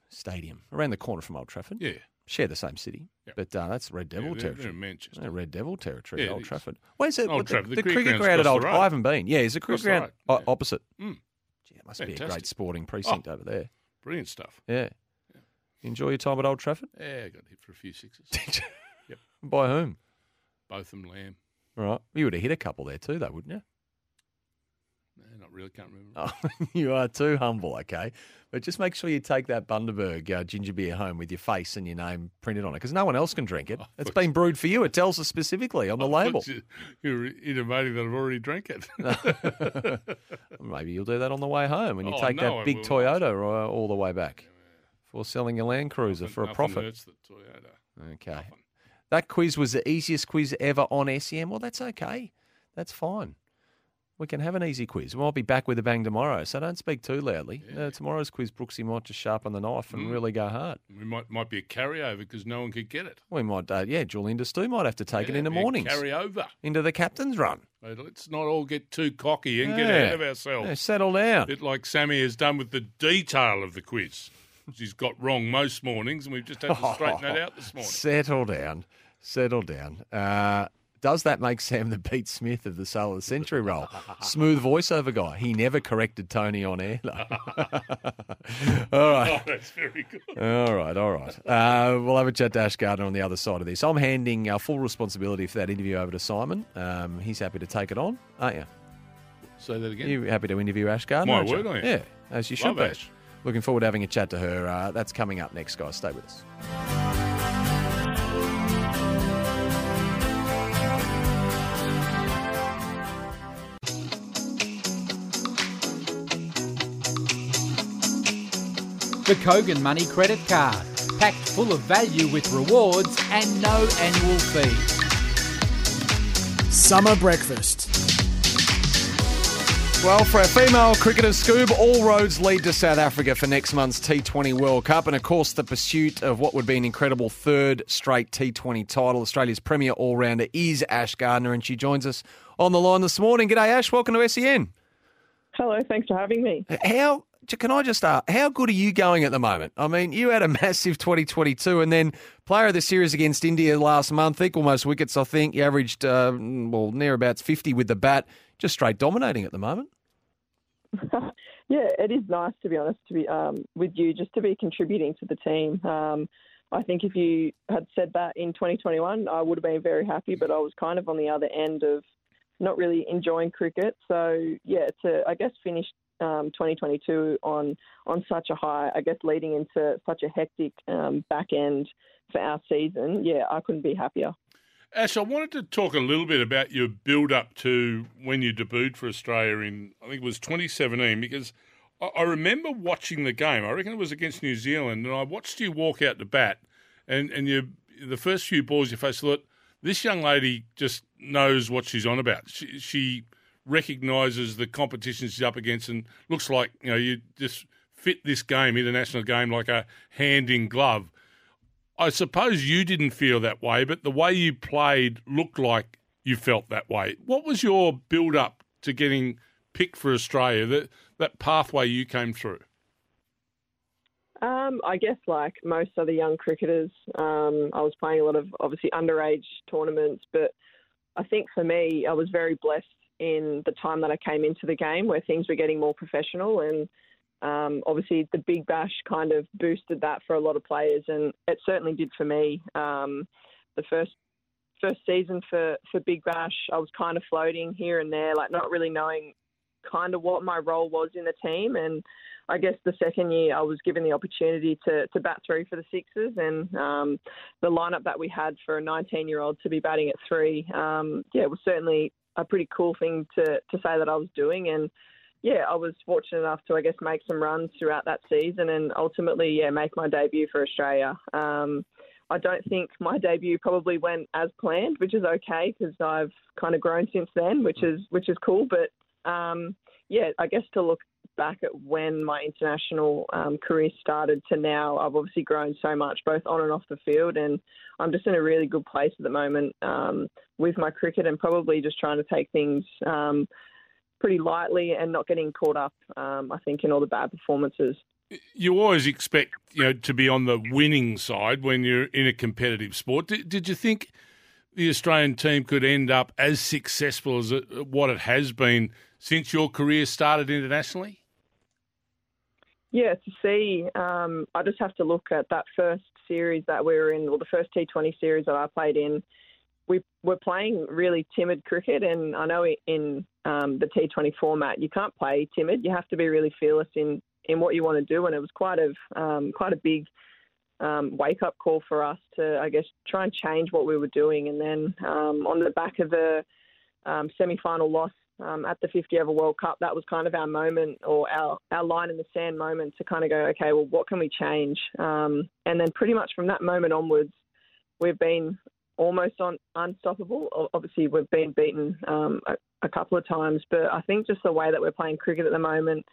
Stadium, around the corner from Old Trafford. Yeah. Share the same city, but uh, that's Red Devil Yeah, they're- territory. they're Manchester. Yeah, Red Devil territory, Yeah, Old. Trafford. Where's it? Old what, the- Trafford. The The, cricket cricket ground at Old. the. I haven't been. Yeah, is the cricket the ground road, o- opposite? Mm. Gee, it must be a great sporting precinct Oh. over there. Brilliant stuff. Yeah. Enjoy your time at Old Trafford. Yeah, I got hit for a few sixes. yep. <laughs> By whom? Botham lamb. Right. You would have hit a couple there too, though, wouldn't you? Really. Can't remember. Oh, <laughs> you are too humble, okay? But just make sure you take that Bundaberg uh, ginger beer home with your face and your name printed on it because no one else can drink it. <laughs> It's been brewed for you. It tells us specifically on the label. You- You're intimating that I've already drank it. <laughs> Maybe you'll do that on the way home when you Oh, take no, that big Toyota uh, all the way back for selling a Land Cruiser for a profit. hurts the Toyota. Okay. That quiz was the easiest quiz ever on SEN. Well, that's okay. That's fine. We can have an easy quiz. We'll be back with a bang tomorrow, so don't speak too loudly. Uh, tomorrow's quiz, Brooksy might just sharpen the knife and Mm. really go hard. We might might be a carryover because no one could get it. We might, uh, yeah, Julian Stu might have to take it in the mornings. Carryover. Into the captain's run. Let's not all get too cocky and get Yeah. ahead of ourselves. Yeah, settle down. A bit like Sammy has done with the detail of the quiz. which He's got wrong most mornings, and we've just had to <laughs> straighten that out this morning. Settle down. Settle down. Uh, Does that make Sam the Pete Smith of the Sale of the Century role? Smooth voiceover guy. He never corrected Tony on air. <laughs> all right. Oh, that's very good. All right, all right. Uh, we'll have a chat to Ash Gardner on the other side of this. I'm handing uh, full responsibility for that interview over to Simon. Um, he's happy to take it on, aren't you? Say that again. You happy to interview Ash Gardner? My you? word, I am. Yeah, as you should Love be. Ash. Looking forward to having a chat to her. Uh, that's coming up next, guys. Stay with us. The Kogan Money Credit Card. Packed full of value with rewards and no annual fee. Summer breakfast. Well, for our female cricketers, Scoob, all roads lead to South Africa for next month's T20 World Cup. And of course, the pursuit of what would be an incredible third straight T20 title. Australia's premier all rounder is Ash Gardner, and she joins us on the line this morning. G'day, Ash. Welcome to SEN. Hello, thanks for having me. How can I just ask, how good are you going at the moment? I mean, you had a <laughs> massive 2022 and then player of the series against India last month, equal most wickets, I think. You averaged, uh, well, near about 50 with the bat, just straight dominating at the moment. <laughs> yeah, it is nice to be honest to be um, with you, just to be contributing to the team. Um, I think if you had said that in 2021, I would have been very happy, but I was kind of on the other end of not really enjoying cricket. So yeah, to I guess finish um, 2022 on on such a high, I guess leading into such a hectic um, back end for our season. Yeah, I couldn't be happier. Ash, I wanted to talk a little bit about your build up to when you debuted for Australia in, I think it was 2017, because I, I remember watching the game. I reckon it was against New Zealand, and I watched you walk out to bat, and, and you, the first few balls you faced, thought, this young lady just knows what she's on about. She, she recognises the competition she's up against and looks like, you know, you just fit this game, international game, like a hand in glove. I suppose you didn't feel that way, but the way you played looked like you felt that way. What was your build up to getting picked for Australia? That that pathway you came through. Um, I guess like most other young cricketers, um, I was playing a lot of obviously underage tournaments, but I think for me, I was very blessed in the time that I came into the game where things were getting more professional and um, obviously the Big Bash kind of boosted that for a lot of players and it certainly did for me. Um, the first first season for, for Big Bash, I was kind of floating here and there, like not really knowing kind of what my role was in the team. And I guess the second year I was given the opportunity to, to bat three for the Sixers, and um, the lineup that we had for a 19 year old to be batting at three, um, yeah, was certainly a pretty cool thing to, to say that I was doing. And yeah, I was fortunate enough to, I guess, make some runs throughout that season and ultimately, yeah, make my debut for Australia. Um, I don't think my debut probably went as planned, which is okay because I've kind of grown since then, which is which is cool. But um, yeah, I guess to look back at when my international um, career started to now, I've obviously grown so much, both on and off the field, and I'm just in a really good place at the moment um, with my cricket, and probably just trying to take things um, pretty lightly and not getting caught up. um, I think in all the bad performances. You always expect you know to be on the winning side when you're in a competitive sport. Did, did you think the Australian team could end up as successful as what it has been since your career started internationally? Yeah, to see, um, I just have to look at that first series that we were in, or the first T20 series that I played in. We were playing really timid cricket, and I know in um, the T20 format you can't play timid. You have to be really fearless in, in what you want to do, and it was quite a um, quite a big um, wake up call for us to, I guess, try and change what we were doing. And then um, on the back of the um, semi final loss um, at the 50 over World Cup, that was kind of our moment or our, our line in the sand moment to kind of go, okay, well, what can we change? Um, and then pretty much from that moment onwards, we've been almost on unstoppable. Obviously, we've been beaten um, a, a couple of times, but I think just the way that we're playing cricket at the moment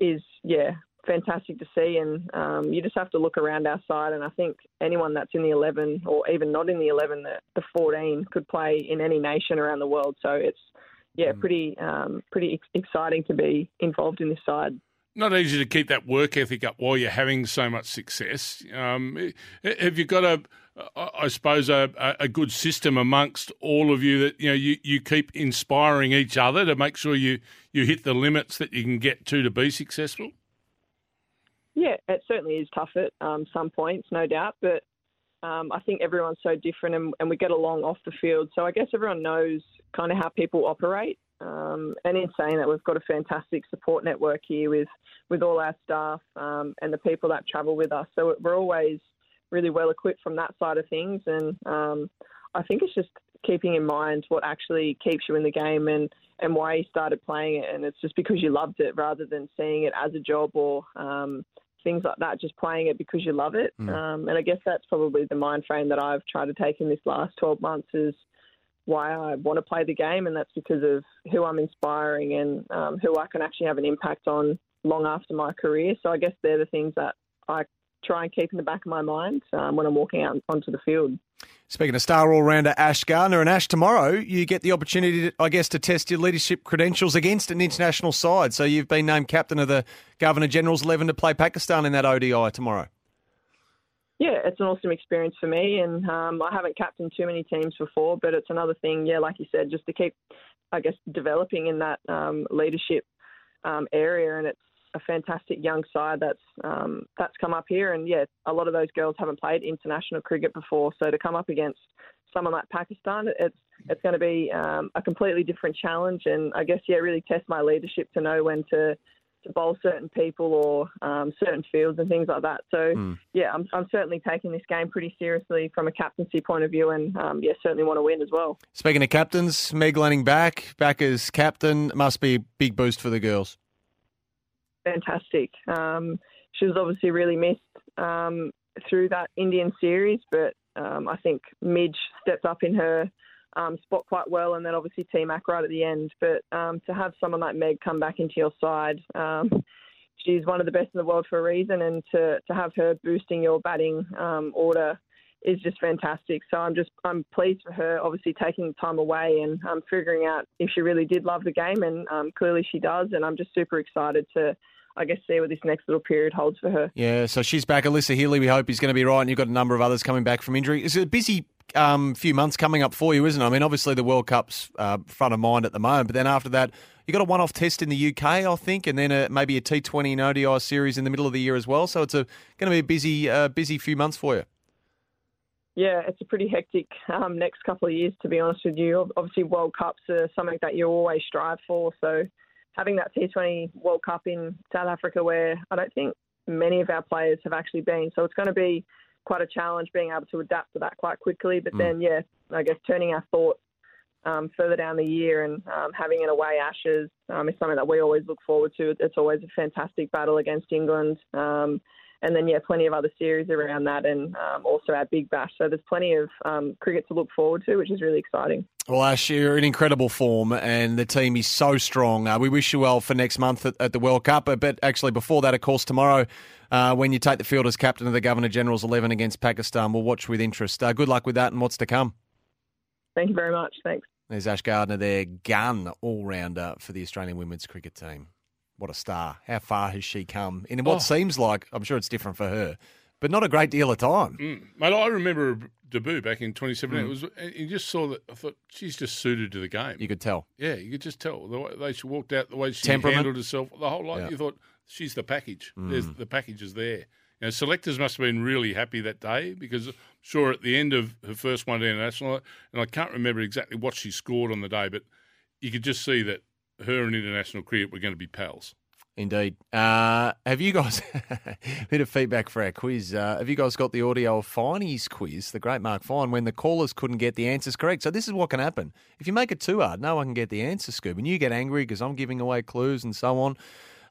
is, yeah, fantastic to see. And um, you just have to look around our side. And I think anyone that's in the 11 or even not in the 11, the, the 14 could play in any nation around the world. So it's, yeah, pretty um, pretty ex- exciting to be involved in this side. not easy to keep that work ethic up while you're having so much success. Um, have you got a, I suppose, a, a good system amongst all of you that you know you, you keep inspiring each other to make sure you, you hit the limits that you can get to to be successful? Yeah, it certainly is tough at um, some points, no doubt. But um, I think everyone's so different and, and, we get along off the field. So I guess everyone knows kind of how people operate. Um, and in saying that, we've got a fantastic support network here with, with all our staff um, and the people that travel with us. So we're always really well equipped from that side of things. And um, I think it's just keeping in mind what actually keeps you in the game and, and why you started playing it. And it's just because you loved it rather than seeing it as a job or um, things like that, just playing it because you love it. Mm. Um, and I guess that's probably the mind frame that I've tried to take in this last 12 months is why I want to play the game, and that's because of who I'm inspiring and um, who I can actually have an impact on long after my career. So I guess they're the things that I try and keep in the back of my mind um, when I'm walking out onto the field. Speaking of star all-rounder Ash Gardner, and Ash, tomorrow you get the opportunity, to, I guess, to test your leadership credentials against an international side. So you've been named captain of the Governor General's 11 to play Pakistan in that ODI tomorrow. Yeah, it's an awesome experience for me, and um, I haven't captained too many teams before, but it's another thing, yeah, like you said, just to keep, I guess, developing in that um, leadership um, area, and it's a fantastic young side that's um, that's come up here, and yeah, a lot of those girls haven't played international cricket before, so to come up against someone like Pakistan, it's it's going to be um, a completely different challenge, and I guess yeah, really test my leadership to know when to to bowl certain people or um, certain fields and things like that. So mm. yeah, I'm, I'm certainly taking this game pretty seriously from a captaincy point of view, and um, yeah, certainly want to win as well. Speaking of captains, Meg Lanning back, back as captain, must be a big boost for the girls fantastic. Um, she was obviously really missed um, through that Indian series, but um, I think Midge stepped up in her um, spot quite well, and then obviously T Mac right at the end. But um, to have someone like Meg come back into your side, um, she's one of the best in the world for a reason, and to, to have her boosting your batting order is just fantastic. So I'm just I'm pleased for her, obviously taking time away and um, figuring out if she really did love the game, and um, clearly she does. And I'm just super excited to. I guess see what this next little period holds for her. Yeah, so she's back. Alyssa Healy, we hope is going to be right, and you've got a number of others coming back from injury. It's a busy um, few months coming up for you, isn't it? I mean, obviously the World Cup's uh, front of mind at the moment, but then after that, you've got a one-off test in the UK, I think, and then a, maybe a T20 and ODI series in the middle of the year as well. So it's a, going to be a busy, uh, busy few months for you yeah, it's a pretty hectic um, next couple of years, to be honest with you. Obviously, World Cups are something that you always strive for. So, having that T20 World Cup in South Africa, where I don't think many of our players have actually been, so it's going to be quite a challenge being able to adapt to that quite quickly. But mm. then, yeah, I guess turning our thoughts um, further down the year and um, having an away Ashes um, is something that we always look forward to. It's always a fantastic battle against England. Um, and then yeah, plenty of other series around that, and um, also our Big Bash. So there's plenty of um, cricket to look forward to, which is really exciting. Well, Ash, you're in incredible form, and the team is so strong. Uh, we wish you well for next month at, at, the World Cup. But actually, before that, of course, tomorrow, uh, when you take the field as captain of the Governor General's 11 against Pakistan, we'll watch with interest. Uh, good luck with that and what's to come. Thank you very much. Thanks. There's Ash Gardner there, gun all rounder for the Australian women's cricket team what a star. How far has she come in what oh. seems like, I'm sure it's different for her, but not a great deal of time. Mm. Mate, I remember her debut back in 2017. Mm. It was, you just saw that, I thought she's just suited to the game. You could tell. Yeah, you could just tell. The way she walked out, the way she handled herself, the whole lot. Yeah. You thought, she's the package. Mm. There's The package is there. You know, selectors must have been really happy that day because sure at the end of her first one day international, and I can't remember exactly what she scored on the day, but you could just see that her and international cricket were going to be pals. Indeed. Uh, have you guys, <laughs> bit of feedback for our quiz, uh, have you guys got the audio of Finey's quiz, the great Mark Fine, when the callers couldn't get the answers correct? So this is what can happen. If you make it too hard, no one can get the answer, Scoob, and you get angry because I'm giving away clues and so on.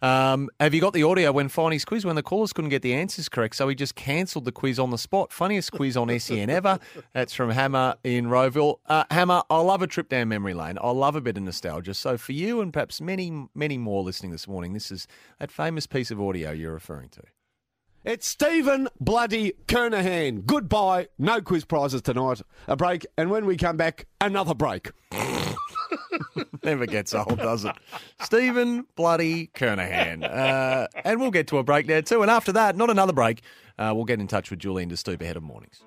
Um, have you got the audio when Finey's quiz when the callers couldn't get the answers correct? So he just cancelled the quiz on the spot. Funniest quiz on SEN ever. That's from Hammer in Rowville. Uh, Hammer, I love a trip down memory lane. I love a bit of nostalgia. So for you and perhaps many, many more listening this morning, this is that famous piece of audio you're referring to. It's Stephen Bloody Kernahan. Goodbye. No quiz prizes tonight. A break. And when we come back, another break. Never gets old, does it? Stephen Bloody Kernahan. Uh, and we'll get to a break there too. And after that, not another break, uh, we'll get in touch with Julian de Stoop ahead of mornings.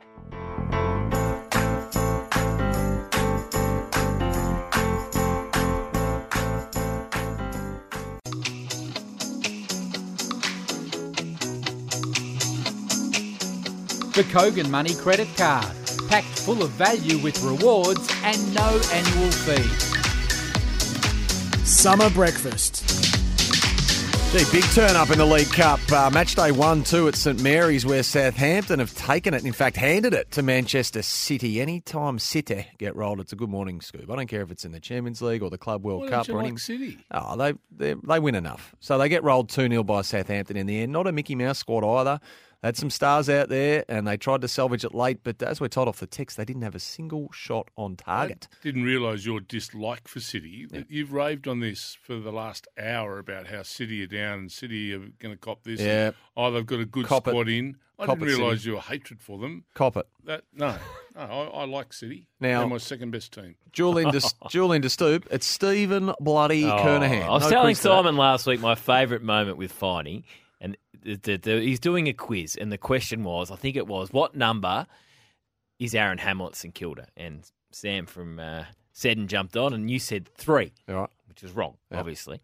The Kogan Money Credit Card. Packed full of value with rewards and no annual fee. Summer breakfast. Gee, big turn up in the League Cup. Uh, match day 1 2 at St Mary's, where Southampton have taken it, in fact, handed it to Manchester City. Anytime City get rolled, it's a good morning Scoob. I don't care if it's in the Champions League or the Club World Why Cup don't or like anything. City? Oh, they, they they win enough. So they get rolled 2 0 by Southampton in the end. Not a Mickey Mouse squad either. They had some stars out there and they tried to salvage it late, but as we're told off the text, they didn't have a single shot on target. Didn't realise your dislike for City. You've raved on this for the last hour about how City are down and City are going to cop this. Yeah. oh, they've got a good Cop it. squad in. I Cop didn't it, City. realise your hatred for them. Cop it. That no, no, I, I like City. Now- They're my second best team. Julian de, <laughs> Julian de Stoop, it's Stephen Bloody Oh, Kernahan. I was No telling quiz for that. Simon last week my favourite moment with Finey, he's doing a quiz, and the question was, I think it was, what number is Aaron Hamill at St Kilda? And Sam from uh, Seddon jumped on, and you said three, right. which was wrong, obviously.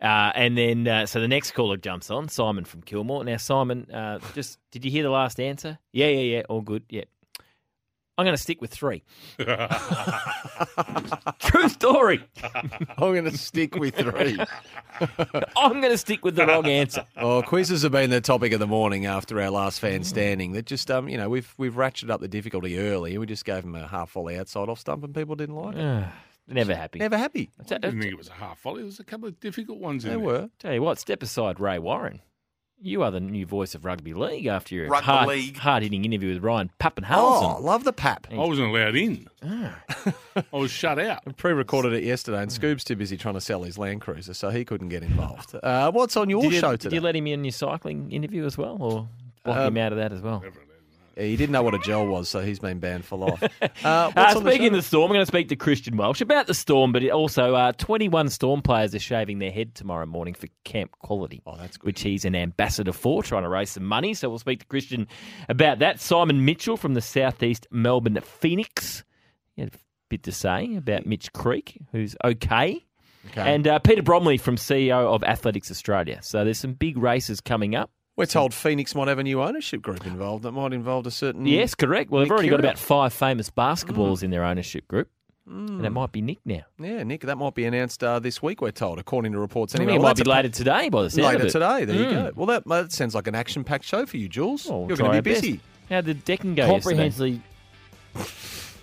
Uh, and then, uh, so the next caller jumps on, Simon from Kilmore. Now, Simon, uh, just did you hear the last answer? Yeah, yeah, yeah, all good. Yeah, I'm going to stick with three. True story. I'm going to stick with three. I'm going to stick with the wrong answer. Oh, quizzes have been the topic of the morning after our last fan standing. That just, um, you know, we've we've ratcheted up the difficulty early. We just gave them a half volley outside off stump, and people didn't like it. Never happy. Never happy. I didn't think it was a half volley. There was a couple of difficult ones in They there. were. Tell you what, step aside Ray Warren. You are the new voice of rugby league after your Rugby hard, league. hard-hitting interview with Ryan Oh, Papenhuyzen. love the pap. I wasn't allowed in. Ah. I was shut out. I <laughs> pre-recorded it yesterday, and Scoob's too busy trying to sell his Land Cruiser, so he couldn't get involved. Uh, what's on your did you, show Did today? you let him in your cycling interview as well, or block Um, him out of that as well? Yeah, he didn't know what a gel was, so he's been banned for life. <laughs> Uh, Uh, on the speaking of the storm, I'm going to speak to Christian Welch about the storm, but also uh, 21 storm players are shaving their head tomorrow morning for Camp Quality, oh, that's good. which he's an ambassador for, trying to raise some money. So we'll speak to Christian about that. Simon Mitchell from the Southeast Melbourne Phoenix. He had a bit to say about Mitch Creek, who's okay. Okay. And uh, Peter Bromley from CEO of Athletics Australia. So there's some big races coming up. We're told Phoenix might have a new ownership group involved that might involve a certain. Yes, correct. Well, they've Nick already got Kyrgios. about five famous basketballers Mm. in their ownership group. And it might be Nick now. Yeah, Nick, that might be announced uh, this week. We're told, according to reports. I think Anyway, it Well, might be that's a- later today by the sound later of it. today. There you go. Well, that, that sounds like an action-packed show for you, Jules. Well, we'll You're going our to be busy. best. How did the decking go yesterday? Comprehensively.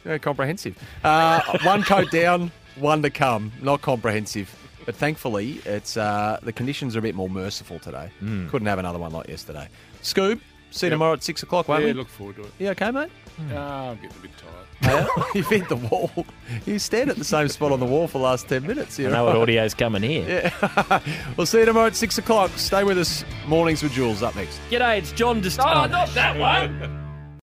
Yeah, comprehensive. Uh, one coat down, one to come. Not comprehensive. But thankfully, it's uh, the conditions are a bit more merciful today. Mm. Couldn't have another one like yesterday. Scoob, see you Yep. tomorrow at six o'clock, won't yeah, we? look forward to it. You okay, mate? Ah, I'm getting a bit tired. <laughs> <laughs> You've hit the wall. You stand at the same spot on the wall for the last 10 minutes. I You're know what audio's coming here. Yeah. <laughs> we'll see you tomorrow at 6 o'clock. Stay with us. Mornings with Jules up next. G'day, it's John Dist- Oh, not that one.